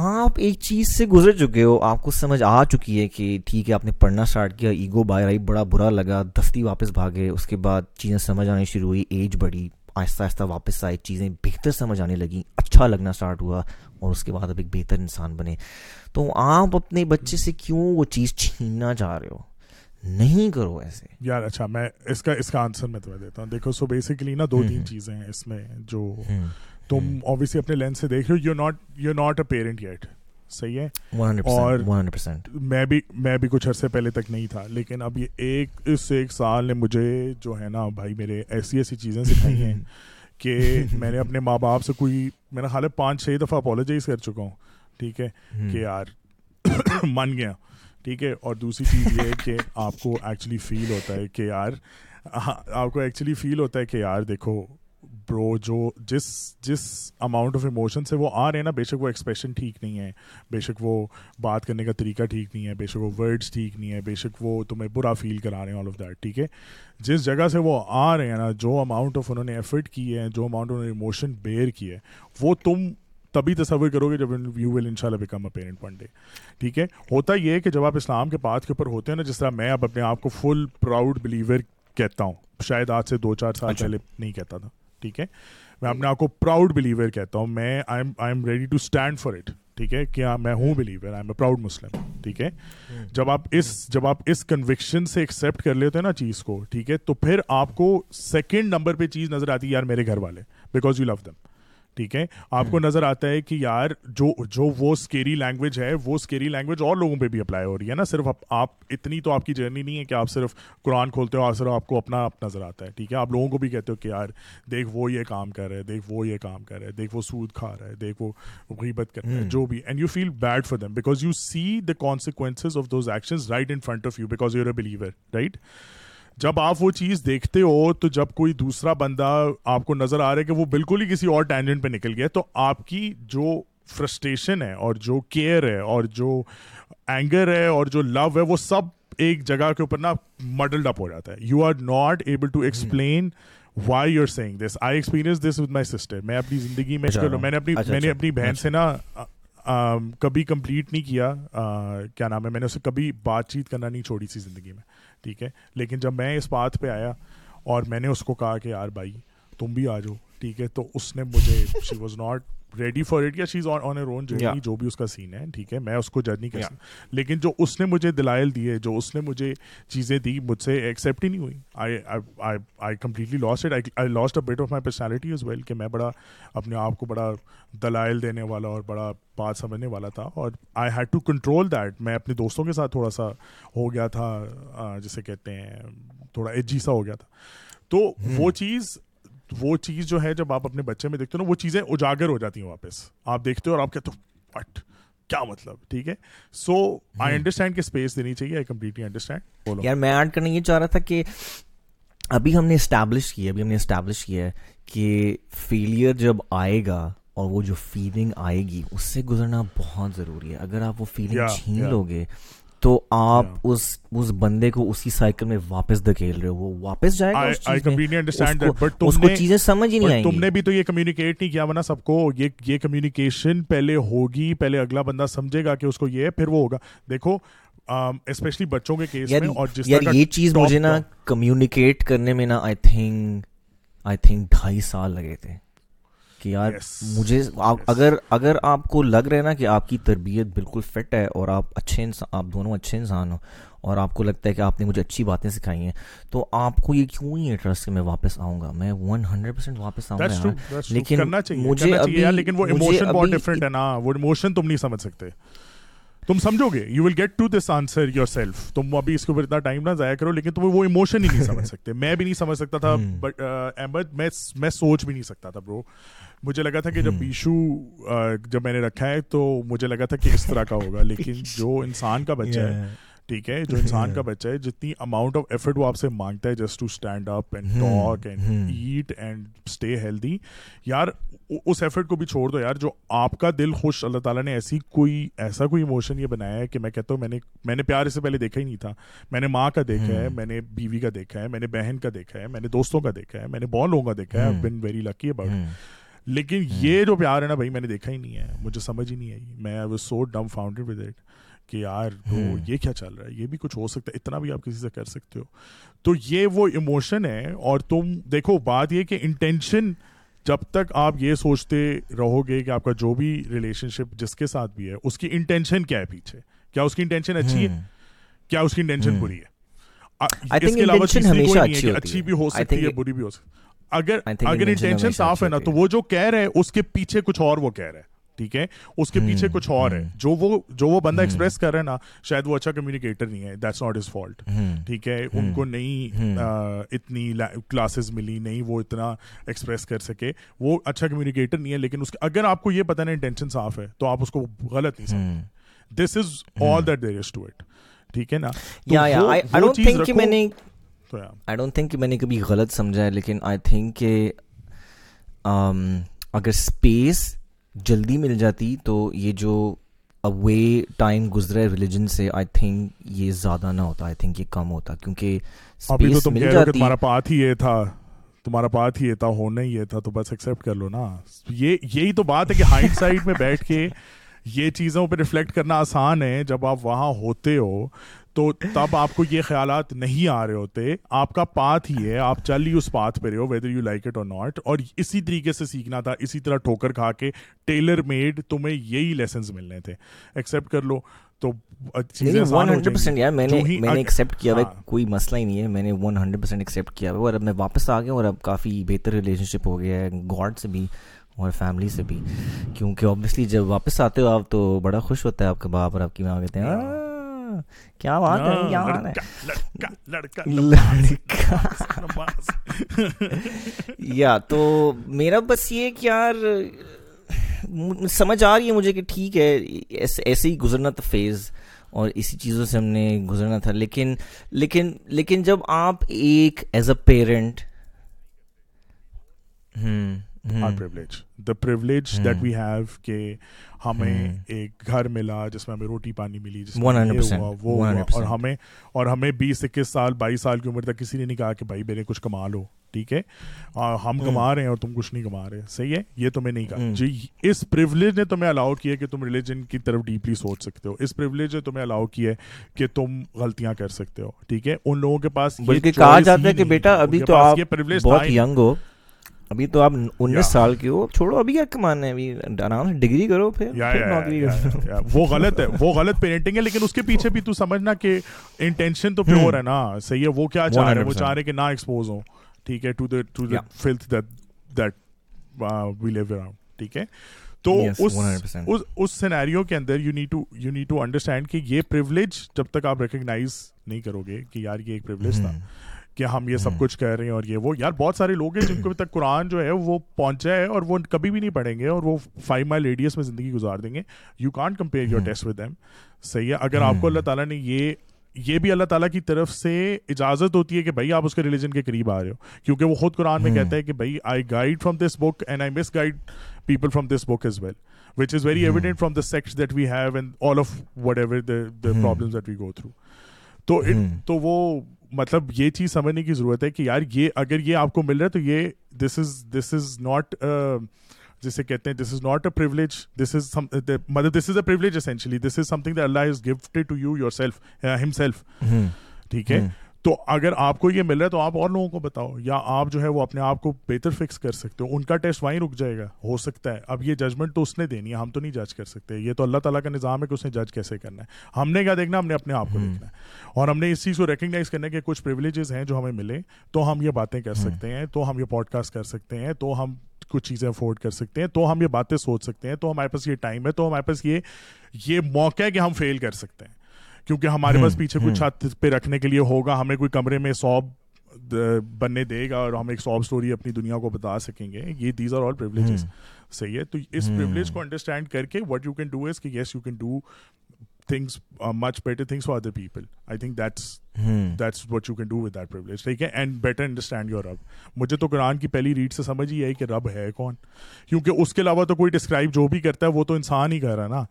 آپ ایک چیز سے گزر چکے ہو آپ کو سمجھ آ چکی ہے کہ ٹھیک ہے آپ نے پڑھنا اسٹارٹ کیا ایگو باہر آئی بڑا برا لگا دستی واپس بھاگے اس کے بعد چیزیں سمجھ آنی شروع ہوئی ایج بڑھی آہستہ آہستہ واپس آئے چیزیں بہتر سمجھ آنے لگیں اچھا لگنا اسٹارٹ ہوا اور اس کے بعد اب ایک بہتر انسان بنے تو آپ اپنے بچے سے کیوں وہ چیز چھیننا چاہ رہے ہو نہیں کرو ایسے یار اچھا میں اس کا اس کا آنسر میں تمہیں دیتا ہوں دیکھو سو بیسیکلی نا دو تین چیزیں ہیں اس میں جو تم آبیسلی اپنے لینس سے دیکھ رہے ہو you not you not a parent yet صحیح ہے اور میں بھی میں بھی کچھ عرصے پہلے تک نہیں تھا لیکن اب یہ ایک اس ایک سال نے مجھے جو ہے نا بھائی میرے ایسی ایسی چیزیں سکھائی ہیں کہ میں نے اپنے ماں باپ سے کوئی میں نے حال پانچ چھ دفعہ اپالوجائز کر چکا ہوں ٹھیک ہے کہ یار مان گیا ٹھیک ہے اور دوسری چیز یہ ہے کہ آپ کو ایکچولی فیل ہوتا ہے کہ یار ہاں، آپ کو ایکچولی فیل ہوتا ہے کہ یار دیکھو پرو جو جس جس اماؤنٹ آف ایموشن سے وہ آ رہے ہیں نا بے شک وہ ایکسپریشن ٹھیک نہیں ہے بے شک وہ بات کرنے کا طریقہ ٹھیک نہیں ہے بے شک وہ ورڈس ٹھیک نہیں ہے بے شک وہ تمہیں برا فیل کرا رہے ہیں آل آف دیٹ ٹھیک ہے جس جگہ سے وہ آ رہے ہیں نا جو اماؤنٹ آف انہوں نے ایفرٹ کی ہے جو اماؤنٹ انہوں نے ایموشن بیئر کیے وہ تم تبھی تصور کرو گے جب یو ول ان شاء اللہ become a parent one day ٹھیک ہے ہوتا یہ کہ جب آپ اسلام کے پات کے اوپر ہوتے ہیں نا جس طرح میں اب اپنے آپ کو فل پراؤڈ بلیور کہتا ہوں شاید آج سے دو چار سال اچھا۔ پہلے نہیں کہتا تھا ٹھیک ہے میں جی۔ اپنے آپ کو پراؤڈ بلیور کہتا ہوں میں I am I am ready to stand for it ٹھیک ہے کہ ہاں، میں ہوں believer I am a proud Muslim ٹھیک ہے جب آپ اس جب آپ اس کنوکشن سے ایکسیپٹ کر لیتے ہیں نا چیز کو ٹھیک ہے تو پھر آپ کو سیکنڈ نمبر پہ چیز نظر آتی ہے یار میرے گھر والے بیکاز یو لو دم ٹھیک ہے آپ کو نظر آتا ہے کہ یار جو جو وہ اسکیری لینگویج ہے وہ اسکیری لینگویج اور لوگوں پہ بھی اپلائی ہو رہی ہے نا صرف آپ اتنی تو آپ کی جرنی نہیں ہے کہ آپ صرف قرآن کھولتے ہو اور صرف آپ کو اپنا نظر آتا ہے ٹھیک ہے آپ لوگوں کو بھی کہتے ہو کہ یار دیکھ وہ یہ کام کر ہے دیکھ وہ یہ کام کر ہے دیکھ وہ سود کھا رہا ہے دیکھ وہ غیبت کر رہا ہے جو بھی and you feel bad for them because you see the consequences of those actions right in front of you because you a believer right جب آپ وہ چیز دیکھتے ہو تو جب کوئی دوسرا بندہ آپ کو نظر آ رہا ہے کہ وہ بالکل ہی کسی اور ٹینجنٹ پہ نکل گیا تو آپ کی جو فرسٹریشن ہے اور جو کیئر ہے اور جو اینگر ہے اور جو لو ہے وہ سب ایک جگہ کے اوپر نا مڈلڈ اپ ہو جاتا ہے you are not able to explain why you are seeing this I experience this with my sister میں اپنی زندگی میں اچھا، میں نے اپنی اچھا، میں نے اچھا، اپنی بہن سے نا کبھی کمپلیٹ نہیں کیا کیا نام ہے میں نے اسے کبھی بات چیت کرنا نہیں چھوڑی سی زندگی میں ٹھیک ہے لیکن جب میں اس بات پہ آیا اور میں نے اس کو کہا کہ یار بھائی تم بھی آ جاؤ ٹھیک ہے تو اس نے مجھے she was not ready for it یا آن جرنی جو بھی اس کا سین ہے ٹھیک ہے میں اس کو جج نہیں سکتا لیکن جو اس نے مجھے دلائل دیے جو اس نے مجھے چیزیں دی مجھ سے ایکسیپٹ ہی نہیں ہوئی I I completely lost lost it a of my personality as well کہ میں بڑا اپنے آپ کو بڑا دلائل دینے والا اور بڑا بات سمجھنے والا تھا اور I had to control that میں اپنے دوستوں کے ساتھ تھوڑا سا ہو گیا تھا جسے کہتے ہیں تھوڑا ایجی سا ہو گیا تھا تو hmm. وہ چیز وہ چیز جو ہے جب آپ اپنے بچے میں دیکھتے ہو نا وہ چیزیں اجاگر ہو جاتی ہیں واپس آپ دیکھتے ہو اور آپ کہتے ہو وٹ کیا مطلب ٹھیک ہے سو آئی انڈرسٹینڈ کہ اسپیس دینی چاہیے آئی کمپلیٹلی انڈرسٹینڈ یار میں ایڈ کرنا یہ چاہ رہا تھا کہ ابھی ہم نے اسٹیبلش کیا ابھی ہم نے اسٹیبلش کیا ہے کہ فیلئر جب آئے گا اور وہ جو فیلنگ آئے گی اس سے گزرنا بہت ضروری ہے اگر آپ وہ فیلنگ چھین لو گے تو آپ اس بندے کو اسی سائیکل میں واپس دھکیل رہے ہو وہ تم نے بھی تو یہ کمیونکیٹ نہیں کیا نا سب کو یہ کمیونکیشن پہلے ہوگی پہلے اگلا بندہ سمجھے گا کہ اس کو یہ ہے پھر وہ ہوگا دیکھو اسپیشلی بچوں کے کیس میں اور جس یہ چیز مجھے نا کمیونکیٹ کرنے میں نا آئی تھنک آئی تھنک ڈھائی سال لگے تھے کہ یار yes. مجھے yes. اگر اگر آپ کو لگ رہے نا کہ آپ کی تربیت بالکل فٹ ہے اور آپ اچھے انسان آپ دونوں اچھے انسان ہو اور آپ کو لگتا ہے کہ آپ نے مجھے اچھی باتیں سکھائی ہیں تو آپ کو یہ کیوں ہی انٹرسٹ کہ میں واپس آؤں گا میں ون ہنڈریڈ پرسینٹ واپس آؤں گا لیکن مجھے لیکن وہ ایموشن بہت ڈفرینٹ ہے نا وہ ایموشن تم نہیں سمجھ سکتے تم سمجھو گے you will get to this answer yourself تم ابھی اس کے اوپر اتنا ٹائم نہ ضائع کرو لیکن تمہیں وہ ایموشن ہی نہیں سمجھ سکتے میں بھی نہیں سمجھ سکتا تھا بٹ احمد uh, میں سوچ بھی نہیں سکتا تھا برو مجھے لگا تھا کہ جب ایشو جب میں نے رکھا ہے تو مجھے لگا تھا کہ اس طرح کا ہوگا لیکن جو انسان کا بچہ ہے ٹھیک ہے جو انسان کا بچہ ہے جتنی اماؤنٹ آف ایفرٹ وہ آپ سے مانگتا ہے just to stand up and and and talk eat stay healthy یار یار اس ایفرٹ کو بھی چھوڑ دو جو آپ کا دل خوش اللہ تعالیٰ نے ایسی کوئی ایسا کوئی ایموشن یہ بنایا ہے کہ میں کہتا ہوں میں نے میں نے پیار سے پہلے دیکھا ہی نہیں تھا میں نے ماں کا دیکھا ہے میں نے بیوی کا دیکھا ہے میں نے بہن کا دیکھا ہے میں نے دوستوں کا دیکھا ہے میں نے بہت لوگوں کا دیکھا ہے بن ویری لکی اباؤٹ لیکن یہ جو پیار ہے نا بھائی میں نے دیکھا ہی نہیں ہے مجھے سمجھ ہی نہیں I mean I was so dumbfounded with it کہ یار تو یہ کیا چل رہا ہے یہ بھی کچھ ہو سکتا ہے اتنا بھی آپ کسی سے کر سکتے ہو تو یہ وہ ایموشن ہے اور تم دیکھو بات یہ کہ انٹینشن جب تک آپ یہ سوچتے رہو گے کہ آپ کا جو بھی ریلیشن شپ جس کے ساتھ بھی ہے اس کی انٹینشن کیا ہے پیچھے کیا اس کی انٹینشن اچھی ہے کیا اس کی انٹینشن بری ہے اس کے علاوہ اچھی بھی ہو سکتی ہے بری بھی ہو سکتی ہے اگر اگر انٹینشن صاف ہے نا تو وہ جو کہہ رہے اس کے پیچھے کچھ اور وہ کہہ رہے ٹھیک ہے اس کے پیچھے hmm, کچھ اور ہے hmm. جو وہ جو وہ بندہ ایکسپریس hmm. کر رہے نا شاید وہ اچھا کمیونیکیٹر نہیں ہے دیٹس ناٹ از فالٹ ٹھیک ہے ان کو نہیں اتنی کلاسز ملی نہیں وہ اتنا ایکسپریس کر سکے وہ اچھا کمیونیکیٹر نہیں ہے لیکن اس اگر آپ کو یہ پتہ نہیں انٹینشن صاف ہے تو آپ اس کو غلط نہیں سمجھتے this is all that there is to it ٹھیک ہے نا یا میں نے آئی ڈونٹ تھنک کہ میں نے کبھی غلط سمجھا ہے لیکن آئی تھنک کہ اگر اسپیس جلدی مل جاتی تو یہ جو اوے ٹائم گزرا ہے ریلیجن سے آئی تھنک یہ زیادہ نہ ہوتا آئی تھنک یہ کم ہوتا کیونکہ تمہارا پات ہی یہ تھا تمہارا پات ہی یہ تھا ہونا ہی یہ تھا تو بس ایکسیپٹ کر لو نا یہ یہی تو بات ہے کہ ہائنڈ سائڈ میں بیٹھ کے یہ چیزوں پہ ریفلیکٹ کرنا آسان ہے جب آپ وہاں ہوتے ہو تو تب آپ کو یہ خیالات نہیں آ رہے ہوتے آپ کا پات ہی ہے کوئی مسئلہ نہیں ہے اور اب کافی بہتر ریلیشن ہو گیا گاڈ سے بھی اور فیملی سے بھی کیونکہ آتے ہو آپ تو بڑا خوش ہوتا ہے آپ کے باپ اور آپ کی ماں کہتے ہیں کیا کیا بات بات ہے ہے لڑکا یا تو میرا بس یہ کہ یار سمجھ آ رہی ہے مجھے کہ ٹھیک ہے ایسے ہی گزرنا تھا فیز اور اسی چیزوں سے ہم نے گزرنا تھا لیکن لیکن لیکن جب آپ ایک ایز اے پیرنٹ ہوں our privilege the privilege that we have کہ ہمیں ایک گھر ملا جس میں ہمیں روٹی پانی ملی جس میں وہ اور ہمیں اور ہمیں بیس اکیس سال بائیس سال کی عمر تک کسی نے نہیں کہا کہ بھائی میرے کچھ کما لو ٹھیک ہے ہم کما رہے ہیں اور تم کچھ نہیں کما رہے صحیح ہے یہ تمہیں نہیں کہا جی اس پریولیج نے تمہیں الاؤ کیا کہ تم ریلیجن کی طرف ڈیپلی سوچ سکتے ہو اس پریولیج نے تمہیں الاؤ کیا کہ تم غلطیاں کر سکتے ہو ٹھیک ہے ان لوگوں کے پاس بلکہ کہا جاتا ہے کہ بیٹا ابھی تو آپ بہت ینگ ہو ابھی تو آپ انیس سال کے ہو چھوڑو ابھی کیا کمانا ہے ابھی آرام سے ڈگری کرو پھر نوکری وہ غلط ہے وہ غلط پیرنٹنگ ہے لیکن اس کے پیچھے بھی تو سمجھنا کہ انٹینشن تو پیور ہے نا صحیح ہے وہ کیا چاہ رہے ہیں وہ چاہ رہے کہ نہ ایکسپوز ہوں ٹھیک ہے to the to the filth that that we live around ٹھیک ہے تو اس اس سینیریو کے اندر you need to you need to understand کہ یہ پریولیج جب تک آپ ریکگنائز نہیں کرو گے کہ یار یہ ایک پریولیج تھا کہ ہم یہ سب کچھ کہہ رہے ہیں اور یہ وہ یار بہت سارے لوگ ہیں جن کو تک قرآن جو ہے وہ پہنچا ہے اور وہ کبھی بھی نہیں پڑھیں گے اور وہ فائیو مائل ریڈیس میں زندگی گزار دیں گے you can't compare your test with them صحیح ہے اگر آپ کو اللہ تعالیٰ نے یہ یہ بھی اللہ تعالیٰ کی طرف سے اجازت ہوتی ہے کہ بھائی آپ اس کے ریلیجن کے قریب آ رہے ہو کیونکہ وہ خود قرآن میں کہتا ہے کہ بھائی I guide from this book and I misguide people from this book as well which is very evident from the sects that we have and all of whatever problem that we go through تو وہ مطلب یہ چیز سمجھنے کی ضرورت ہے کہ یار یہ اگر یہ آپ کو مل رہا ہے تو یہ دس از دس از ناٹ جسے کہتے ہیں دس is not a privilege this is مطلب this is a essentially this is something Allah is gift to you yourself himself ٹھیک ہے تو اگر آپ کو یہ مل رہا ہے تو آپ اور لوگوں کو بتاؤ یا آپ جو ہے وہ اپنے آپ کو بہتر فکس کر سکتے ہو ان کا ٹیسٹ وہیں رک جائے گا ہو سکتا ہے اب یہ ججمنٹ تو اس نے دینی ہے ہم تو نہیں جج کر سکتے یہ تو اللہ تعالیٰ کا نظام ہے کہ اس نے جج کیسے کرنا ہے ہم نے کیا دیکھنا ہم نے اپنے آپ کو دیکھنا ہے اور ہم نے اس چیز کو ریکگنائز کرنا ہے کہ کچھ پرولیجز ہیں جو ہمیں ملے تو ہم یہ باتیں کر سکتے ہیں تو ہم یہ پوڈ کاسٹ کر سکتے ہیں تو ہم کچھ چیزیں افورڈ کر سکتے ہیں تو ہم یہ باتیں سوچ سکتے ہیں تو ہمارے پاس یہ ٹائم ہے تو ہمارے پاس یہ یہ موقع ہے کہ ہم فیل کر سکتے ہیں کیونکہ ہمارے پاس پیچھے کچھ چھت پہ رکھنے کے لیے ہوگا ہمیں کوئی کمرے میں سوب بننے دے گا اور ہم ایک سوب اسٹوری اپنی دنیا کو بتا سکیں گے یہ دیز آر آل صحیح ہے تو اس پرولیج کو انڈرسٹینڈ کر کے what you can do is کہ yes you can do things much better things for other people I think that's that's what you can do with that privilege ٹھیک ہے and better understand your رب مجھے تو قرآن کی پہلی red سے سمجھ ہی ہے کہ رب ہے کون کیونکہ اس کے علاوہ تو کوئی ڈسکرائب جو بھی کرتا ہے وہ تو انسان ہی کر رہا ہے نا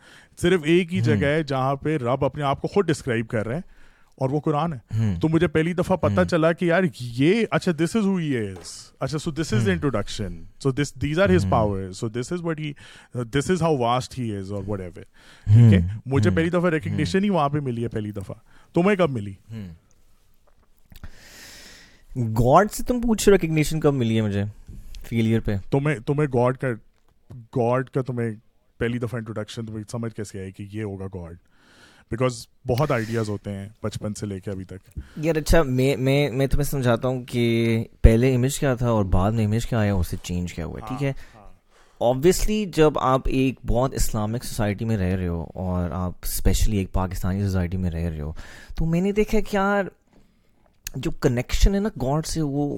صرف ایک ہی hmm. جگہ ہے جہاں پہ رب اپنے آپ کو خود ڈسکرائب کر رہے ہیں اور وہ قرآن ہے تو مجھے پہلی دفعہ پتا چلا کہ یار یہ اچھا دس از ہو اچھا so this is introduction so this these are his power so this is what he this is how vast he is or whatever ٹھیک ہے مجھے پہلی دفعہ ریکگنیشن ہی وہاں پہ ملی ہے پہلی دفعہ تمہیں کب ملی گاڈ سے تم پوچھ ریکگنیشن کب ملی ہے مجھے فیلئر پہ تمہیں تمہیں گاڈ کا گاڈ کا تمہیں پہلی دفعہ انٹروڈکشن تمہیں سمجھ کیسے آئی کہ یہ ہوگا گاڈ بیکاز بہت آئیڈیاز ہوتے ہیں بچپن سے لے کے ابھی تک یار اچھا میں میں تمہیں سمجھاتا ہوں کہ پہلے امیج کیا تھا اور بعد میں امیج کیا آیا اسے چینج کیا ہوا ہے آبویسلی ہاں، ہاں۔ جب آپ ایک بہت اسلامک سوسائٹی میں رہ رہے ہو اور آپ اسپیشلی ایک پاکستانی سوسائٹی میں رہ رہے ہو تو میں نے دیکھا کہ یار جو کنیکشن ہے نا گاڈ سے وہ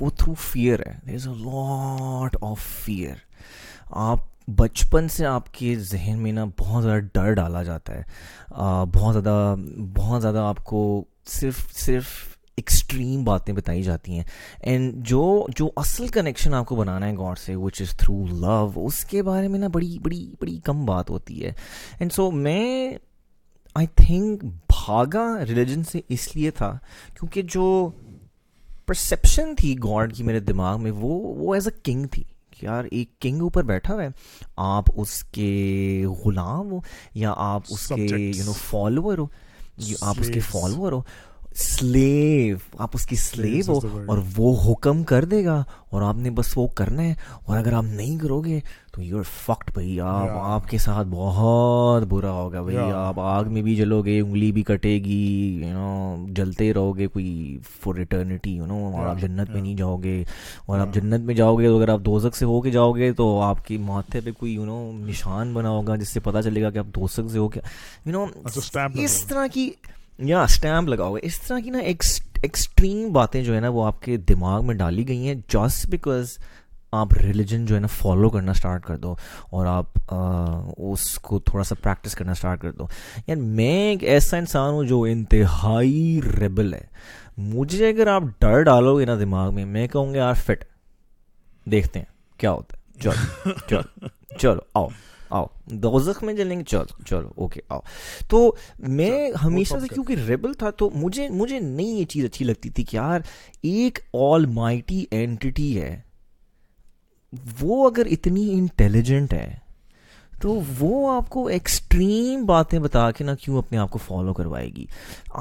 وہ تھرو فیئر ہے there is a lot of fear آپ بچپن سے آپ کے ذہن میں نا بہت زیادہ ڈر ڈالا جاتا ہے بہت زیادہ بہت زیادہ آپ کو صرف صرف ایکسٹریم باتیں بتائی جاتی ہیں اینڈ جو جو اصل کنیکشن آپ کو بنانا ہے گاڈ سے وچ از تھرو لو اس کے بارے میں نا بڑی بڑی بڑی کم بات ہوتی ہے اینڈ سو میں آئی تھنک بھاگا ریلیجن سے اس لیے تھا کیونکہ جو پرسیپشن تھی گاڈ کی میرے دماغ میں وہ وہ ایز اے کنگ تھی یار ایک کنگ اوپر بیٹھا ہوا ہے آپ اس کے غلام ہو یا آپ اس کے یو نو فالوور ہو آپ اس کے فالوور ہو سلیو آپ اس کی سلیو ہو اور وہ حکم کر دے گا اور آپ نے بس وہ کرنا ہے اور اگر آپ نہیں کرو گے یور فکٹ بھائی آپ آپ کے ساتھ بہت برا ہوگا بھائی آپ آگ میں بھی جلو گے انگلی بھی کٹے گی یو نو جلتے رہو گے کوئی فور ریٹرنیٹی یو نو اور آپ جنت میں نہیں جاؤ گے اور آپ جنت میں جاؤ گے اگر آپ دوزک سے ہو کے جاؤ گے تو آپ کے ماتھے پہ کوئی یو نو نشان بنا ہوگا جس سے پتا چلے گا کہ آپ دوزک سے ہو کے یو نو اس طرح کی یا اسٹیمپ لگاؤ گے اس طرح کی نا ایکسٹریم باتیں جو ہے نا وہ آپ کے دماغ میں ڈالی گئی ہیں جسٹ بیکاز آپ ریلیجن جو ہے نا فالو کرنا اسٹارٹ کر دو اور آپ اس کو تھوڑا سا پریکٹس کرنا اسٹارٹ کر دو یعنی میں ایک ایسا انسان ہوں جو انتہائی ریبل ہے مجھے اگر آپ ڈر ڈالو گے نا دماغ میں میں کہوں گے آر فٹ دیکھتے ہیں کیا ہوتا ہے چلو چلو چلو آؤ آؤ دوزخ میں جلیں گے چلو چلو اوکے آؤ تو میں ہمیشہ سے کیونکہ ریبل تھا تو مجھے مجھے نہیں یہ چیز اچھی لگتی تھی کہ یار ایک آل مائٹی اینٹی ہے وہ اگر اتنی انٹیلیجنٹ ہے تو وہ آپ کو ایکسٹریم باتیں بتا کے نہ کیوں اپنے آپ کو فالو کروائے گی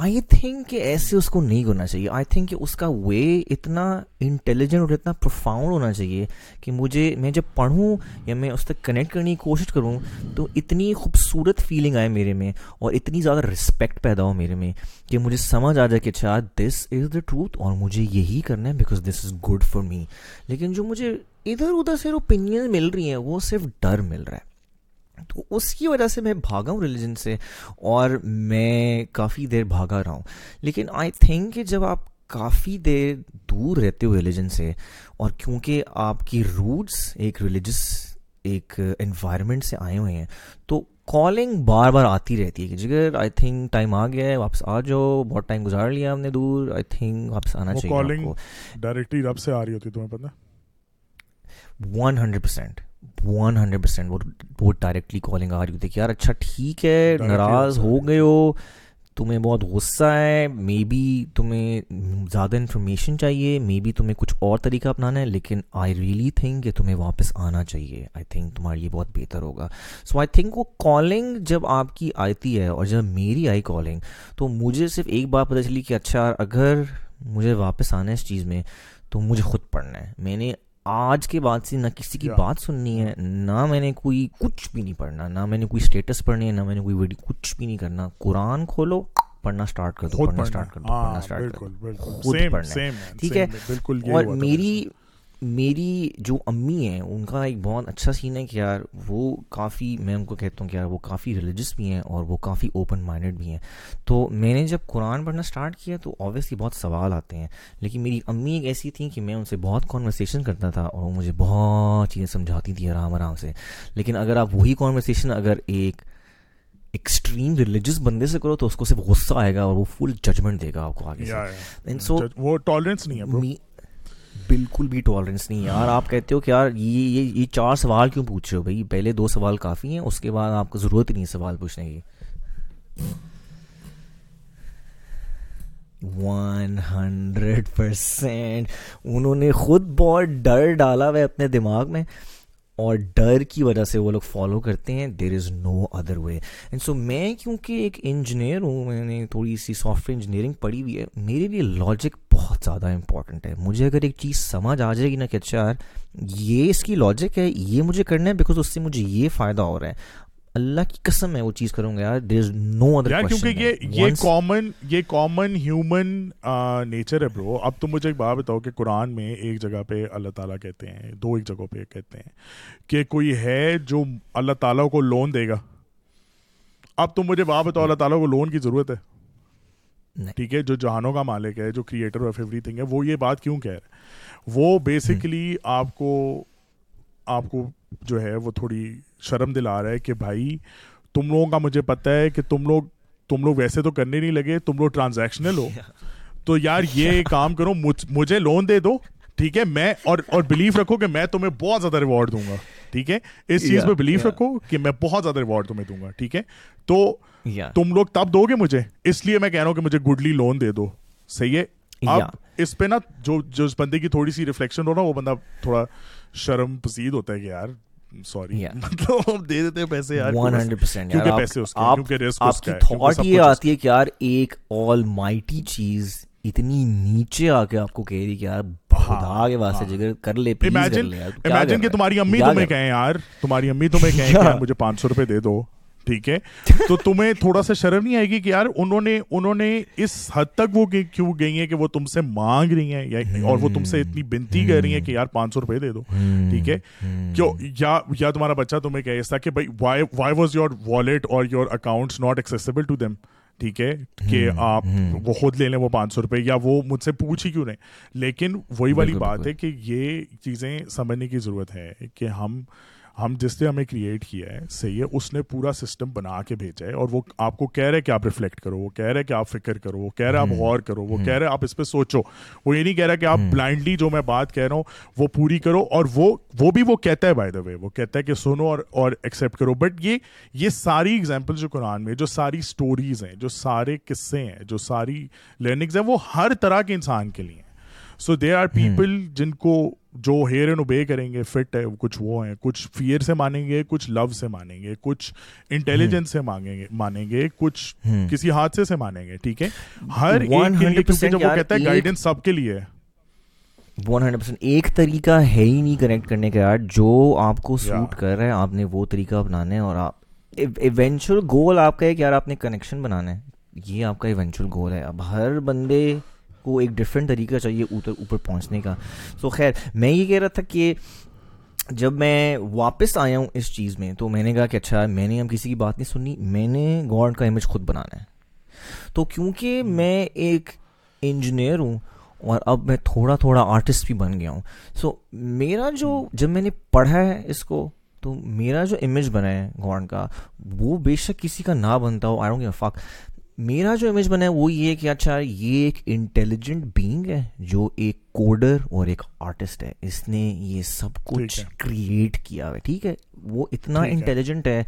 آئی تھنک کہ ایسے اس کو نہیں کرنا چاہیے آئی تھنک کہ اس کا وے اتنا انٹیلیجنٹ اور اتنا پروفاؤنڈ ہونا چاہیے کہ مجھے میں جب پڑھوں یا میں اس تک کنیکٹ کرنے کی کوشش کروں تو اتنی خوبصورت فیلنگ آئے میرے میں اور اتنی زیادہ رسپیکٹ پیدا ہو میرے میں کہ مجھے سمجھ آ جائے کہ اچھا دس از دا ٹروتھ اور مجھے یہی کرنا ہے because this is good for me لیکن جو مجھے ادھر ادھر سے اوپینین مل رہی ہیں وہ صرف ڈر مل رہا ہے تو اس کی وجہ سے میں بھاگا ہوں ریلیجن سے اور میں کافی دیر بھاگا رہا ہوں لیکن آئی تھنک کہ جب آپ کافی دیر دور رہتے ہو ریلیجن سے اور کیونکہ آپ کی روٹس ایک ریلیجس ایک انوائرمنٹ سے آئے ہوئے ہیں تو کالنگ بار بار آتی رہتی ہے کہ جگر آئی تھنک ٹائم آ گیا ہے واپس آ جاؤ بہت ٹائم گزار لیا ہم نے دور آئی تھنک واپس آنا چاہیے ڈائریکٹلی رب سے آ رہی ہوتی تمہیں پتہ one hundred percent one hundred percent وہ وہ ڈائریکٹلی کالنگ آ ہوتی ہے کہ یار اچھا ٹھیک ہے ناراض ہو گئے ہو تمہیں بہت غصہ ہے مے بی تمہیں زیادہ انفارمیشن چاہیے مے بی تمہیں کچھ اور طریقہ اپنانا ہے لیکن آئی ریئلی تھنک کہ تمہیں واپس آنا چاہیے آئی تھنک تمہارے لیے بہت بہتر ہوگا سو آئی تھنک وہ کالنگ جب آپ کی آتی ہے اور جب میری آئی کالنگ تو مجھے صرف ایک بات پتہ چلی کہ اچھا اگر مجھے واپس آنا ہے اس چیز میں تو مجھے خود پڑھنا ہے میں نے آج کے بعد سے نہ کسی کی بات سننی ہے نہ میں نے کوئی کچھ بھی نہیں پڑھنا نہ میں نے کوئی اسٹیٹس پڑھنی ہے نہ میں نے کوئی ویڈیو کچھ بھی نہیں کرنا قرآن کھولو پڑھنا اسٹارٹ کر دو ٹھیک ہے اور میری میری جو امی ہیں ان کا ایک بہت اچھا سین ہے کہ یار وہ کافی میں ان کو کہتا ہوں کہ یار وہ کافی ریلیجس بھی ہیں اور وہ کافی اوپن مائنڈڈ بھی ہیں تو میں نے جب قرآن پڑھنا سٹارٹ کیا تو آبویسلی بہت سوال آتے ہیں لیکن میری امی ایک ایسی تھیں کہ میں ان سے بہت کانورسیشن کرتا تھا اور وہ مجھے بہت چیزیں سمجھاتی تھیں آرام آرام سے لیکن اگر آپ وہی کانورسیشن اگر ایک ایکسٹریم ریلیجس بندے سے کرو تو اس کو صرف غصہ آئے گا اور وہ فل ججمنٹ دے گا آپ کو آگے سے بالکل بھی ٹالرنس نہیں یار آپ کہتے ہو کہ یار یہ یہ چار سوال کیوں پوچھ رہے ہو بھائی پہلے دو سوال کافی ہیں اس کے بعد آپ کو ضرورت ہی نہیں سوال پوچھنے کی ون ہنڈریڈ پرسینٹ انہوں نے خود بہت ڈر ڈالا ہے اپنے دماغ میں اور ڈر کی وجہ سے وہ لوگ فالو کرتے ہیں دیر is no other way and so میں کیونکہ ایک انجینئر ہوں میں نے تھوڑی سی سافٹ ویئر انجینئرنگ پڑھی ہوئی ہے میرے لیے لاجک بہت زیادہ امپورٹنٹ ہے مجھے اگر ایک چیز سمجھ آ جائے گی نا کہ اچھا یار یہ اس کی لاجک ہے یہ مجھے کرنا ہے بیکاز اس سے مجھے یہ فائدہ ہو رہا ہے اللہ کی قسم میں وہ چیز کروں گا یہ کہ قرآن میں ایک جگہ پہ اللہ تعالیٰ کہتے ہیں دو ایک جگہ پہ کہتے ہیں کہ کوئی ہے جو اللہ تعالیٰ کو لون دے گا اب تم مجھے بات بتاؤ اللہ تعالیٰ کو لون کی ضرورت ہے ٹھیک ہے جو جہانوں کا مالک ہے جو کریٹر آف ایوری تھنگ ہے وہ یہ بات کیوں کہہ رہے وہ بیسکلی آپ کو آپ کو جو ہے وہ تھوڑی شرم دل آ رہا ہے کہ بھائی تم لوگوں کا مجھے پتہ ہے کہ تم لوگ تم لوگ ویسے تو کرنے نہیں لگے تم لوگ ٹرانزیکشنل ہو تو یار یہ اچھا۔ کام کرو مجھے لون دے دو ٹھیک ہے میں اور اور بلیف رکھو کہ میں تمہیں بہت زیادہ ریوارڈ دوں گا ٹھیک ہے اس چیز پہ بلیف رکھو کہ میں بہت زیادہ ریوارڈ تمہیں دوں گا ٹھیک ہے تو تم لوگ تب دو گے مجھے اس لیے میں کہہ رہا ہوں کہ مجھے گڈلی لون دے دو صحیح ہے اب اس پہ نا جو جو اس بندے کی تھوڑی سی ریفلیکشن ہو نا وہ بندہ تھوڑا شرم پذیر ہوتا ہے کہ یار کے یہ آتی ہے کہ یار ایک آل مائٹی چیز اتنی نیچے آ کے آپ کو کہہ رہی تمہاری امی تمہیں کہ یار ہاں، ہاں۔ تمہاری امی تمہیں کہ مجھے پانچ سو روپے دے دو ٹھیک ہے تو تمہیں تھوڑا سا شرم نہیں آئے گی کہ یار انہوں نے انہوں نے اس حد تک وہ کیوں گئی ہیں کہ وہ تم سے مانگ رہی ہیں اور وہ تم سے اتنی بنتی کر رہی ہیں کہ یار پانچ سو روپئے دے دو ٹھیک ہے کیوں یا یا تمہارا بچہ تمہیں کہے ایسا کہ بھائی why why was your wallet اور your accounts not accessible to them ٹھیک ہے کہ آپ وہ خود لے لیں وہ پانچ سو روپئے یا وہ مجھ سے پوچھ ہی کیوں نہیں لیکن وہی والی بات ہے کہ یہ چیزیں سمجھنے کی ضرورت ہے کہ ہم ہم جس نے ہمیں کریٹ کیا ہے صحیح ہے اس نے پورا سسٹم بنا کے بھیجا ہے اور وہ آپ کو کہہ رہے کہ آپ ریفلیکٹ کرو وہ کہہ رہے کہ آپ فکر کرو وہ کہہ رہے آپ غور کرو وہ کہہ رہے آپ اس پہ سوچو وہ یہ نہیں کہہ رہا کہ آپ بلائنڈلی جو میں بات کہہ رہا ہوں وہ پوری کرو اور وہ وہ بھی وہ کہتا ہے بائی دا وے وہ کہتا ہے کہ سنو اور اور ایکسیپٹ کرو بٹ یہ یہ ساری ایگزامپل جو قرآن میں جو ساری اسٹوریز ہیں جو سارے قصے ہیں جو ساری لرننگز ہیں وہ ہر طرح کے انسان کے لیے ہیں سو دیر آر پیپل جن کو جو ہیئر اینڈ اوبے کریں گے فٹ ہے کچھ وہ ہیں کچھ فیئر سے مانیں گے کچھ لو سے مانیں گے کچھ انٹیلیجنس سے مانگیں گے مانیں گے کچھ کسی حادثے سے مانیں گے ٹھیک ہے ہر ایک کے لیے جب وہ کہتا ہے گائیڈنس سب کے لیے ہے ون ہنڈریڈ پرسینٹ ایک طریقہ ہے ہی نہیں کنیکٹ کرنے کا یار جو آپ کو سوٹ کر رہا ہے آپ نے وہ طریقہ اپنانا ہے اور آپ ایونچول گول آپ کا ہے کہ یار آپ نے کنیکشن بنانا ہے یہ آپ کا ایونچول گول ہے اب ہر بندے کو ایک ڈفرینٹ طریقہ چاہیے اوپر اوپر پہنچنے کا سو so خیر میں یہ کہہ رہا تھا کہ جب میں واپس آیا ہوں اس چیز میں تو میں نے کہا کہ اچھا میں نے اب کسی کی بات نہیں سنی میں نے گاڈ کا امیج خود بنانا ہے تو کیونکہ میں ایک انجینئر ہوں اور اب میں تھوڑا تھوڑا آرٹسٹ بھی بن گیا ہوں سو so, میرا جو جب میں نے پڑھا ہے اس کو تو میرا جو امیج بنا ہے گورن کا وہ بے شک کسی کا نہ بنتا ہو آئی ڈونٹ گیو فاک میرا جو امیج بنا ہے وہ یہ کہ اچھا یہ ایک انٹیلیجنٹ بینگ ہے جو ایک کوڈر اور ایک آرٹسٹ ہے اس نے یہ سب کچھ کریٹ کیا ہے ٹھیک ہے وہ اتنا انٹیلیجنٹ ہے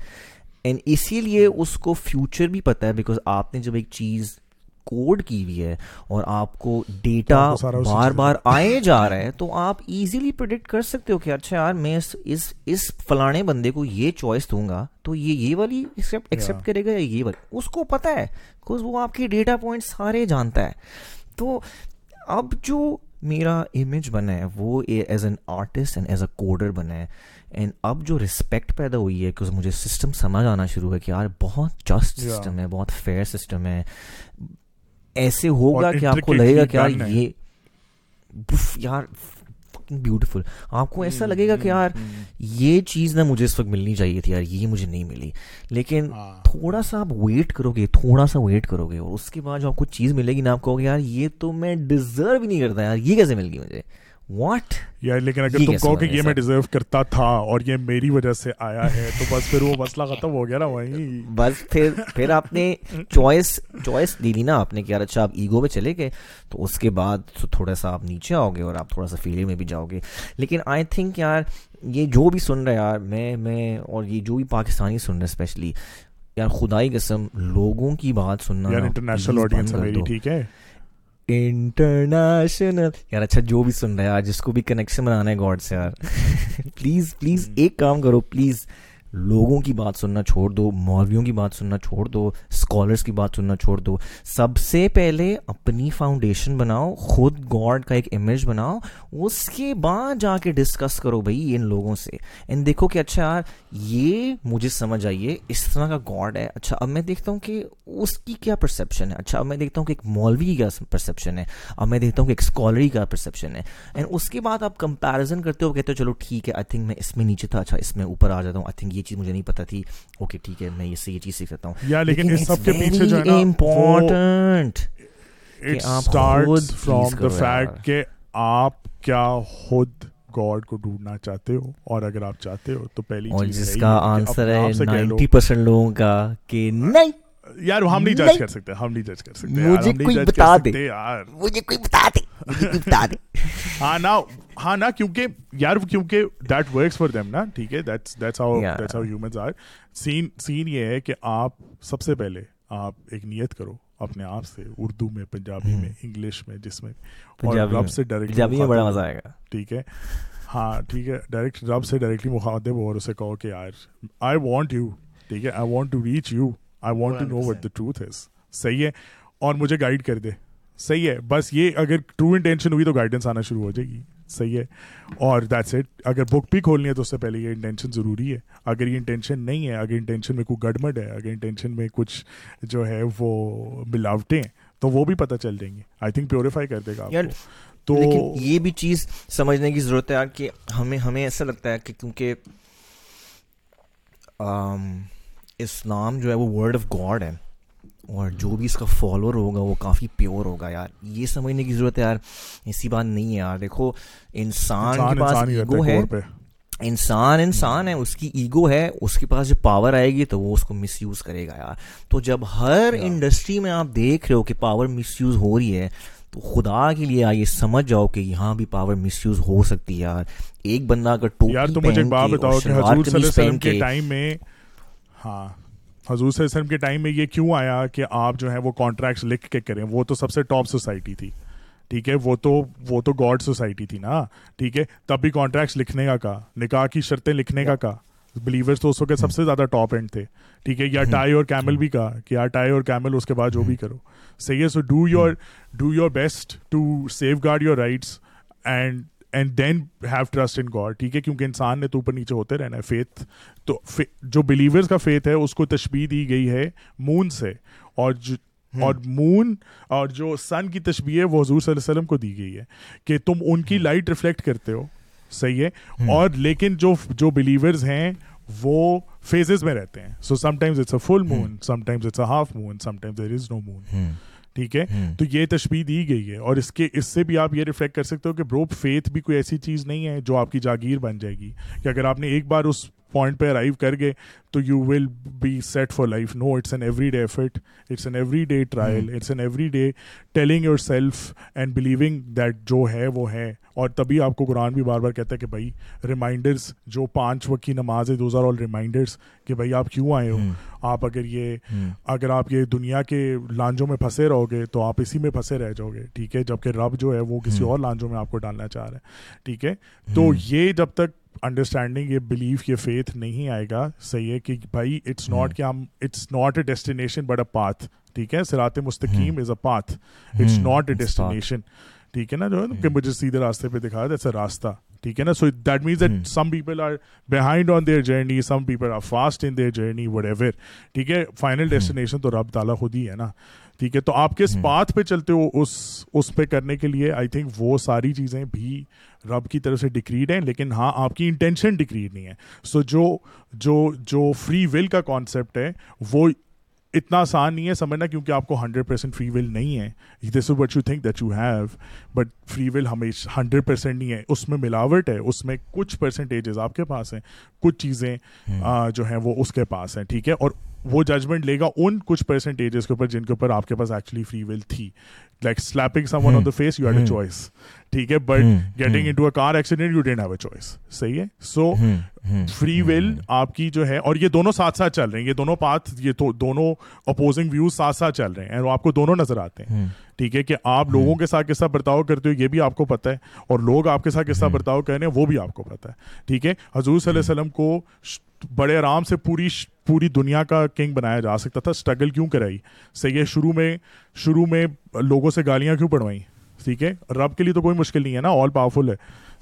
اینڈ اسی لیے اس کو فیوچر بھی پتہ ہے بیکاز آپ نے جب ایک چیز کوڈ کی ہوئی ہے اور آپ کو ڈیٹا بار بار آئے جا رہا ہے تو آپ ایزیلی پرڈکٹ کر سکتے ہو کہ اچھا یار میں اس فلانے بندے کو یہ چوائس دوں گا تو یہ یہ یہ والی والی کرے گا یا اس کو پتا ہے وہ آپ کے ڈیٹا پوائنٹ سارے جانتا ہے تو اب جو میرا امیج بنا ہے وہ as an artist and as a coder بنا ہے اینڈ اب جو رسپیکٹ پیدا ہوئی ہے کہ مجھے سسٹم سمجھ آنا شروع ہے کہ یار بہت جسٹ سسٹم ہے بہت فیئر سسٹم ہے ایسے ہوگا کہ آپ کو لگے گا یہ بیوٹیفل آپ کو ایسا لگے گا کہ یار یہ چیز نہ مجھے اس وقت ملنی چاہیے تھی یار یہ مجھے نہیں ملی لیکن ہاں۔ تھوڑا سا آپ ویٹ کرو گے تھوڑا سا ویٹ کرو گے اور اس کے بعد جو آپ کو چیز ملے گی نا آپ کہو گے یار یہ تو میں ڈیزرو ہی نہیں کرتا یار یہ کیسے مل گئی مجھے بھی یار یہ جو بھی جو بھی پاکستانی یار خدائی قسم لوگوں کی بات سننا انٹرنیشنل یار اچھا جو بھی سن رہا ہے آج جس کو بھی کنیکشن بنانا ہے گاڈ سے یار پلیز پلیز ایک کام کرو پلیز لوگوں کی بات سننا چھوڑ دو مولویوں کی بات سننا چھوڑ دو اسکالرس کی بات سننا چھوڑ دو سب سے پہلے اپنی فاؤنڈیشن بناؤ خود گاڈ کا ایک امیج بناؤ اس کے بعد جا کے ڈسکس کرو بھائی ان لوگوں سے اینڈ دیکھو کہ اچھا یار یہ مجھے سمجھ آئیے اس طرح کا گاڈ ہے اچھا اب میں دیکھتا ہوں کہ اس کی کیا پرسپشن ہے اچھا اب میں دیکھتا ہوں کہ ایک مولوی کی کیا پرسپشن ہے اب میں دیکھتا ہوں کہ ایک اسکالری کا پرسپشن ہے اینڈ اس کے بعد آپ کمپیرزن کرتے ہو کہتے ہو چلو ٹھیک ہے آئی تھنک میں اس میں نیچے تھا اچھا اس میں اوپر آ جاتا ہوں آئی تھنک یہ یہ چیز مجھے نہیں پتا تھی اوکے ٹھیک ہے میں اس سے یہ چیز سیکھ سکتا ہوں یا لیکن اس سب کے پیچھے جانا important it start from the fact کہ آپ کیا خود گاڈ کو ڈھونڈنا چاہتے ہو اور اگر آپ چاہتے ہو تو پہلی چیز جس کا آنسر ہے 90% لوگوں کا کہ نہیں یار ہم نہیں جج کر سکتے ہم نہیں جج کر سکتے مجھے کوئی بتا دے یار مجھے کوئی بتا دے مجھے بتا دے ہاں نا ہاں نا کیونکہ یار کیونکہ دیٹ ورکس فار دیم نا ٹھیک ہے that's that's how that's how humans are seen seen یہ ہے کہ آپ سب سے پہلے آپ ایک نیت کرو اپنے آپ سے اردو میں پنجابی میں انگلش hmm. میں جس میں اور رب سے ڈائریکٹلی میں بڑا مزہ آئے گا ٹھیک ہے ہاں ٹھیک ہے ڈائریکٹ رب سے ڈائریکٹلی مخاطب اور اسے کہو کہ یار آئی وانٹ یو ٹھیک ہے I want to reach you I want to know what the truth is صحیح ہے اور مجھے گائڈ کر دے صحیح ہے بس یہ اگر ٹرو انٹینشن ہوئی تو گائیڈنس آنا شروع ہو جائے گی صحیح ہے اور دیٹس اٹ اگر بک بھی کھولنی ہے تو اس سے پہلے یہ انٹینشن ضروری ہے اگر یہ انٹینشن نہیں ہے اگر انٹینشن میں کوئی گڑمڑ ہے اگر انٹینشن میں کچھ جو ہے وہ ملاوٹیں ہیں تو وہ بھی پتہ چل جائیں گے آئی تھنک پیوریفائی کر دے گا آپ تو یہ بھی چیز سمجھنے کی ضرورت ہے کہ ہمیں ہمیں ایسا لگتا ہے کہ کیونکہ اسلام جو ہے وہ ورڈ آف گاڈ ہے اور جو بھی اس کا فالوور ہوگا وہ کافی پیور ہوگا یار یہ سمجھنے کی ضرورت ہے یار ایسی بات نہیں ہے یار دیکھو انسان کے پاس ایگو ہے انسان انسان ہے اس کی ایگو ہے اس کے پاس جب پاور آئے گی تو وہ اس کو مس یوز کرے گا یار تو جب ہر انڈسٹری میں آپ دیکھ رہے ہو کہ پاور مس یوز ہو رہی ہے تو خدا کے لیے آئیے سمجھ جاؤ کہ یہاں بھی پاور مس یوز ہو سکتی ہے یار ایک بندہ اگر ٹوپی پہن کے اور شلوار قمیص پہن کے ہاں حضور صلی اللہ علیہ وسلم کے ٹائم میں یہ کیوں آیا کہ آپ جو ہے وہ کانٹریکٹس لکھ کے کریں وہ تو سب سے ٹاپ سوسائٹی تھی ٹھیک ہے وہ تو وہ تو گاڈ سوسائٹی تھی نا ٹھیک ہے تب بھی کانٹریکٹس لکھنے کا کہا نکاح کی شرطیں لکھنے کا کہا بلیورس تو اس وقت سب سے زیادہ ٹاپ اینڈ تھے ٹھیک ہے یا ٹائی اور کیمل بھی کہا کہ یار ٹائی اور کیمل اس کے بعد جو بھی کرو صحیح ہے so do your do your best to safeguard your rights and and then have trust in God ٹھیک ہے کیونکہ انسان نے تو اوپر نیچے ہوتے رہنا ہے فیتھ تو جو بلیورس کا فیتھ ہے اس کو تشبیح دی گئی ہے مون سے اور جو اور مون اور جو سن کی تشبیح ہے وہ حضور صلی اللہ علیہ وسلم کو دی گئی ہے کہ تم ان کی لائٹ ریفلیکٹ کرتے ہو صحیح ہے اور لیکن جو جو بلیورز ہیں وہ فیزز میں رہتے ہیں so sometimes it's a full moon sometimes it's a half moon sometimes there is no moon ٹھیک ہے تو یہ تشبیح دی گئی ہے اور اس کے اس سے بھی آپ یہ ریفلیکٹ کر سکتے ہو کہ بروپ فیتھ بھی کوئی ایسی چیز نہیں ہے جو آپ کی جاگیر بن جائے گی کہ اگر آپ نے ایک بار اس پوائنٹ پہ ارائیو کر گئے تو you will be set for life no it's an everyday effort it's an everyday trial it's an everyday telling yourself and believing that جو ہے وہ ہے اور تبھی آپ کو قرآن بھی بار بار کہتا ہے کہ بھائی ریمائنڈرس جو پانچ وقت کی نماز ہے دوز آر آل ریمائنڈرس کہ بھائی آپ کیوں آئے ہو آپ اگر یہ اگر آپ یہ دنیا کے لانجوں میں پھنسے رہو گے تو آپ اسی میں پھنسے رہ جاؤ گے ٹھیک ہے جب کہ رب جو ہے وہ کسی اور لانجوں میں آپ کو ڈالنا چاہ رہے ہیں ٹھیک ہے تو یہ جب تک انڈرسٹینڈنگ یہ بلیف یہ فیتھ نہیں آئے گا صحیح ہے کہ بھائی اٹس ناٹ کہ ہم it's not a destination but a path ٹھیک ہے سرات مستقیم is a path it's not a destination ٹھیک ہے نا جو ہے کہ مجھے سیدھے راستے پہ دکھا دیتا اے راستہ ٹھیک ہے نا so that means that some people are behind on their journey some people are fast in their journey whatever ٹھیک ہے فائنل ڈیسٹینیشن تو رب تعالیٰ خود ہی ہے نا ٹھیک ہے تو آپ کس پاتھ پہ چلتے ہو اس اس پہ کرنے کے لیے آئی تھنک وہ ساری چیزیں بھی رب کی طرف سے ڈکریڈ ہیں لیکن ہاں آپ کی انٹینشن ڈکریڈ نہیں ہے سو جو جو جو فری ول کا کانسیپٹ ہے وہ اتنا آسان نہیں ہے سمجھنا کیونکہ آپ کو ہنڈریڈ پرسینٹ فری ول نہیں ہے this is what you you think that have but free will ہمیشہ ہنڈریڈ پرسینٹ نہیں ہے اس میں ملاوٹ ہے اس میں کچھ پرسنٹیجز آپ کے پاس ہیں کچھ چیزیں جو ہیں وہ اس کے پاس ہیں ٹھیک ہے اور وہ ججمنٹ لے گا ان کچھ پرسنٹیجز کے اوپر جن کے اوپر آپ کے پاس ایکچولی فری ول تھی like slapping someone on the face you had a choice ٹھیک ہے but getting into a car accident you didn't have a choice صحیح ہے سو فری ول آپ کی جو ہے اور یہ دونوں ساتھ ساتھ چل رہے ہیں یہ دونوں پاتھ یہ دونوں اپوزنگ ویوز ساتھ ساتھ چل رہے ہیں اور آپ کو دونوں نظر آتے ہیں hmm. ٹھیک ہے کہ آپ hmm. لوگوں کے ساتھ کس طرح برتاؤ کرتے ہو یہ بھی آپ کو پتہ ہے اور لوگ آپ کے ساتھ کس طرح hmm. برتاؤ کر رہے ہیں وہ بھی آپ کو پتہ ہے ٹھیک ہے حضور صلی اللہ علیہ وسلم کو بڑے آرام سے پوری پوری دنیا کا کنگ بنایا جا سکتا تھا اسٹرگل کیوں کرائی صحیح ہے شروع میں لوگوں سے گالیاں کیوں پڑوائیں رب کے لیے تو کوئی مشکل نہیں ہے نا آل پاورفل ہے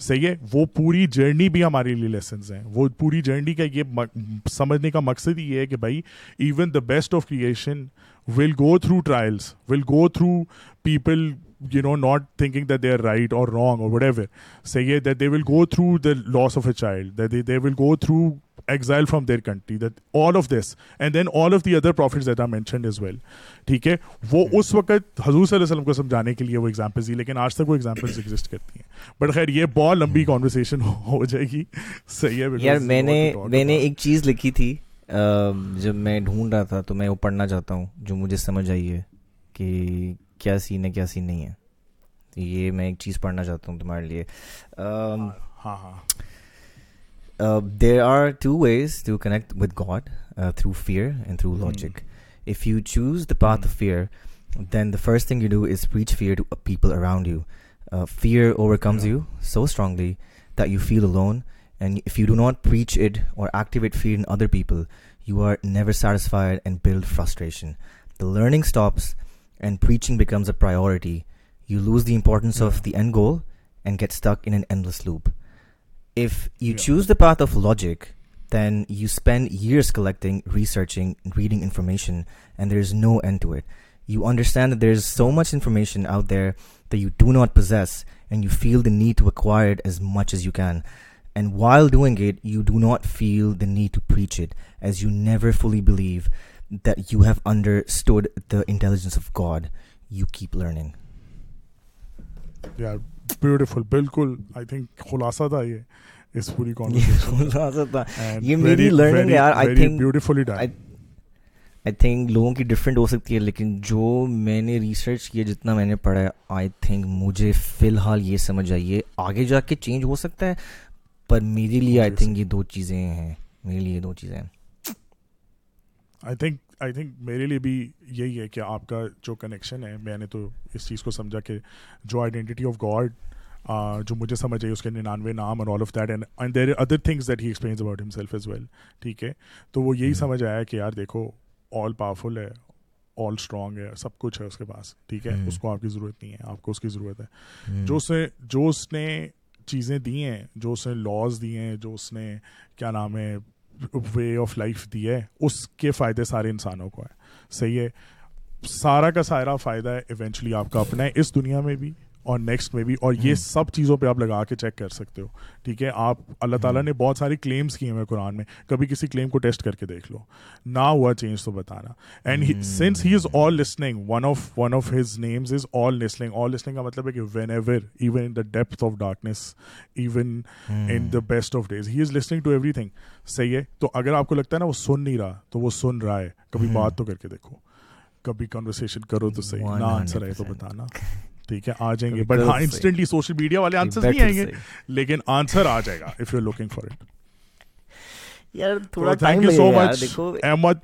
صحیح ہے وہ پوری جرنی بھی ہمارے لیے لیسنز ہیں وہ پوری جرنی کا یہ سمجھنے کا مقصد ہی ہے کہ بھائی even the best of creation will go through trials will go through people you know not thinking that they are right or wrong or whatever see that they will go through the loss of a child they will go through exile from their country that all of this and then all of the other prophet that are mentioned as well ٹھیک ہے وہ اس وقت حضور صلی اللہ علیہ وسلم کو سمجھانے کے لیے وہ ایگزامپلز دی لیکن آج تک وہ ایگزامپلز ایگزٹ کرتی ہیں بٹ خیر یہ بہت لمبی کانورسیشن ہو جائے گی صحیح ہے یار میں نے میں نے ایک چیز لکھی تھی جب میں ڈھونڈ رہا تھا تو میں وہ پڑھنا چاہتا ہوں جو مجھے سمجھ آئی ہے کہ کیا سین ہے کیا سین نہیں ہے یہ میں ایک چیز پڑھنا چاہتا ہوں تمہارے لیے there are two ways to connect with God through fear and through logic if you choose the path of fear then the first thing you do is reach fear to people around you fear overcomes you so strongly that you feel lone and if you do not preach it or activate fear in other people you are never satisfied and build frustration the learning stops and preaching becomes a priority, you lose the importance of hmm. the end goal and get stuck in an endless loop. If you choose the path of logic, then you spend years collecting, researching, reading information, and there is no end to it. You understand that there is so much information out there that you do not possess, and you feel the need to acquire it as much as you can. And while doing it, you do not feel the need to preach it, as you never fully believe that you have understood the intelligence of God, you keep learning. Yeah, beautiful. Bilkul. I think خلاصہ تھا یہ اس پوری خلاصہ تھا یہ میری learning یار I think beautifully done. I think لوگوں کی ڈفرینٹ ہو سکتی ہے لیکن جو میں نے ریسرچ کیا جتنا میں نے پڑھا ہے آئی تھنک مجھے فی الحال یہ سمجھ آئیے آگے جا کے چینج ہو سکتا ہے پر میرے لیے آئی تھنک یہ دو چیزیں ہیں میرے لیے دو چیزیں ہیں آئی تھنک آئی تھنک میرے لیے بھی یہی ہے کہ آپ کا جو کنیکشن ہے میں نے تو اس چیز کو سمجھا کہ جو آئیڈینٹی آف گاڈ جو مجھے سمجھ آئی اس کے ننانوے نام اور all of that and there other things that he explains about himself as well ٹھیک ہے تو وہ یہی سمجھ آیا کہ یار دیکھو آل پاورفل ہے آل اسٹرانگ ہے سب کچھ ہے اس کے پاس ٹھیک ہے اس کو آپ کی ضرورت نہیں ہے آپ کو اس کی ضرورت ہے جو اس نے جو اس نے چیزیں دی ہیں جو اس نے لاز دیے ہیں جو اس نے کیا نام ہے وے آف لائف دی ہے اس کے فائدے سارے انسانوں کو ہے صحیح ہے سارا کا سارا فائدہ ایونچولی آپ کا اپنا ہے اس دنیا میں بھی اور نیکسٹ میں بھی اور یہ hmm. سب چیزوں پہ آپ لگا کے چیک کر سکتے ہو ٹھیک ہے آپ اللہ تعالیٰ hmm. نے بہت ساری کلیمس کیے ہوئے قرآن میں کبھی کسی کلیم کو ٹیسٹ کر کے دیکھ لو نہ ہوا چینج تو بتانا and since he is all listening one of one of his names is all listening all listening کا مطلب ہے کہ whenever even in the depth of darkness even in the best of days he is listening to everything صحیح ہے تو اگر آپ کو لگتا ہے نا وہ سن نہیں رہا تو وہ سن رہا ہے کبھی hmm. بات تو کر کے دیکھو کبھی کنورسیشن کرو تو صحیح نہ آنسر ہے تو بتانا ٹھیک ہے آ جائیں گے بٹ ہاں انسٹنٹلی سوشل میڈیا والے آنسر نہیں آئیں گے لیکن آنسر آ جائے گا if you looking for it یار تھوڑا thank you so much Ahmed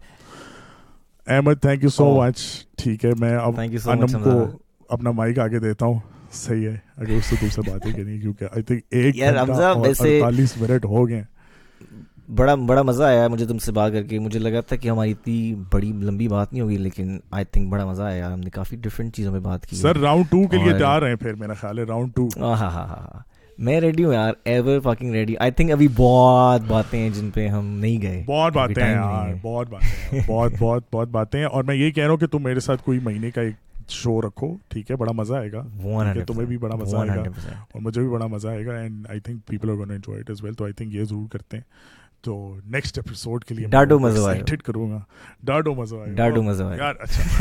Ahmed thank you so much ٹھیک ہے میں اب انم کو اپنا مائک آگے دیتا ہوں صحیح ہے اگر اس سے دوسرے سے باتیں کریں کیونکہ آئی تھنک ایک گھنٹہ اور اڑتالیس منٹ ہو گئے ہیں بڑا بڑا مزہ آیا مجھے تم سے بات کر کے مجھے لگا تھا کہ ہماری اتنی بڑی لمبی بات نہیں ہوگی لیکن آئی تھنک بڑا مزہ آیا ہم نے کافی ڈفرینٹ چیزوں پہ بات کی سر راؤنڈ ٹو کے لیے جا رہے ہیں پھر میرا خیال ہے راؤنڈ ٹو ہاں ہاں ہاں ہاں میں ریڈی ہوں یار ever packing ready I think ابھی بہت باتیں ہیں جن پہ ہم نہیں گئے بہت باتیں ہیں یار بہت باتیں بہت بہت بہت باتیں ہیں اور میں یہ کہہ رہا ہوں کہ تم میرے ساتھ کوئی مہینے کا ایک شو رکھو ٹھیک ہے بڑا مزہ آئے گا تمہیں بھی بڑا مزہ آئے گا اور مجھے بھی بڑا مزہ آئے گا and I think people are gonna enjoy it as well تو آئی تھنک یہ ضرور کرتے ہیں تو نیکسٹ ایپیسوڈ کے لیے ڈاڈو مزہ آیا کروں گا ڈاڈو مزہ آیا ڈاڈو مزا یار اچھا